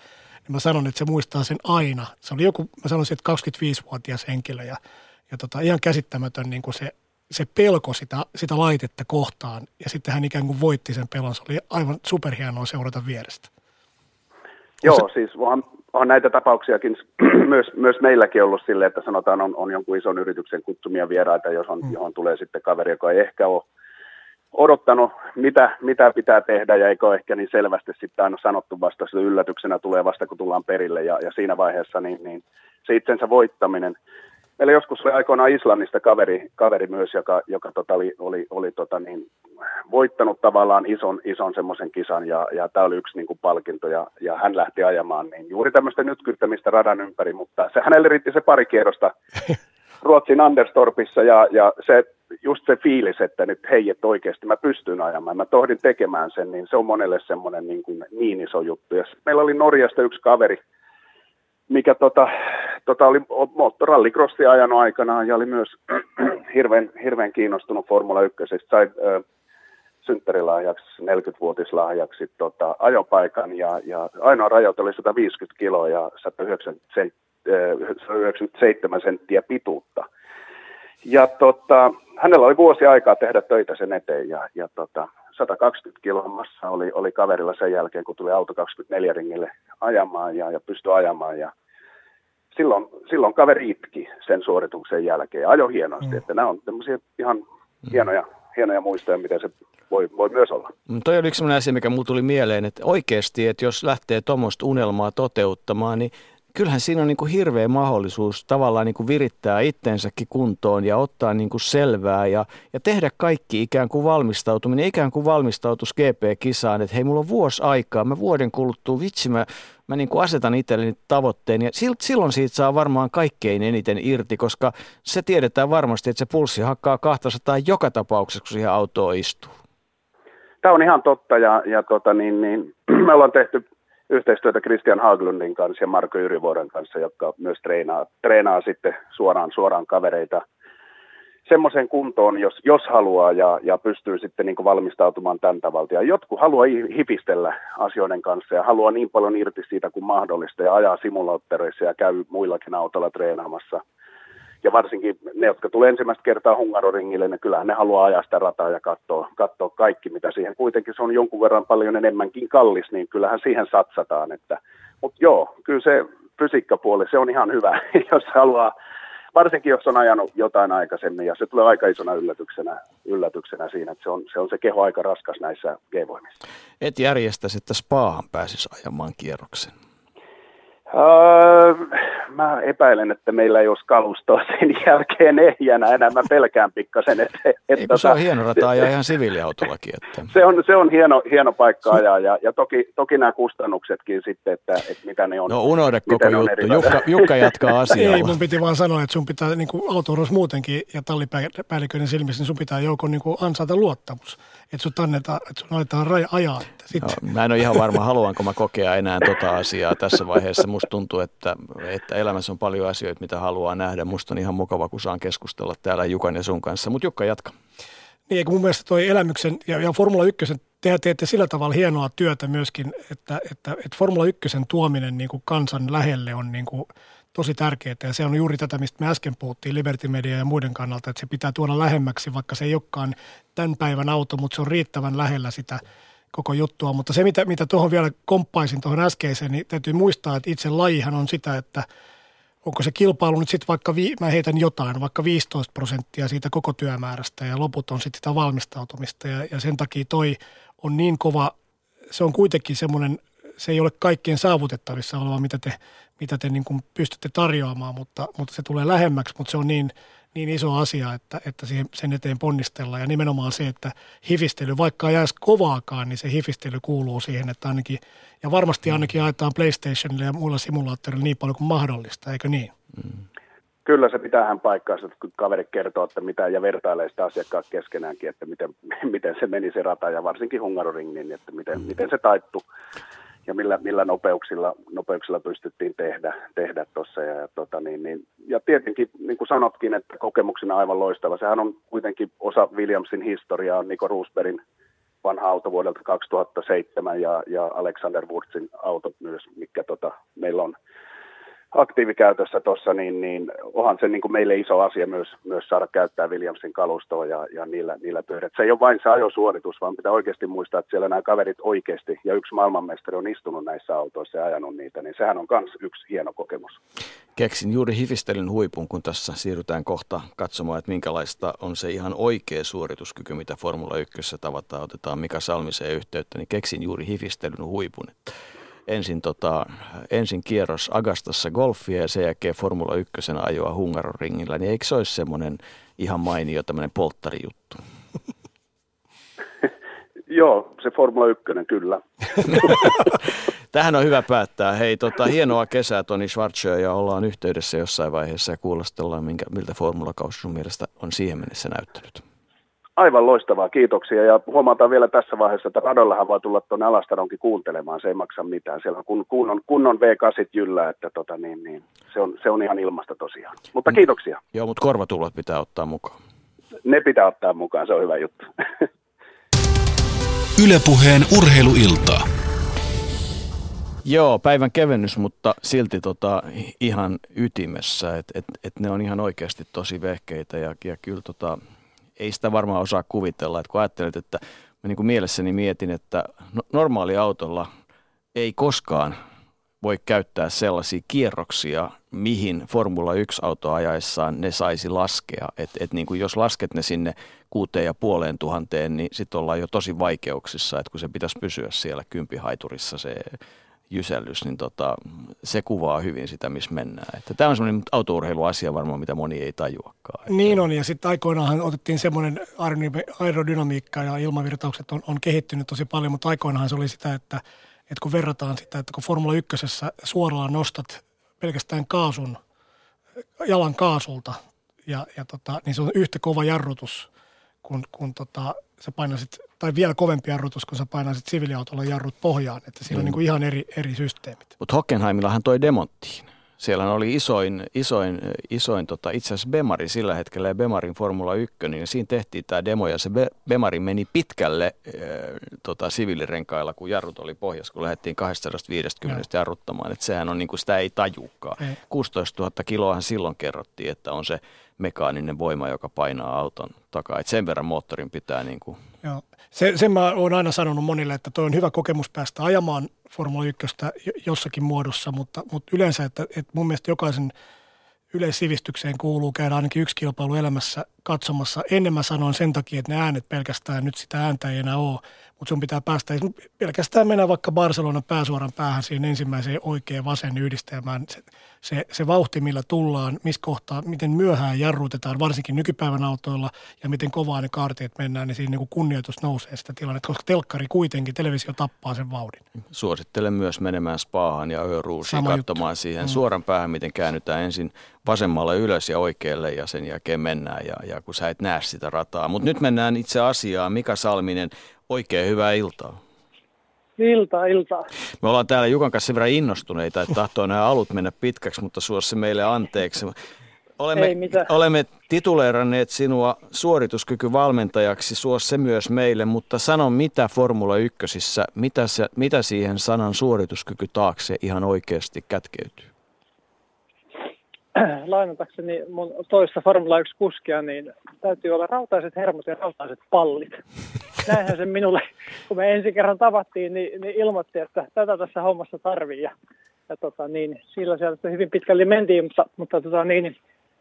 niin mä sanon, että se muistaa sen aina. Se oli joku, mä sanoisin, että 25-vuotias henkilö ja, ja tota, ihan käsittämätön niin kuin se se pelko sitä, sitä laitetta kohtaan ja sitten hän ikään kuin voitti sen pelon. Se oli aivan superhienoa seurata vierestä. Joo, se... siis on, on näitä tapauksiakin [clears throat] myös, myös meilläkin ollut sille, että sanotaan on, on jonkun ison yrityksen kutsumia vieraita, jos on, mm. johon tulee sitten kaveri, joka ei ehkä ole odottanut, mitä, mitä pitää tehdä ja eikö ehkä niin selvästi sitten aina sanottu vasta, että yllätyksenä tulee vasta kun tullaan perille ja, ja siinä vaiheessa niin, niin se itsensä voittaminen – Meillä joskus oli aikoinaan Islannista kaveri, kaveri myös, joka, joka tota oli, oli, oli tota niin, voittanut tavallaan ison, ison semmoisen kisan ja, ja tämä oli yksi niin kuin palkinto ja, ja, hän lähti ajamaan niin juuri tämmöistä nytkyttämistä radan ympäri, mutta se, hänelle riitti se pari kierrosta [laughs] Ruotsin Anderstorpissa ja, ja se, just se fiilis, että nyt hei, että oikeasti mä pystyn ajamaan, mä tohdin tekemään sen, niin se on monelle semmoinen niin, kuin niin iso juttu. Ja meillä oli Norjasta yksi kaveri, mikä tota, tota oli moottorallikrossia ajanut aikanaan ja oli myös [clears throat] hirveän, hirveän kiinnostunut Formula 1. Sai synttärilahjaksi, 40-vuotislahjaksi tota, ajopaikan ja, ja ainoa rajoite oli 150 kiloa ja 197 senttiä pituutta. Ja tota, hänellä oli vuosi aikaa tehdä töitä sen eteen ja, ja tota, 120 kiloa massa oli, oli kaverilla sen jälkeen, kun tuli auto 24 ringille ajamaan ja, ja pystyi ajamaan. Ja silloin, silloin kaveri itki sen suorituksen jälkeen ja ajoi hienosti. Mm. Että nämä on tämmöisiä ihan mm. hienoja, hienoja muistoja, miten se voi, voi myös olla. Mm, toi oli yksi sellainen asia, mikä mulle tuli mieleen, että oikeasti, että jos lähtee tuommoista unelmaa toteuttamaan, niin kyllähän siinä on niin kuin hirveä mahdollisuus tavallaan niin kuin virittää itsensäkin kuntoon ja ottaa niin kuin selvää ja, ja tehdä kaikki ikään kuin valmistautuminen, ikään kuin valmistautus GP-kisaan, että hei, mulla on vuosi aikaa, mä vuoden kuluttua, vitsi, mä, mä niin kuin asetan itselleni tavoitteen ja silloin siitä saa varmaan kaikkein eniten irti, koska se tiedetään varmasti, että se pulssi hakkaa 200 joka tapauksessa, kun siihen autoon istuu. Tämä on ihan totta ja, ja tota, niin, niin, [clears throat] me ollaan tehty yhteistyötä Christian Haglundin kanssa ja Marko Yrivuoren kanssa, jotka myös treenaa, treenaa sitten suoraan, suoraan kavereita semmoiseen kuntoon, jos, jos haluaa ja, ja pystyy sitten niin valmistautumaan tämän tavalla. Ja jotkut haluaa hipistellä asioiden kanssa ja haluaa niin paljon irti siitä kuin mahdollista ja ajaa simulaattoreissa ja käy muillakin autolla treenaamassa – ja varsinkin ne, jotka tulee ensimmäistä kertaa Hungaroringille, niin kyllähän ne haluaa ajaa sitä rataa ja katsoa, katsoa kaikki, mitä siihen kuitenkin se on jonkun verran paljon enemmänkin kallis, niin kyllähän siihen satsataan. Että, mutta joo, kyllä se fysiikkapuoli, se on ihan hyvä, [laughs] jos haluaa, varsinkin jos on ajanut jotain aikaisemmin, ja se tulee aika isona yllätyksenä, yllätyksenä siinä, että se on, se on se keho aika raskas näissä G-voimissa. Et järjestäisi, että Spaahan pääsisi ajamaan kierroksen? Öö, mä epäilen, että meillä ei olisi kalustoa sen jälkeen ehjänä enää. Mä pelkään pikkasen. Että, että ei, tota, se on hieno rata ajaa ihan siviiliautollakin. Että. Se on, se on hieno, hieno paikka ajaa ja, ja toki, toki nämä kustannuksetkin sitten, että, että mitä ne on. No unohda koko juttu. Jukka, Jukka jatkaa [laughs] asiaa. Ei, mun piti vaan sanoa, että sun pitää niin autourus muutenkin ja tallipäälliköiden silmissä, niin sun pitää joukon niin ansaita luottamus että sun annetaan, että sun aletaan raja, ajaa. Että sit. No, mä en ole ihan varma, haluanko mä kokea enää tota asiaa tässä vaiheessa. Musta tuntuu, että, että elämässä on paljon asioita, mitä haluaa nähdä. Musta on ihan mukava, kun saan keskustella täällä Jukan ja sun kanssa. Mutta Jukka, jatka. Niin, mun mielestä toi elämyksen ja, ja Formula 1, te teette sillä tavalla hienoa työtä myöskin, että, että, että Formula 1 tuominen niin kuin kansan lähelle on niin kuin tosi tärkeää. Ja se on juuri tätä, mistä me äsken puhuttiin Liberty Media ja muiden kannalta, että se pitää tuoda lähemmäksi, vaikka se ei olekaan tämän päivän auto, mutta se on riittävän lähellä sitä koko juttua. Mutta se, mitä, mitä tuohon vielä komppaisin tuohon äskeiseen, niin täytyy muistaa, että itse lajihan on sitä, että onko se kilpailu nyt sitten vaikka, vi, mä heitän jotain, vaikka 15 prosenttia siitä koko työmäärästä ja loput on sitten sitä valmistautumista. Ja, ja sen takia toi on niin kova, se on kuitenkin semmoinen, se ei ole kaikkien saavutettavissa oleva, mitä te mitä te niin kuin pystytte tarjoamaan, mutta, mutta se tulee lähemmäksi, mutta se on niin, niin iso asia, että, että siihen, sen eteen ponnistellaan. Ja nimenomaan se, että hifistely, vaikka ei jäisi kovaakaan, niin se hifistely kuuluu siihen, että ainakin, ja varmasti ainakin ajetaan PlayStationille ja muilla simulaattoreilla niin paljon kuin mahdollista, eikö niin? Mm. Kyllä se pitäähän paikkaansa, kun kaveri kertoo, että mitä, ja vertailee sitä asiakkaat keskenäänkin, että miten, [laughs] miten se meni se rata, ja varsinkin Hungaroring, niin että miten, mm. miten se taittu ja millä, millä nopeuksilla, nopeuksilla pystyttiin tehdä, tehdä. Ja, ja, tota, niin, niin, ja tietenkin, niin kuin sanotkin, että kokemuksena aivan loistava. Sehän on kuitenkin osa Williamsin historiaa, on Nico Roosbergin vanha auto vuodelta 2007 ja, ja Alexander Wurzin auto myös, mikä tota, meillä on aktiivikäytössä tuossa, niin, niin onhan se niin kuin meille iso asia myös, myös saada käyttää Williamsin kalustoa ja, ja niillä, niillä pyörät. Se ei ole vain se ajosuoritus, vaan pitää oikeasti muistaa, että siellä nämä kaverit oikeasti, ja yksi maailmanmestari on istunut näissä autoissa ja ajanut niitä, niin sehän on myös yksi hieno kokemus. Keksin juuri hifistelyn huipun, kun tässä siirrytään kohta katsomaan, että minkälaista on se ihan oikea suorituskyky, mitä Formula 1 tavataan, otetaan Mika Salmiseen yhteyttä, niin keksin juuri hifistelyn huipun. Että ensin, tota, ensin kierros Agastassa golfia ja sen jälkeen Formula 1 ajoa Hungaron ringillä, niin eikö se olisi semmoinen ihan mainio tämmöinen polttarijuttu? [laughs] Joo, se Formula 1 kyllä. [laughs] Tähän on hyvä päättää. Hei, tota, hienoa kesää Toni Schwarzschild ja ollaan yhteydessä jossain vaiheessa ja kuulostellaan, minkä, miltä formulakausi sun mielestä on siihen mennessä näyttänyt. Aivan loistavaa, kiitoksia. Ja huomataan vielä tässä vaiheessa, että radollahan voi tulla tuonne Alastaronkin kuuntelemaan, se ei maksa mitään. Siellä on kun, kunnon, kunnon V8 jyllä, että tota, niin, niin, se, on, se on ihan ilmasta tosiaan. Mutta mm. kiitoksia. Joo, mutta korvatulot pitää ottaa mukaan. Ne pitää ottaa mukaan, se on hyvä juttu. [laughs] Ylepuheen urheiluiltaa. Joo, päivän kevennys, mutta silti tota, ihan ytimessä, että et, et ne on ihan oikeasti tosi vehkeitä ja, ja kyllä tota, ei sitä varmaan osaa kuvitella. Että kun ajattelet, että mä niin kuin mielessäni mietin, että no, normaali autolla ei koskaan voi käyttää sellaisia kierroksia, mihin Formula 1-auto ajaessaan ne saisi laskea. Että et niin kuin jos lasket ne sinne kuuteen ja puoleen tuhanteen, niin sitten ollaan jo tosi vaikeuksissa, että kun se pitäisi pysyä siellä kympihaiturissa se jysellys, niin tota, se kuvaa hyvin sitä, missä mennään. Että tämä on semmoinen autourheiluasia varmaan, mitä moni ei tajuakaan. Niin on, ja sitten aikoinaan otettiin semmoinen aerodynamiikka ja ilmavirtaukset on, on kehittynyt tosi paljon, mutta aikoinaan se oli sitä, että, että kun verrataan sitä, että kun Formula 1 suoraan nostat pelkästään kaasun, jalan kaasulta, ja, ja tota, niin se on yhtä kova jarrutus, kun, kun tota, sä painasit, tai vielä kovempi jarrutus, kun sä painaisit siviiliautolla jarrut pohjaan, että siinä mm. on niin kuin ihan eri, eri systeemit. Mutta Hockenheimillahan toi demonttiin. Siellä oli isoin, isoin, isoin tota, itse asiassa Bemari sillä hetkellä ja Bemarin Formula 1, niin siinä tehtiin tämä demo ja se Be- Bemari meni pitkälle äh, tota, siviilirenkailla, kun jarrut oli pohjassa, kun lähdettiin 250 ja. jarruttamaan. Et sehän on niin kuin sitä ei tajukaan. Ei. 16 000 kiloahan silloin kerrottiin, että on se mekaaninen voima, joka painaa auton takaa. Et sen verran moottorin pitää niin kuin... Joo. Se, sen mä oon aina sanonut monille, että toi on hyvä kokemus päästä ajamaan Formula 1 jossakin muodossa, mutta, mutta yleensä, että, että mun mielestä jokaisen yleissivistykseen kuuluu käydä ainakin yksi kilpailu elämässä katsomassa. Ennen mä sanoin sen takia, että ne äänet pelkästään, nyt sitä ääntä ei enää ole, mutta sun pitää päästä pelkästään mennä vaikka Barcelonan pääsuoran päähän siihen ensimmäiseen oikein vasen yhdistelmään. Se, se, se vauhti, millä tullaan, missä kohtaa, miten myöhään jarrutetaan, varsinkin nykypäivän autoilla ja miten kovaa ne kaarteet mennään, niin siinä niin kuin kunnioitus nousee sitä tilannetta, koska telkkari kuitenkin, televisio tappaa sen vauhdin. Suosittelen myös menemään spaahan ja Öruusiin katsomaan juttu. siihen mm. suoran päähän, miten käännytään ensin vasemmalle ylös ja oikealle ja sen jälkeen mennään ja, ja kun sä et näe sitä rataa. Mutta nyt mennään itse asiaan. Mika Salminen, oikein hyvää iltaa. Ilta, ilta. Me ollaan täällä Jukan kanssa sen verran innostuneita, että tahtoo nämä alut mennä pitkäksi, mutta suo se meille anteeksi. Olemme, Ei olemme tituleeranneet sinua suorituskykyvalmentajaksi, suo se myös meille, mutta sano mitä Formula 1, mitä, se, mitä siihen sanan suorituskyky taakse ihan oikeasti kätkeytyy? [clears throat] lainatakseni mun toista Formula 1-kuskia, niin täytyy olla rautaiset hermot ja rautaiset pallit. [laughs] Näinhän se minulle, kun me ensi kerran tavattiin, niin, niin ilmoitti, että tätä tässä hommassa tarvii. Ja, ja tota, niin, sillä sieltä hyvin pitkälle mentiin, mutta, mutta tota, niin, niin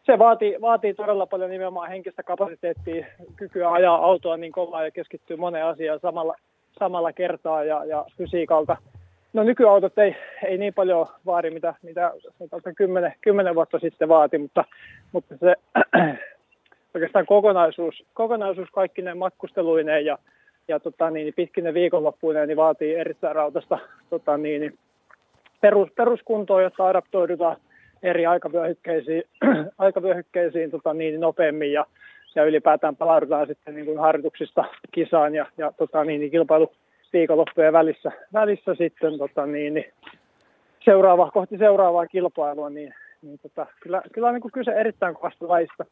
se vaatii, vaatii todella paljon nimenomaan henkistä kapasiteettia, kykyä ajaa autoa niin kovaa ja keskittyy moneen asiaan samalla, samalla kertaa ja, ja fysiikalta – No nykyautot ei, ei niin paljon vaadi, mitä, mitä kymmenen, kymmenen vuotta sitten vaati, mutta, mutta se [clears throat] oikeastaan kokonaisuus, kokonaisuus kaikki ne matkusteluineen ja, ja tota, niin, pitkinen viikonloppuineen niin vaatii erittäin rautasta tota, niin, perus, peruskuntoa, jotta adaptoidutaan eri aikavyöhykkeisiin, [clears throat] aikavyöhykkeisiin tota, niin, nopeammin ja, ja ylipäätään palaudutaan sitten niin kuin harjoituksista kisaan ja, ja tota, niin, kilpailu, viikonloppujen välissä, välissä sitten tota, niin, niin seuraava, kohti seuraavaa kilpailua, niin, niin tota, kyllä, kyllä on niin kyse erittäin kovasta laista.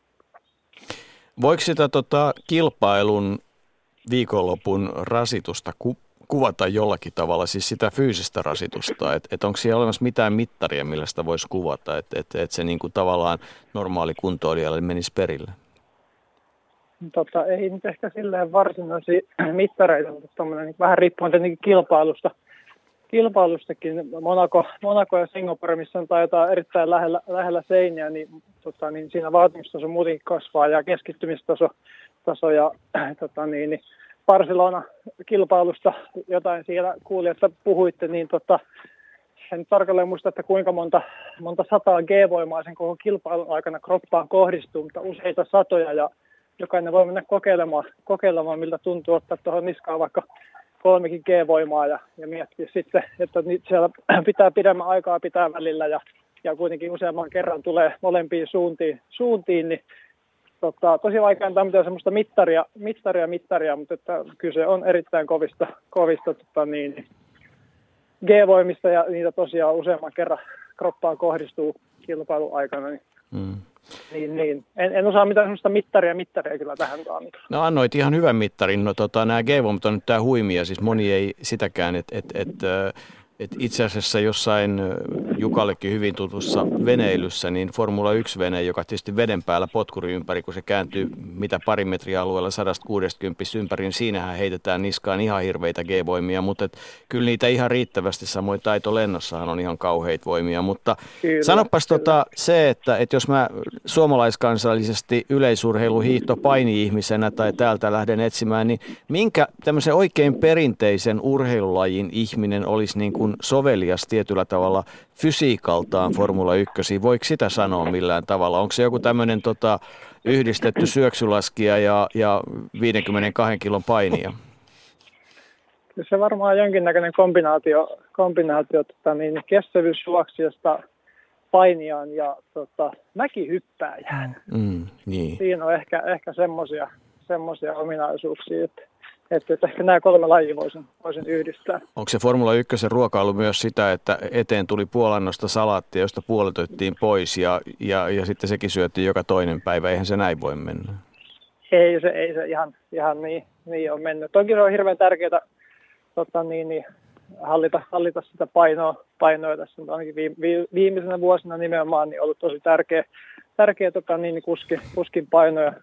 Voiko sitä tota, kilpailun viikonlopun rasitusta ku, kuvata jollakin tavalla, siis sitä fyysistä rasitusta, että et onko siellä olemassa mitään mittaria, millä sitä voisi kuvata, että et, et se niin kuin tavallaan normaali kuntoilijalle menisi perille? Tota, ei nyt ehkä silleen varsinaisia [clears throat] mittareita, mutta niin vähän riippuen tietenkin kilpailusta. Kilpailustakin Monaco, Monaco ja Singapore, missä on taitaa erittäin lähellä, lähellä seiniä, niin, tota, niin siinä vaatimustaso muutenkin kasvaa ja keskittymistaso taso ja [clears throat] tota, niin, niin Barcelona kilpailusta jotain siellä kuuli, että puhuitte, niin tota, en tarkalleen muista, että kuinka monta, monta sataa G-voimaa sen koko kilpailun aikana kroppaan kohdistuu, mutta useita satoja ja jokainen voi mennä kokeilemaan, kokeilemaan miltä tuntuu ottaa tuohon niskaan vaikka kolmekin G-voimaa ja, ja miettiä sitten, että siellä [clears throat] pitää pidemmän aikaa pitää välillä ja, ja kuitenkin useamman kerran tulee molempiin suuntiin, suuntiin niin tota, tosi vaikea antaa mitään semmoista mittaria, mittaria, mittaria, mutta että kyse on erittäin kovista, kovista tota, niin, G-voimista ja niitä tosiaan useamman kerran kroppaan kohdistuu kilpailuaikana. Niin mm. Niin, niin. En, en osaa mitään sellaista mittaria mittaria kyllä tähän. No annoit ihan hyvän mittarin. No tota, nämä g on nyt tämä huimia, siis moni ei sitäkään, että et, et, et itse asiassa jossain Jukallekin hyvin tutussa veneilyssä, niin Formula 1-vene, joka tietysti veden päällä potkuri ympäri, kun se kääntyy mitä pari metriä alueella 160 ympäri, niin siinähän heitetään niskaan ihan hirveitä G-voimia, mutta et, kyllä niitä ihan riittävästi, samoin taito lennossahan on ihan kauheita voimia, mutta kyllä, sanopas kyllä. Tota, se, että, että jos mä suomalaiskansallisesti yleisurheiluhiihto paini-ihmisenä tai täältä lähden etsimään, niin minkä tämmöisen oikein perinteisen urheilulajin ihminen olisi niin kuin sovelias tietyllä tavalla fysiikaltaan Formula 1. Voiko sitä sanoa millään tavalla? Onko se joku tämmöinen tota, yhdistetty syöksylaskija ja, ja 52 kilon painija? Kyllä se varmaan jonkinnäköinen kombinaatio, kombinaatio tota, niin kestävyysjuoksijasta painijaan ja tota, mäkihyppääjään. Mm, niin. Siinä on ehkä, ehkä semmoisia ominaisuuksia, että että, että ehkä nämä kolme lajia voisin, voisin yhdistää. Onko se Formula 1 ruokailu myös sitä, että eteen tuli puolannosta salaattia, josta puolet pois ja, ja, ja sitten sekin syötiin joka toinen päivä? Eihän se näin voi mennä. Ei se, ei se ihan, ihan niin, niin on mennyt. Toki se on hirveän tärkeää tota, niin, niin, hallita, hallita sitä painoa, painoa tässä ainakin viime, viimeisenä vuosina nimenomaan niin ollut tosi tärkeä, tärkeä tota, niin, kuski, kuskin painoja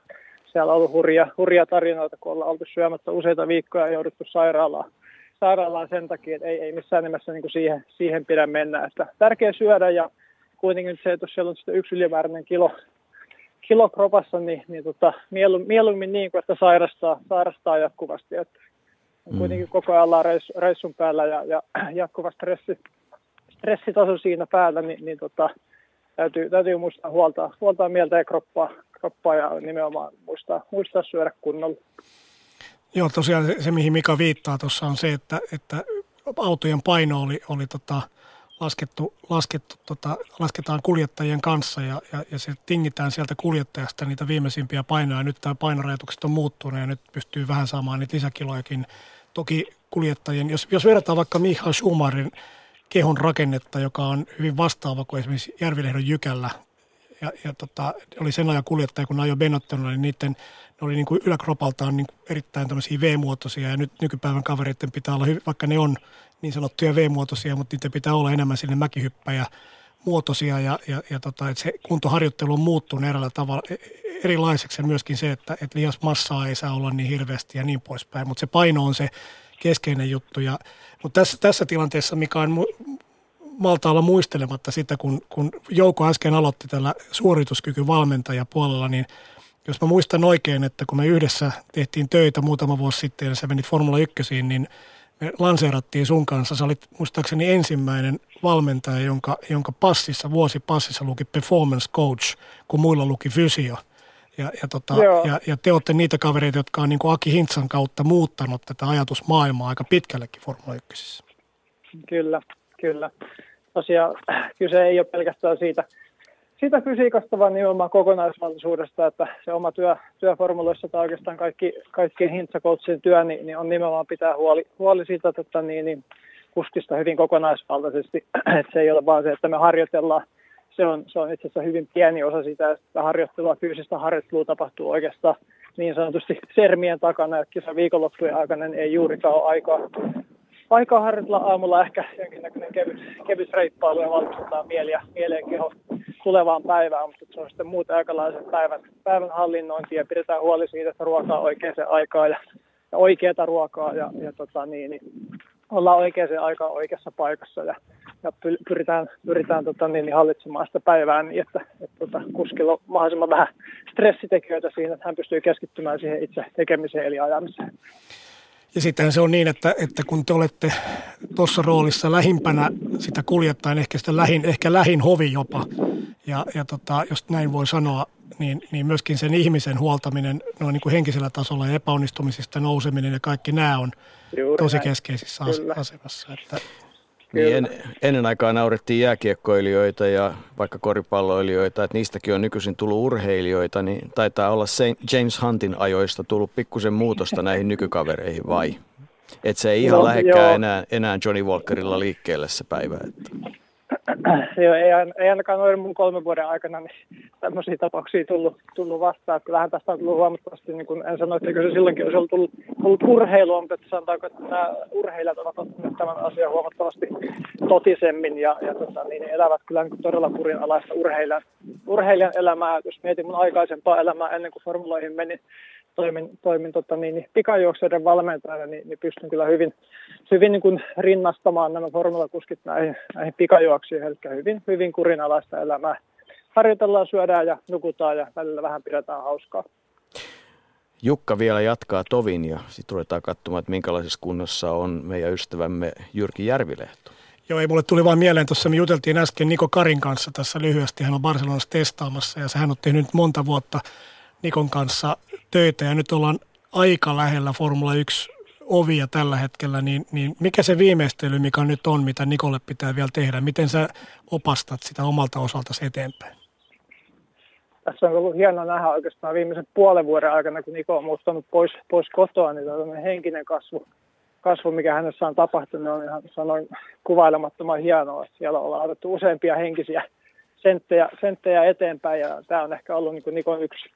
siellä on ollut hurja, hurja tarinoita, kun ollaan oltu syömättä useita viikkoja ja jouduttu sairaalaan, sairaalaan sen takia, että ei, ei missään nimessä niin kuin siihen, siihen pidä mennä. Että tärkeä syödä ja kuitenkin se, että jos siellä on sitten yksi ylimääräinen kilo, kilokropassa, niin, niin tota, mieluummin, mieluummin niin kuin, että sairastaa, sairastaa jatkuvasti. Että mm. kuitenkin koko ajan ollaan reissun, reissun päällä ja, ja [clears throat] jatkuva stressi, stressitaso siinä päällä, niin, niin tota, täytyy, täytyy muistaa huoltaa, huoltaa mieltä ja kroppaa, kroppaa ja nimenomaan muistaa, muistaa syödä kunnolla. Joo, tosiaan se, se mihin Mika viittaa tuossa on se, että, että autojen paino oli, oli tota, laskettu, laskettu tota, lasketaan kuljettajien kanssa ja, ja, ja se tingitään sieltä kuljettajasta niitä viimeisimpiä painoja. Nyt tämä painorajoitukset on muuttunut ja nyt pystyy vähän saamaan niitä lisäkilojakin. Toki kuljettajien, jos, jos verrataan vaikka Michael Schumacherin kehon rakennetta, joka on hyvin vastaava kuin esimerkiksi Järvilehdon Jykällä, ja, ja tota, oli sen ajan kuljettaja, kun ajoi Benottonilla, niin niiden, ne oli niin kuin yläkropaltaan niin kuin erittäin tämmöisiä V-muotoisia, ja nyt nykypäivän kavereiden pitää olla, vaikka ne on niin sanottuja V-muotoisia, mutta niitä pitää olla enemmän sinne mäkihyppäjä muotoisia, ja, ja, ja tota, että se kuntoharjoittelu on muuttunut eräällä tavalla, e, erilaiseksi, ja myöskin se, että, että massaa ei saa olla niin hirveästi ja niin poispäin, mutta se paino on se keskeinen juttu, ja, mutta tässä, tässä tilanteessa, mikä on malta olla muistelematta sitä, kun, kun Jouko äsken aloitti tällä suorituskykyvalmentajapuolella, niin jos mä muistan oikein, että kun me yhdessä tehtiin töitä muutama vuosi sitten ja sä menit Formula 1, niin me lanseerattiin sun kanssa. Sä olit muistaakseni ensimmäinen valmentaja, jonka, jonka passissa, vuosipassissa luki performance coach, kun muilla luki fysio. Ja, ja, tota, ja, ja te olette niitä kavereita, jotka on niin kuin Aki Hintsan kautta muuttanut tätä ajatusmaailmaa aika pitkällekin Formula 1. Kyllä, kyllä tosiaan kyse ei ole pelkästään siitä, siitä fysiikasta, vaan nimenomaan kokonaisvaltaisuudesta, että se oma työ, työformuloissa tai oikeastaan kaikki, kaikkien hintsakoutsin työ, niin, niin, on nimenomaan pitää huoli, huoli siitä, että niin, niin kuskista hyvin kokonaisvaltaisesti. että se ei ole vaan se, että me harjoitellaan. Se on, se on itse asiassa hyvin pieni osa sitä, että harjoittelua, fyysistä harjoittelua tapahtuu oikeastaan niin sanotusti sermien takana, että kisa viikonloppujen aikana ei juurikaan ole aikaa aikaa harjoitella aamulla ehkä jonkinnäköinen kevyt, kevyt reippailu ja valmistaa mieli ja mieleen keho tulevaan päivään, mutta se on sitten muuten aikalaisen päivän, päivän hallinnointi ja pidetään huoli siitä, että ruokaa oikeaan aikaan ja, ja oikeaa ruokaa ja, ja tota niin, niin ollaan oikeaan aikaan oikeassa paikassa ja, ja pyritään, pyritään tota niin, niin hallitsemaan sitä päivää niin, että, että tota, kuskilla on mahdollisimman vähän stressitekijöitä siinä, että hän pystyy keskittymään siihen itse tekemiseen eli ajamiseen. Ja sitten se on niin, että, että kun te olette tuossa roolissa lähimpänä sitä kuljettajan, ehkä sitä lähin, ehkä lähin hovi jopa, ja, ja tota, jos näin voi sanoa, niin, niin myöskin sen ihmisen huoltaminen noin niin kuin henkisellä tasolla ja epäonnistumisista nouseminen ja kaikki nämä on Juuri tosi näin. keskeisissä Kyllä. asemassa. Että niin en, ennen aikaa naurettiin jääkiekkoilijoita ja vaikka koripalloilijoita, että niistäkin on nykyisin tullut urheilijoita, niin taitaa olla James Huntin ajoista tullut pikkusen muutosta näihin nykykavereihin vai? Että se ei ihan no, lähekkää enää, enää Johnny Walkerilla liikkeelle se päivä. Että. [clears throat] Joo, ei, ei ainakaan noin mun kolmen vuoden aikana niin tämmöisiä tapauksia tullut, tullut vastaan. Kyllähän tästä on tullut huomattavasti, niin kuin en sano, että se silloinkin olisi ollut tullut, tullut urheilua, mutta että sanotaanko, että nämä urheilijat ovat ottaneet tämän asian huomattavasti totisemmin ja, ja tota, niin elävät kyllä niin todella kurinalaista urheilijan, urheilijan elämää. Jos mietin mun aikaisempaa elämää ennen kuin formuloihin menin, toimin, toimin tota, niin, niin pikajuoksuiden valmentajana, niin, niin pystyn kyllä hyvin, hyvin niin kuin rinnastamaan nämä formulakuskit näihin, näihin pikajuoksiin, eli hyvin, hyvin kurinalaista elämää. Harjoitellaan, syödään ja nukutaan ja välillä vähän pidetään hauskaa. Jukka vielä jatkaa tovin ja sitten ruvetaan katsomaan, että minkälaisessa kunnossa on meidän ystävämme Jyrki Järvilehto. Joo, ei mulle tuli vain mieleen, tuossa me juteltiin äsken Niko Karin kanssa tässä lyhyesti, hän on Barcelonassa testaamassa ja sehän on tehnyt monta vuotta Nikon kanssa töitä ja nyt ollaan aika lähellä Formula 1 ovia tällä hetkellä, niin, niin mikä se viimeistely, mikä nyt on, mitä Nikolle pitää vielä tehdä? Miten sä opastat sitä omalta osalta eteenpäin? Tässä on ollut hienoa nähdä oikeastaan viimeisen puolen vuoden aikana, kun Niko on muuttanut pois, pois kotoa, niin henkinen kasvu, kasvu, mikä hänessä on tapahtunut, on ihan sanoin kuvailemattoman hienoa. Siellä ollaan otettu useampia henkisiä senttejä, senttejä eteenpäin ja tämä on ehkä ollut niin Nikon yksi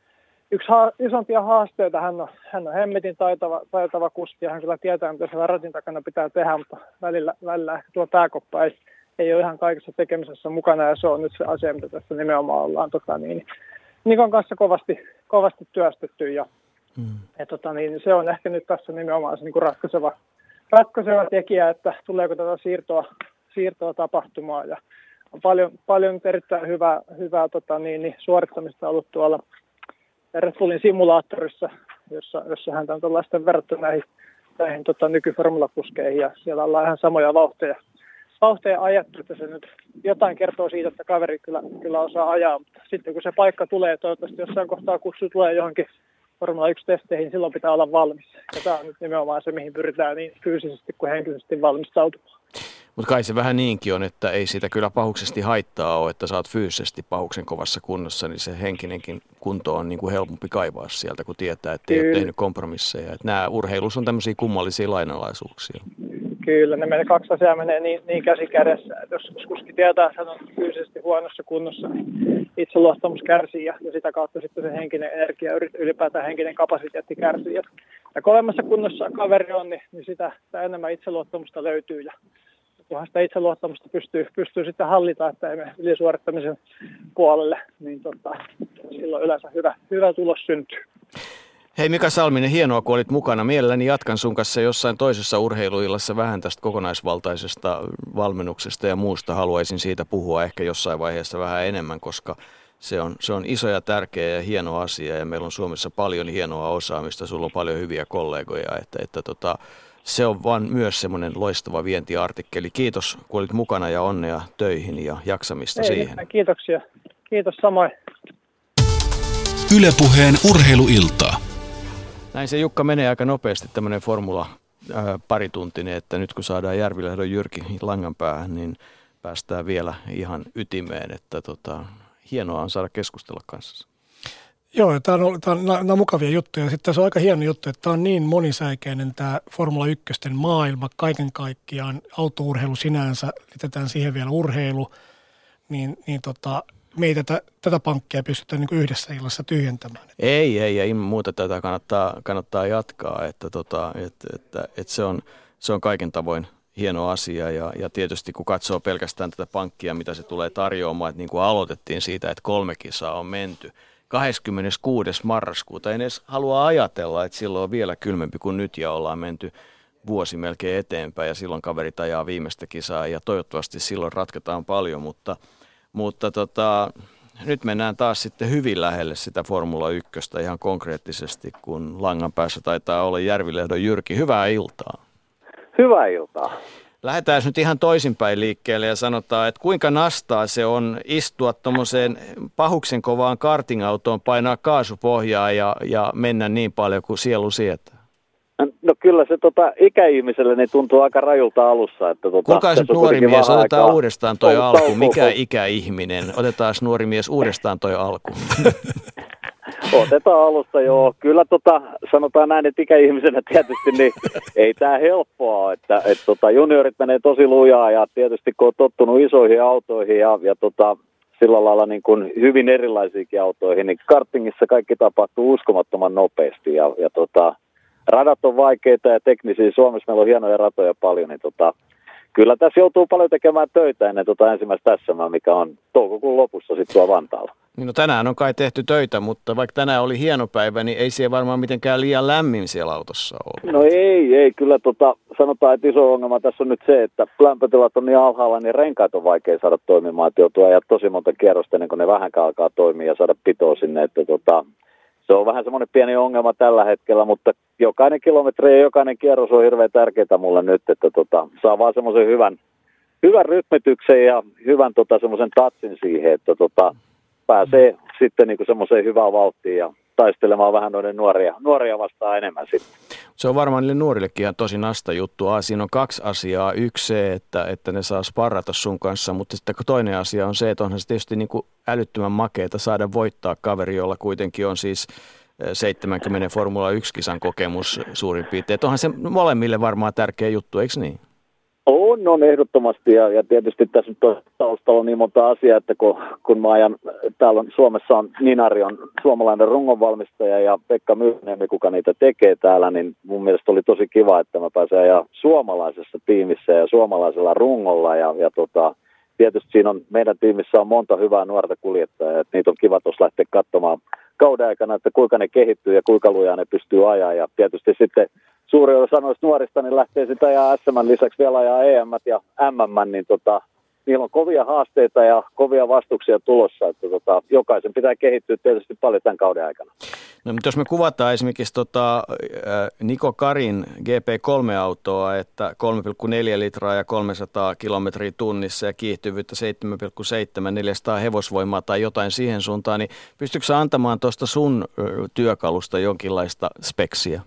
yksi ha- isompia haasteita. Hän on, hän on hemmetin taitava, taitava kuski ja hän kyllä tietää, mitä se ratin takana pitää tehdä, mutta välillä, välillä ehkä tuo pääkoppa ei, ei ole ihan kaikessa tekemisessä mukana ja se on nyt se asia, mitä tässä nimenomaan ollaan tota, niin, Nikon kanssa kovasti, kovasti työstetty ja, mm. ja tota, niin, se on ehkä nyt tässä nimenomaan se niin kuin ratkaiseva, ratkaiseva tekijä, että tuleeko tätä siirtoa, siirtoa tapahtumaan ja on paljon, paljon erittäin hyvää, hyvää tota, niin, niin, suorittamista ollut tuolla Red Bullin simulaattorissa, jossa, jossa häntä on tällaisten verrattu näihin, näihin tota, nykyformulapuskeihin ja siellä ollaan ihan samoja vauhteja, vauhteja ajettu, että se nyt jotain kertoo siitä, että kaveri kyllä, kyllä osaa ajaa, mutta sitten kun se paikka tulee, toivottavasti jossain kohtaa kutsu tulee johonkin Formula 1-testeihin, silloin pitää olla valmis. Ja tämä on nyt nimenomaan se, mihin pyritään niin fyysisesti kuin henkisesti valmistautumaan. Mutta kai se vähän niinkin on, että ei siitä kyllä pahuksesti haittaa ole, että saat fyysisesti pahuksen kovassa kunnossa, niin se henkinenkin kunto on niin kuin helpompi kaivaa sieltä, kun tietää, että ei ole tehnyt kompromisseja. Että nämä urheilus on tämmöisiä kummallisia lainalaisuuksia. Kyllä, ne menee, kaksi asiaa menee niin, niin käsi kädessä. Että jos kuski tietää, että hän on fyysisesti huonossa kunnossa, niin itseluottamus kärsii ja, ja sitä kautta sitten se henkinen energia, ylipäätään henkinen kapasiteetti kärsii. Ja, ja kun olemassa kunnossa kaveri on, niin, niin sitä, sitä enemmän itseluottamusta löytyy. Ja, kunhan sitä itseluottamusta pystyy, pystyy sitten hallita, että ei ylisuorittamisen puolelle, niin tota, silloin yleensä hyvä, hyvä tulos syntyy. Hei Mika Salminen, hienoa kun olit mukana. Mielelläni jatkan sun kanssa jossain toisessa urheiluillassa vähän tästä kokonaisvaltaisesta valmennuksesta ja muusta. Haluaisin siitä puhua ehkä jossain vaiheessa vähän enemmän, koska se on, se on iso ja tärkeä ja hieno asia ja meillä on Suomessa paljon hienoa osaamista. Sulla on paljon hyviä kollegoja, että, että tota, se on vaan myös semmoinen loistava vientiartikkeli. Kiitos kun olit mukana ja onnea töihin ja jaksamista Ei, siihen. Kiitoksia. Kiitos samoin. Ylepuheen urheiluiltaa. Näin se Jukka menee aika nopeasti tämmöinen formula ää, parituntinen, että nyt kun saadaan Järvilähdön Jyrki langan päähän, niin päästään vielä ihan ytimeen, että tota, hienoa on saada keskustella kanssa. Joo, tämä on, on, nämä on mukavia juttuja. Sitten tässä on aika hieno juttu, että tämä on niin monisäikeinen tämä Formula 1 maailma kaiken kaikkiaan. Autourheilu sinänsä, liitetään siihen vielä urheilu, niin, niin tota, me ei tätä, tätä pankkia pystytä niin yhdessä illassa tyhjentämään. Ei, ei, ei muuta tätä kannattaa, kannattaa jatkaa, että, tota, että, että, että se, on, se on kaiken tavoin hieno asia ja, ja tietysti kun katsoo pelkästään tätä pankkia, mitä se tulee tarjoamaan, että niin kuin aloitettiin siitä, että kolme kisaa on menty – 26. marraskuuta. En edes halua ajatella, että silloin on vielä kylmempi kuin nyt ja ollaan menty vuosi melkein eteenpäin ja silloin kaverit ajaa viimeistä kisaa ja toivottavasti silloin ratketaan paljon, mutta, mutta tota, nyt mennään taas sitten hyvin lähelle sitä Formula 1 ihan konkreettisesti, kun langan päässä taitaa olla Järvilehdon Jyrki. Hyvää iltaa. Hyvää iltaa. Lähdetään nyt ihan toisinpäin liikkeelle ja sanotaan, että kuinka nastaa se on istua tuommoiseen pahuksen kovaan kartingautoon, painaa kaasupohjaa ja, ja mennä niin paljon kuin sielu sietää? No kyllä se tota, ikäihmiselle niin tuntuu aika rajulta alussa. Että, tota, Kuka nyt nuori mies, otetaan aikaa. uudestaan toi alku. Mikä ikäihminen? Otetaan nuori mies uudestaan toi alku. [laughs] Otetaan alusta joo. Kyllä tota, sanotaan näin, että ikäihmisenä tietysti niin ei tämä helppoa, että et, tota, juniorit menee tosi lujaa ja tietysti kun on tottunut isoihin autoihin ja, ja tota, sillä lailla niin kuin hyvin erilaisiinkin autoihin, niin kartingissa kaikki tapahtuu uskomattoman nopeasti ja, ja tota, radat on vaikeita ja teknisiä. Suomessa meillä on hienoja ratoja paljon, niin tota, kyllä tässä joutuu paljon tekemään töitä ennen tota ensimmäistä tässä, mikä on toukokuun lopussa sitten tuo Vantaalla. No tänään on kai tehty töitä, mutta vaikka tänään oli hieno päivä, niin ei siellä varmaan mitenkään liian lämmin siellä autossa ollut. No ei, ei. Kyllä tota, sanotaan, että iso ongelma tässä on nyt se, että lämpötilat on niin alhaalla, niin renkaat on vaikea saada toimimaan. Että joutuu ajaa tosi monta kierrosta ennen kuin ne vähänkään alkaa toimia ja saada pitoa sinne. Että tota, se on vähän semmoinen pieni ongelma tällä hetkellä, mutta jokainen kilometri ja jokainen kierros on hirveän tärkeää mulle nyt, että tota, saa vaan semmoisen hyvän, hyvän rytmityksen ja hyvän tota, semmoisen tatsin siihen, että tota, pääsee sitten niin semmoiseen hyvään vauhtiin ja taistelemaan vähän noiden nuoria, nuoria vastaan enemmän sitten. Se on varmaan niille nuorillekin ihan tosi nasta juttu. Siinä on kaksi asiaa. Yksi se, että, että ne saa sparrata sun kanssa, mutta sitten toinen asia on se, että onhan se tietysti niin kuin älyttömän makeeta saada voittaa kaveri, jolla kuitenkin on siis 70 Formula 1-kisan kokemus suurin piirtein. Että onhan se molemmille varmaan tärkeä juttu, eikö niin? On, on ehdottomasti. Ja, ja tietysti tässä nyt taustalla on niin monta asiaa, että kun, kun mä ajan, täällä on, Suomessa on Ninari on suomalainen rungonvalmistaja ja Pekka Myhniemi, kuka niitä tekee täällä, niin mun mielestä oli tosi kiva, että mä pääsen ajaa suomalaisessa tiimissä ja suomalaisella rungolla. Ja, ja tota, tietysti siinä on, meidän tiimissä on monta hyvää nuorta kuljettajaa, että niitä on kiva tuossa lähteä katsomaan kauden aikana, että kuinka ne kehittyy ja kuinka lujaa ne pystyy ajaa. Ja tietysti sitten suuri osa noista nuorista niin lähtee sitä ja SM lisäksi vielä ajaa EM ja MM, niin tota, niillä on kovia haasteita ja kovia vastuksia tulossa, että tota, jokaisen pitää kehittyä tietysti paljon tämän kauden aikana. No, mutta jos me kuvataan esimerkiksi tota, Niko Karin GP3-autoa, että 3,4 litraa ja 300 kilometriä tunnissa ja kiihtyvyyttä 7,7, 400 hevosvoimaa tai jotain siihen suuntaan, niin pystytkö antamaan tuosta sun työkalusta jonkinlaista speksiä?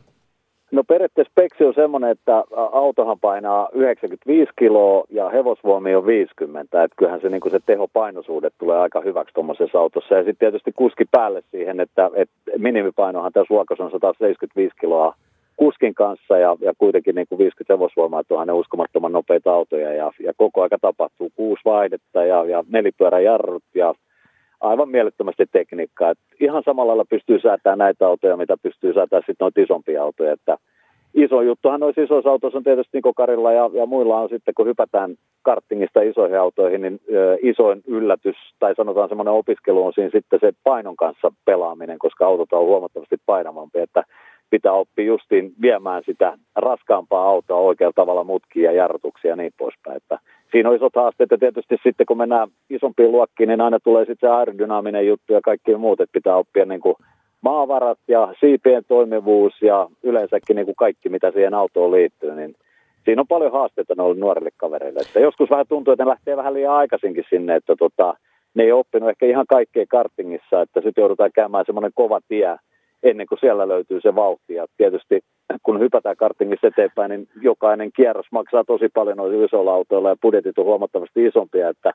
No periaatteessa speksi on semmoinen, että autohan painaa 95 kiloa ja hevosvoimi on 50. Että kyllähän se, niin se tehopainosuudet tulee aika hyväksi tuommoisessa autossa. Ja sitten tietysti kuski päälle siihen, että, että minimipainohan tässä luokassa on 175 kiloa kuskin kanssa ja, ja kuitenkin niin kuin 50 hevosvoimaa, että onhan ne uskomattoman nopeita autoja ja, ja koko aika tapahtuu kuusi vaihdetta ja, ja nelipyöräjarrut ja aivan mielettömästi tekniikkaa. Et ihan samalla lailla pystyy säätämään näitä autoja, mitä pystyy säätämään sitten noita isompia autoja. Että iso juttuhan noissa isoissa autoissa on tietysti niin Karilla ja, ja muilla on sitten, kun hypätään kartingista isoihin autoihin, niin ö, isoin yllätys tai sanotaan semmoinen opiskelu on siinä sitten se painon kanssa pelaaminen, koska autot on huomattavasti painavampi, että pitää oppia justiin viemään sitä raskaampaa autoa oikealla tavalla mutkia ja jarrutuksia ja niin poispäin. Että siinä on isot haasteet ja tietysti sitten kun mennään isompiin luokkiin, niin aina tulee sitten se aerodynaaminen juttu ja kaikki muut, että pitää oppia niin kuin maavarat ja siipien toimivuus ja yleensäkin niin kuin kaikki, mitä siihen autoon liittyy, niin siinä on paljon haasteita noille nuorille kavereille. Että joskus vähän tuntuu, että ne lähtee vähän liian aikaisinkin sinne, että tota, ne ei oppinut ehkä ihan kaikkea kartingissa, että sitten joudutaan käymään semmoinen kova tie ennen kuin siellä löytyy se vauhti. Ja tietysti kun hypätään kartingissa eteenpäin, niin jokainen kierros maksaa tosi paljon noilla isoilla autoilla ja budjetit on huomattavasti isompia, että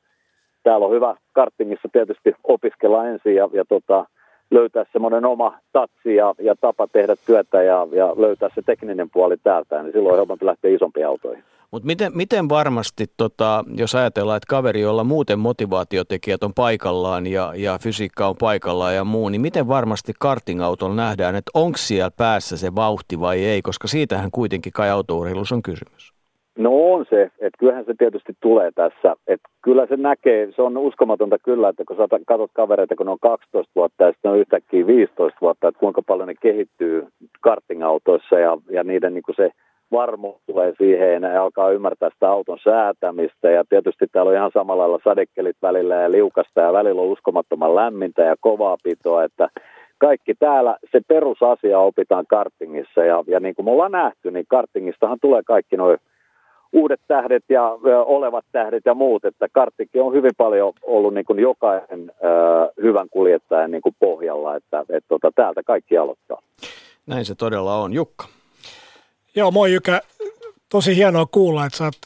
täällä on hyvä kartingissa tietysti opiskella ensin ja, ja tota, löytää semmoinen oma tatsi ja, ja tapa tehdä työtä ja, ja löytää se tekninen puoli täältä, niin silloin helpompi lähteä isompiin autoihin. Mutta miten, miten varmasti, tota, jos ajatellaan, että kaveri, jolla muuten motivaatiotekijät on paikallaan ja, ja fysiikka on paikallaan ja muu, niin miten varmasti kartingautolla nähdään, että onko siellä päässä se vauhti vai ei, koska siitähän kuitenkin kai autourheilussa on kysymys? No on se, että kyllähän se tietysti tulee tässä. Että kyllä se näkee, se on uskomatonta kyllä, että kun sä katsot kavereita, kun ne on 12 vuotta ja sitten on yhtäkkiä 15 vuotta, että kuinka paljon ne kehittyy kartingautoissa ja, ja niiden niin kuin se varmuus tulee siihen ja alkaa ymmärtää sitä auton säätämistä ja tietysti täällä on ihan samalla lailla sadekkelit välillä ja liukasta ja välillä on uskomattoman lämmintä ja kovaa pitoa, että kaikki täällä se perusasia opitaan kartingissa ja, ja niin kuin me ollaan nähty, niin kartingistahan tulee kaikki noin uudet tähdet ja ö, olevat tähdet ja muut, että karttikki on hyvin paljon ollut niin kuin jokaisen ö, hyvän kuljettajan niin kuin pohjalla, että et, tota, täältä kaikki aloittaa. Näin se todella on. Jukka. Joo, moi Jykä. Tosi hienoa kuulla, että sä oot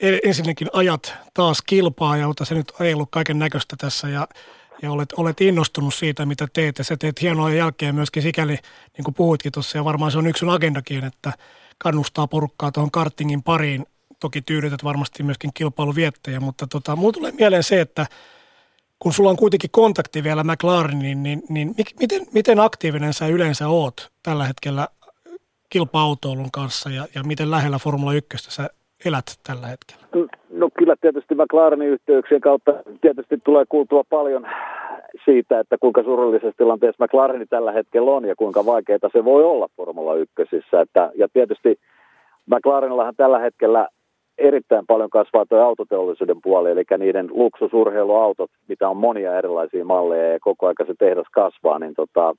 e, ensinnäkin ajat taas kilpaa ja se nyt ajellut kaiken näköistä tässä ja, ja olet, olet innostunut siitä, mitä teet. Ja sä teet hienoa jälkeen myöskin sikäli, niin kuin puhuitkin tuossa, ja varmaan se on yksi agendakin, että kannustaa porukkaa tuohon kartingin pariin. Toki tyydytät varmasti myöskin kilpailuviettäjä, mutta tota, mulla tulee mieleen se, että kun sulla on kuitenkin kontakti vielä McLareniin, niin, niin miten, miten aktiivinen sä yleensä oot tällä hetkellä kilpa-autoilun kanssa ja, ja miten lähellä Formula 1 sä elät tällä hetkellä? No kyllä tietysti McLarenin yhteyksien kautta tietysti tulee kuultua paljon siitä, että kuinka surullisessa tilanteessa McLareni tällä hetkellä on ja kuinka vaikeaa se voi olla Formula 1. Että, ja tietysti McLarenillahan tällä hetkellä erittäin paljon kasvaa tuo autoteollisuuden puoli, eli niiden luksusurheiluautot, mitä on monia erilaisia malleja ja koko ajan se tehdas kasvaa, niin tota,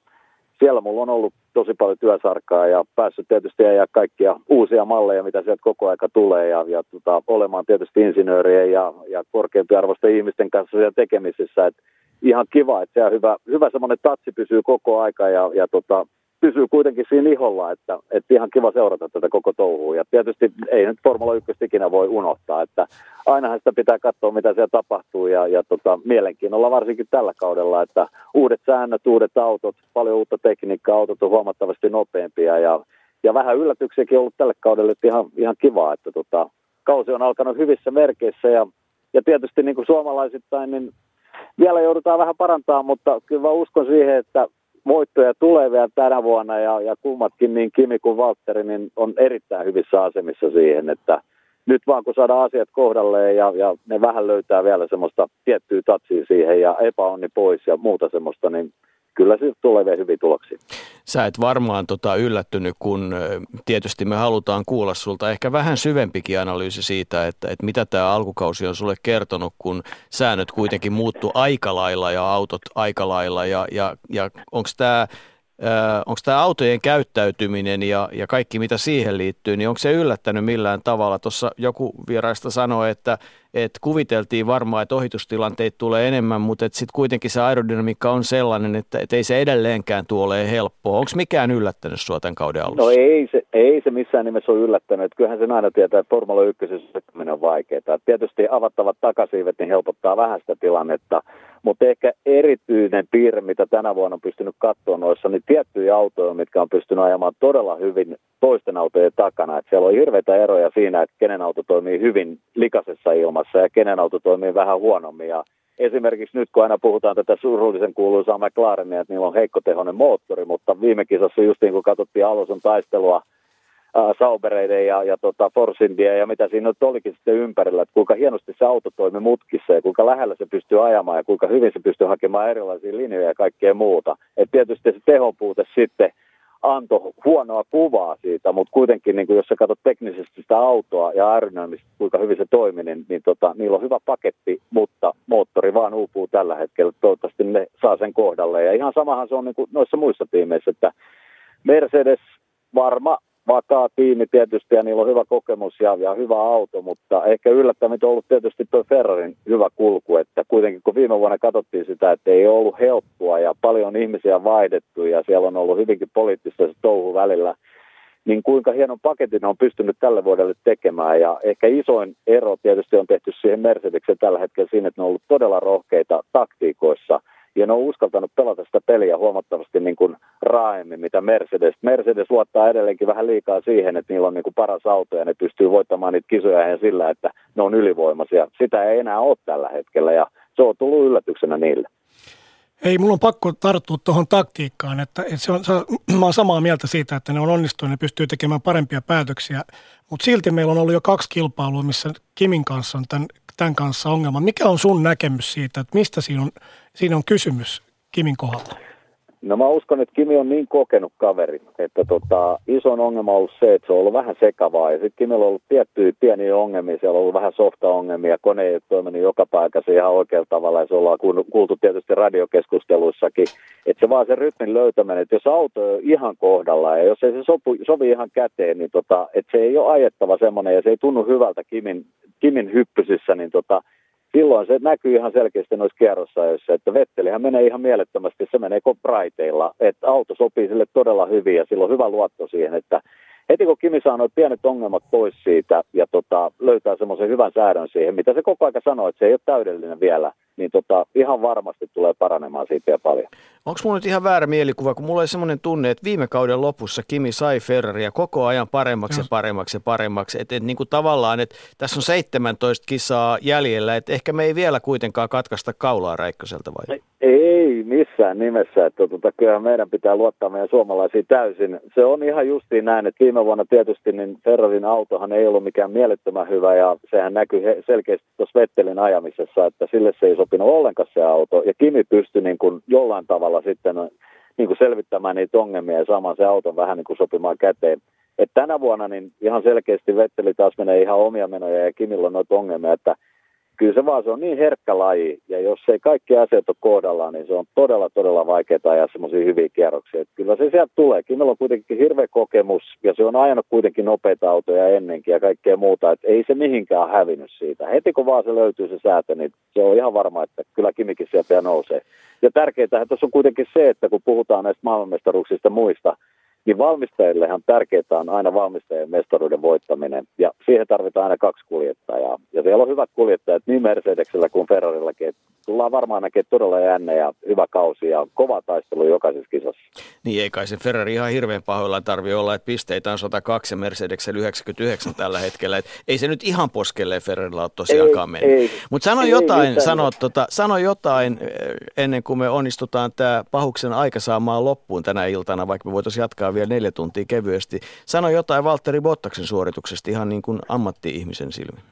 siellä mulla on ollut tosi paljon työsarkaa ja päässyt tietysti ajaa kaikkia uusia malleja, mitä sieltä koko aika tulee ja, ja tota, olemaan tietysti insinöörien ja, ja korkeampiarvoisten ihmisten kanssa siellä tekemisissä. Et ihan kiva, että siellä hyvä, hyvä semmoinen tatsi pysyy koko aika ja, ja tota, pysyy kuitenkin siinä iholla, että, että ihan kiva seurata tätä koko touhua. Ja tietysti ei nyt Formula 1 ikinä voi unohtaa, että ainahan sitä pitää katsoa, mitä siellä tapahtuu. Ja, ja tota, mielenkiinnolla varsinkin tällä kaudella, että uudet säännöt, uudet autot, paljon uutta tekniikkaa, autot on huomattavasti nopeampia. Ja, ja vähän yllätyksiäkin ollut tälle kaudelle, että ihan, ihan kiva, että tota, kausi on alkanut hyvissä merkeissä. Ja, ja tietysti niin kuin suomalaisittain, niin vielä joudutaan vähän parantaa, mutta kyllä uskon siihen, että voittoja tulee vielä tänä vuonna ja, ja kummatkin, niin Kimi kuin Valtteri, niin on erittäin hyvissä asemissa siihen, että nyt vaan kun saadaan asiat kohdalleen ja, ja ne vähän löytää vielä semmoista tiettyä tatsia siihen ja epäonni pois ja muuta semmoista, niin kyllä se tulee vielä hyviä tuloksia. Sä et varmaan tota yllättynyt, kun tietysti me halutaan kuulla sulta ehkä vähän syvempikin analyysi siitä, että, että mitä tämä alkukausi on sulle kertonut, kun säännöt kuitenkin muuttu aika lailla ja autot aika lailla ja, ja, ja onko tämä onko tämä autojen käyttäytyminen ja, ja kaikki mitä siihen liittyy, niin onko se yllättänyt millään tavalla? Tuossa joku vieraista sanoi, että, että kuviteltiin varmaan, että ohitustilanteita tulee enemmän, mutta sitten kuitenkin se aerodynamiikka on sellainen, että, että ei se edelleenkään tuolle helppoa. Onko mikään yllättänyt sinua tämän kauden alussa? No ei se, ei se missään nimessä ole yllättänyt. Kyllähän sen aina tietää, että Formula 1 on vaikeaa. Tietysti avattavat takasiivet niin helpottaa vähän sitä tilannetta, mutta ehkä erityinen piirre, mitä tänä vuonna on pystynyt katsoa noissa, niin tiettyjä autoja, mitkä on pystynyt ajamaan todella hyvin toisten autojen takana. Et siellä on hirveitä eroja siinä, että kenen auto toimii hyvin likasessa ilmassa ja kenen auto toimii vähän huonommin. Ja esimerkiksi nyt, kun aina puhutaan tätä surullisen kuuluisaa McLarenia, että niillä on heikkotehoinen moottori, mutta viime kisassa just niin kun katsottiin Aloson taistelua – Saubereiden ja, ja tota Forsindia ja mitä siinä nyt olikin sitten ympärillä, että kuinka hienosti se auto toimi mutkissa ja kuinka lähellä se pystyy ajamaan ja kuinka hyvin se pystyy hakemaan erilaisia linjoja ja kaikkea muuta. Et tietysti se tehopuute sitten antoi huonoa kuvaa siitä, mutta kuitenkin niin kuin jos sä katsot teknisesti sitä autoa ja aerodynamista, kuinka hyvin se toimi, niin, niin tota, niillä on hyvä paketti, mutta moottori vaan uupuu tällä hetkellä. Toivottavasti ne saa sen kohdalle. Ja ihan samahan se on niin kuin noissa muissa tiimeissä, että Mercedes varma vakaa tiimi tietysti ja niillä on hyvä kokemus ja, ja hyvä auto, mutta ehkä yllättävät on ollut tietysti tuo Ferrarin hyvä kulku, että kuitenkin kun viime vuonna katsottiin sitä, että ei ollut helppoa ja paljon ihmisiä vaihdettu ja siellä on ollut hyvinkin poliittista se touhu välillä, niin kuinka hienon paketin on pystynyt tälle vuodelle tekemään. Ja ehkä isoin ero tietysti on tehty siihen Mercedeksen tällä hetkellä siinä, että ne on ollut todella rohkeita taktiikoissa – ja ne on uskaltanut pelata sitä peliä huomattavasti niin kuin raaemmin, mitä Mercedes. Mercedes luottaa edelleenkin vähän liikaa siihen, että niillä on niin kuin paras auto ja ne pystyy voittamaan niitä kisoja ja sillä, että ne on ylivoimaisia. Sitä ei enää ole tällä hetkellä ja se on tullut yllätyksenä niille. Ei, mulla on pakko tarttua tuohon taktiikkaan, että, että se on, se, [clears throat] mä oon samaa mieltä siitä, että ne on onnistuneet, ne pystyy tekemään parempia päätöksiä, mutta silti meillä on ollut jo kaksi kilpailua, missä Kimin kanssa on tämän, tämän kanssa ongelma. Mikä on sun näkemys siitä, että mistä siinä on, siinä on kysymys Kimin kohdalla? No mä uskon, että Kimi on niin kokenut kaveri, että tota, iso ongelma on ollut se, että se on ollut vähän sekavaa. Ja sitten Kimillä on ollut tiettyjä pieniä ongelmia, siellä on ollut vähän softa-ongelmia, kone ei ole toiminut joka paikassa ihan oikealla tavalla. Ja se ollaan kuultu tietysti radiokeskusteluissakin, että se vaan se rytmin löytäminen, että jos auto on ihan kohdalla ja jos ei se sopu, sovi ihan käteen, niin tota, että se ei ole ajettava semmoinen ja se ei tunnu hyvältä Kimin, Kimin hyppysissä, niin tota, silloin se näkyy ihan selkeästi noissa kierrosajoissa, että Vettelihän menee ihan mielettömästi, se menee kopraiteilla, että auto sopii sille todella hyvin ja silloin hyvä luotto siihen, että heti kun Kimi saa pienet ongelmat pois siitä ja tota, löytää semmoisen hyvän säädön siihen, mitä se koko ajan sanoo, että se ei ole täydellinen vielä, niin tota, ihan varmasti tulee paranemaan siitä ja paljon. Onko mulla nyt ihan väärä mielikuva, kun mulla oli semmoinen tunne, että viime kauden lopussa Kimi sai Ferraria koko ajan paremmaksi ja paremmaksi ja paremmaksi. Että et, niin kuin tavallaan, että tässä on 17 kisaa jäljellä, että ehkä me ei vielä kuitenkaan katkaista kaulaa Räikköseltä vai? Ei missään nimessä, että tota, kyllä meidän pitää luottaa meidän suomalaisia täysin. Se on ihan justiin näin, että viime vuonna tietysti niin Ferrarin autohan ei ollut mikään mielettömän hyvä ja sehän näkyy selkeästi tuossa Vettelin ajamisessa, että sille se ei sopinut ollenkaan se auto ja Kimi pystyi niin kuin jollain tavalla sitten niin kuin selvittämään niitä ongelmia ja saamaan se auton vähän niin kuin sopimaan käteen. Et tänä vuonna niin ihan selkeästi Vetteli taas menee ihan omia menoja ja Kimillä on noita ongelmia, että kyllä se vaan se on niin herkkä laji, ja jos ei kaikki asiat ole kohdallaan, niin se on todella, todella vaikeaa ajaa semmoisia hyviä kierroksia. Että kyllä se sieltä tulee. Kimellä on kuitenkin hirveä kokemus, ja se on ajanut kuitenkin nopeita autoja ennenkin ja kaikkea muuta, että ei se mihinkään hävinnyt siitä. Heti kun vaan se löytyy se säätö, niin se on ihan varma, että kyllä Kimikin sieltä nousee. Ja tärkeintä tässä on kuitenkin se, että kun puhutaan näistä maailmanmestaruuksista muista, niin valmistajillehan tärkeää on aina valmistajien mestaruuden voittaminen, ja siihen tarvitaan aina kaksi kuljettajaa. Ja siellä on hyvät kuljettajat niin Mercedesellä kuin Ferrarillakin, tullaan varmaan näkemään todella jänne ja hyvä kausi ja kova taistelu jokaisessa kisassa. Niin ei kai se Ferrari ihan hirveän pahoillaan tarvi olla, että pisteitä on 102 ja Mercedesellä 99 tällä hetkellä. Et ei se nyt ihan poskelleen Ferrarilla ole tosiaankaan mennyt. Mutta sano ei, jotain, sano, tota, sano jotain eh, ennen kuin me onnistutaan tämä pahuksen aika saamaan loppuun tänä iltana, vaikka me voitaisiin jatkaa vielä neljä tuntia kevyesti. Sano jotain Valtteri Bottaksen suorituksesta ihan niin kuin ammatti-ihmisen silmin.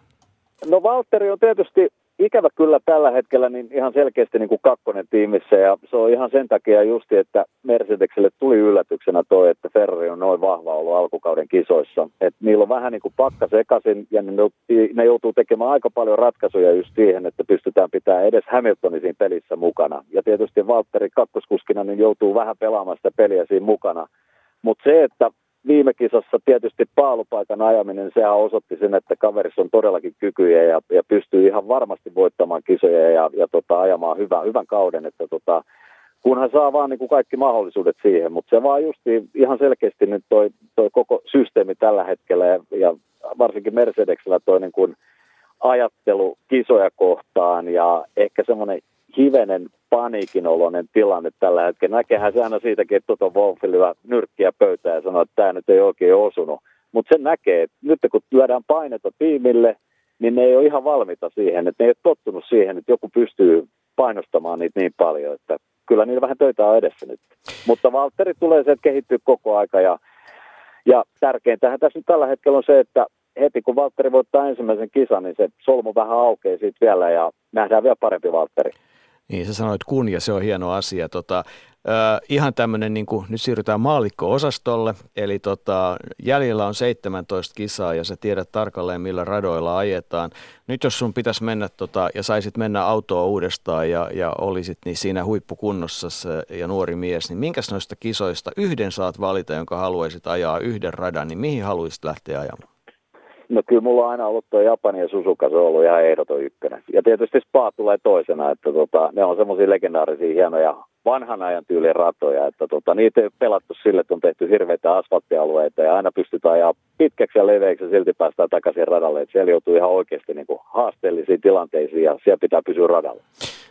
No Valtteri on tietysti ikävä kyllä tällä hetkellä niin ihan selkeästi niin kuin kakkonen tiimissä ja se on ihan sen takia justi, että Mercedekselle tuli yllätyksenä toi, että Ferrari on noin vahva ollut alkukauden kisoissa. Et niillä on vähän niin kuin pakka sekaisin ja ne, ne joutuu tekemään aika paljon ratkaisuja just siihen, että pystytään pitämään edes Hamiltonin siinä pelissä mukana. Ja tietysti Valtteri kakkoskuskina niin joutuu vähän pelaamaan sitä peliä siinä mukana. Mutta se, että viime kisassa tietysti paalupaikan ajaminen, sehän osoitti sen, että kaverissa on todellakin kykyjä ja, ja pystyy ihan varmasti voittamaan kisoja ja, ja tota, ajamaan hyvän, hyvän kauden, että tota, kunhan saa vaan niin kuin kaikki mahdollisuudet siihen, mutta se vaan justi ihan selkeästi nyt toi, toi koko systeemi tällä hetkellä ja, ja varsinkin Mercedeksellä toi niin kuin ajattelu kisoja kohtaan ja ehkä semmoinen hivenen paniikinoloinen tilanne tällä hetkellä. Näkehän se aina siitäkin, että Toto Wolff lyö nyrkkiä pöytään ja sanoo, että tämä nyt ei oikein osunut. Mutta sen näkee, että nyt kun lyödään painetta tiimille, niin ne ei ole ihan valmiita siihen, että ne ei ole tottunut siihen, että joku pystyy painostamaan niitä niin paljon, että kyllä niillä vähän töitä on edessä nyt. Mutta Valtteri tulee se, että kehittyy koko aika ja, ja tärkeintähän tässä nyt tällä hetkellä on se, että heti kun Valtteri voittaa ensimmäisen kisan, niin se solmu vähän aukeaa siitä vielä ja nähdään vielä parempi Valtteri. Niin, sä sanoit kun ja se on hieno asia. Tota, äh, ihan tämmöinen, niin nyt siirrytään maalikko-osastolle, eli tota, jäljellä on 17 kisaa ja sä tiedät tarkalleen millä radoilla ajetaan. Nyt jos sun pitäisi mennä tota, ja saisit mennä autoa uudestaan ja, ja olisit niin siinä huippukunnossa ja nuori mies, niin minkäs noista kisoista yhden saat valita, jonka haluaisit ajaa yhden radan, niin mihin haluaisit lähteä ajamaan? No kyllä mulla on aina ollut tuo Japani ja Suzuka, se on ollut ihan ehdoton ykkönen. Ja tietysti Spa tulee toisena, että tota, ne on semmoisia legendaarisia hienoja vanhan ajan tyylin ratoja, että tota, niitä ei pelattu sille, että on tehty hirveitä asfalttialueita ja aina pystytään ajaa pitkäksi ja leveäksi ja silti päästään takaisin radalle. Että siellä joutuu ihan oikeasti niin kuin haasteellisiin tilanteisiin ja siellä pitää pysyä radalla.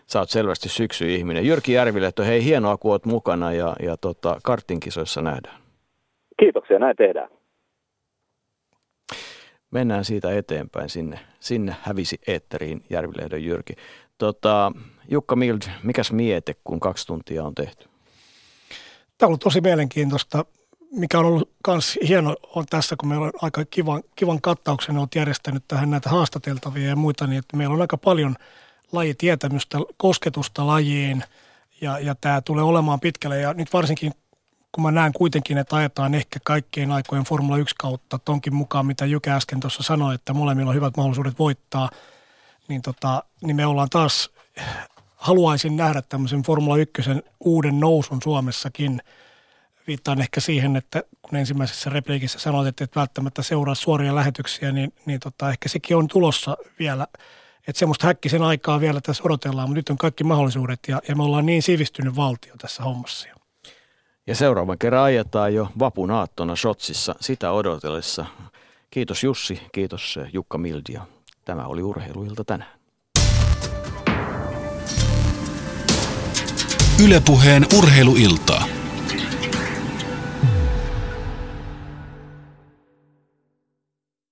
Sä oot selvästi syksy-ihminen. Jyrki että hei hienoa kun oot mukana ja, ja tota, kartinkisoissa nähdään. Kiitoksia, näin tehdään mennään siitä eteenpäin. Sinne, sinne hävisi eetteriin Järvilehdon Jyrki. Tota, Jukka Mild, mikäs miete, kun kaksi tuntia on tehty? Tämä on ollut tosi mielenkiintoista. Mikä on ollut myös hieno on tässä, kun meillä on aika kivan, kivan kattauksen olet järjestänyt tähän näitä haastateltavia ja muita, niin että meillä on aika paljon lajitietämystä, kosketusta lajiin ja, ja tämä tulee olemaan pitkälle. Ja nyt varsinkin kun mä näen kuitenkin, että ajetaan ehkä kaikkien aikojen Formula 1 kautta, tonkin mukaan, mitä Jykä äsken tuossa sanoi, että molemmilla on hyvät mahdollisuudet voittaa, niin, tota, niin me ollaan taas, haluaisin nähdä tämmöisen Formula 1 uuden nousun Suomessakin. Viittaan ehkä siihen, että kun ensimmäisessä repliikissä sanoit, että et välttämättä seuraa suoria lähetyksiä, niin, niin tota, ehkä sekin on tulossa vielä. Että semmoista häkkisen aikaa vielä tässä odotellaan, mutta nyt on kaikki mahdollisuudet ja, ja me ollaan niin sivistynyt valtio tässä hommassa. Ja seuraavan kerran ajetaan jo vapun aattona Shotsissa sitä odotellessa. Kiitos Jussi, kiitos eh, Jukka Mildia. Tämä oli Urheiluilta tänään. Ylepuheen urheiluilta.